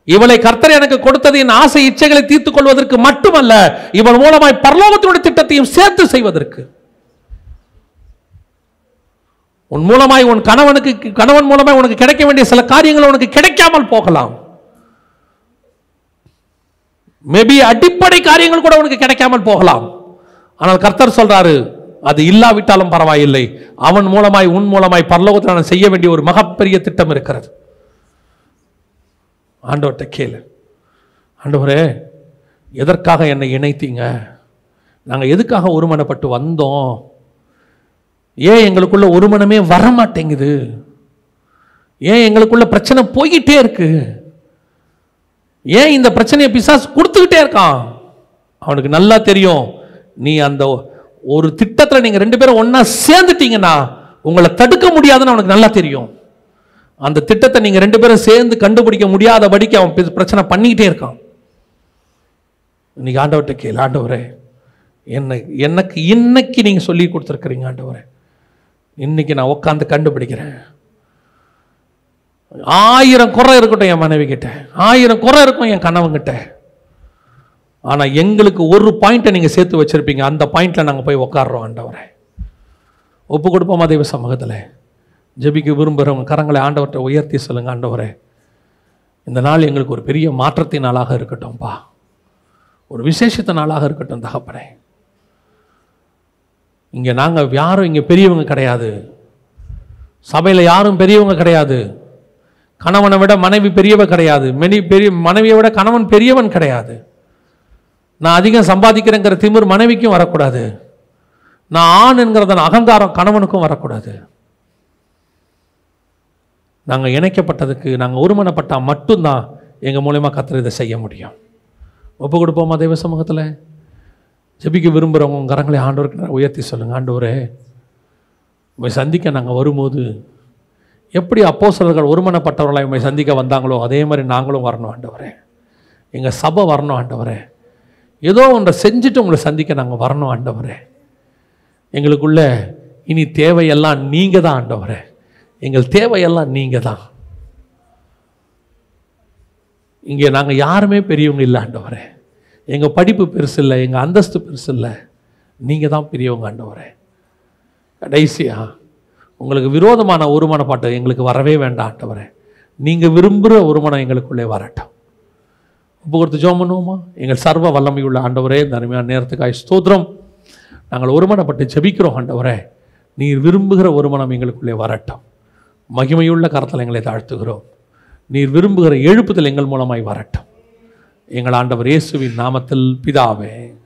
இவளை கர்த்தர் எனக்கு கொடுத்தது என் ஆசை இச்சைகளை தீர்த்துக் கொள்வதற்கு மட்டுமல்ல இவள் மூலமாய் பரலோகத்தினுடைய திட்டத்தையும் சேர்த்து செய்வதற்கு. உன் மூலமாய் உன் கணவனுக்கு கணவன் மூலமாய் உனக்கு கிடைக்க வேண்டிய சில காரியங்கள் உனக்கு கிடைக்காமல் போகலாம். மேபி அடிப்படை காரியங்கள் கூட உனக்கு கிடைக்காமல் போகலாம். ஆனால் கர்த்தர் சொல்றாரு அது இல்லாவிட்டாலும் பரவாயில்லை. அவன் மூலமாய் உன் மூலமாய் பரலோகத்தில் நான் செய்ய வேண்டிய ஒரு மகப்பெரிய திட்டம் இருக்கிறது. ஆண்டவர்கிட்ட கேளு. ஆண்டவரே எதற்காக என்னை இணைத்தீங்க? நாங்கள் எதுக்காக ஒருமனப்பட்டு வந்தோம்? ஏன் எங்களுக்குள்ள ஒருமனமே வர மாட்டேங்குது ஏன் எங்களுக்குள்ள பிரச்சனை போய்கிட்டே இருக்கு? ஏன் இந்த பிரச்சனையை பிசாசு கொடுத்துக்கிட்டே இருக்கான்? அவனுக்கு நல்லா தெரியும் நீ அந்த ஒரு திட்டத்தில் நீங்கள் ரெண்டு பேரும் ஒன்றா சேர்ந்துட்டீங்கன்னா உங்களை தடுக்க முடியாதுன்னு அவனுக்கு நல்லா தெரியும். அந்த திட்டத்தை நீங்கள் ரெண்டு பேரும் சேர்ந்து கண்டுபிடிக்க முடியாதபடிக்கு அவன் பிரச்சனை பண்ணிக்கிட்டே இருக்கான். இன்னைக்கு ஆண்டவர்கிட்ட கேள் ஆண்டவரே என்ன எனக்கு இன்னைக்கு நீங்கள் சொல்லி கொடுத்துருக்குறீங்க ஆண்டவரே. இன்னைக்கு நான் உட்காந்து கண்டுபிடிக்கிறேன். ஆயிரம் குறை இருக்கட்டும் என் மனைவி கிட்ட ஆயிரம் குறை இருக்கும் என் கணவங்கிட்ட ஆனா எங்களுக்கு ஒரு பாயிண்ட்டை நீங்க சேர்த்து வச்சிருப்பீங்க. அந்த பாயிண்ட்ல நாங்கள் போய் உட்காடுறோம் ஆண்டவரை. ஒப்பு கொடுப்போமா தெய்வ சமூகத்தில்? ஜெபிக்க விரும்புகிறவங்க கரங்களை ஆண்டவர்கிட்ட உயர்த்தி சொல்லுங்க ஆண்டவரே. இந்த நாள் எங்களுக்கு ஒரு பெரிய மாற்றத்தின் நாளாக இருக்கட்டும்பா. ஒரு விசேஷத்த நாளாக இருக்கட்டும் தகப்பனே. இங்கே நாங்கள் யாரும் இங்கே பெரியவங்க கிடையாது. சபையில் யாரும் பெரியவங்க கிடையாது. கணவனை விட மனைவி பெரியவ கிடையாது. மெனி பெரிய மனைவியை விட கணவன் பெரியவன் கிடையாது. நான் அதிகம் சம்பாதிக்கிறேங்கிற திமிர் மனைவிக்கும் வரக்கூடாது. நான் ஆண் என்கிறதன் அகங்காரம் கணவனுக்கும் வரக்கூடாது. நாங்கள் இணைக்கப்பட்டதுக்கு நாங்கள் ஒருமனப்பட்டால் மட்டும்தான் எங்கள் மூலயமா கத்திர இதை செய்ய முடியும். ஒப்பு கொடுப்போமா தெய்வ சமூகத்தில்? ஜபிக்க விரும்புகிறவங்க உங்கள் கரங்களை ஆண்டவருக்கு உயர்த்தி சொல்லுங்கள் ஆண்டவரே உண்மை சந்திக்க நாங்கள் வரும்போது எப்படி அப்போ சிலர்கள் ஒருமனப்பட்டவர்களாக உண்மை சந்திக்க வந்தாங்களோ அதே மாதிரி நாங்களும் வரணும். ஆண்டவரே எங்கள் சபை வரணும். ஆண்டவரே ஏதோ ஒன்றை செஞ்சுட்டு உங்களை சந்திக்க நாங்கள் வரணும். ஆண்டவரே எங்களுக்குள்ள இனி தேவையெல்லாம் நீங்கள் தான் ஆண்டவரே எங்கள் தேவையெல்லாம் நீங்கள் தான் இங்கே நாங்கள் யாருமே பெரியவங்க இல்லை. ஆண்டவரே எங்கள் படிப்பு பெருசு இல்லை எங்கள் அந்தஸ்து பெருசு இல்லை. நீங்கள் தான் பெரியவங்க ஆண்டவரே. கடைசியா உங்களுக்கு விரோதமான ஒருமன பாட்டு எங்களுக்கு வரவே வேண்டாம் ஆண்டவரே. நீங்கள் விரும்புகிற ஒருமனம் எங்களுக்குள்ளே வரட்டும். ஒப்பு கொடுத்து ஜோம் பண்ணுவோமா? எங்கள் சர்வ வல்லமையுள்ள ஆண்டவரே இந்த அருமையான நேரத்துக்காய் ஸ்தோத்திரம். நாங்கள் ஒருமனப்பட்டு ஜெபிக்கிறோம் ஆண்டவரே. நீர் விரும்புகிற ஒருமனம் எங்களுக்குள்ளே வரட்டும். மகிமையுள்ள கரத்தில் எங்களை தாழ்த்துகிறோம். நீர் விரும்புகிற எழுப்புதல் எங்கள் மூலமாய் வரட்டும். எங்கள் ஆண்டவர் இயேசுவின் நாமத்தில் பிதாவே.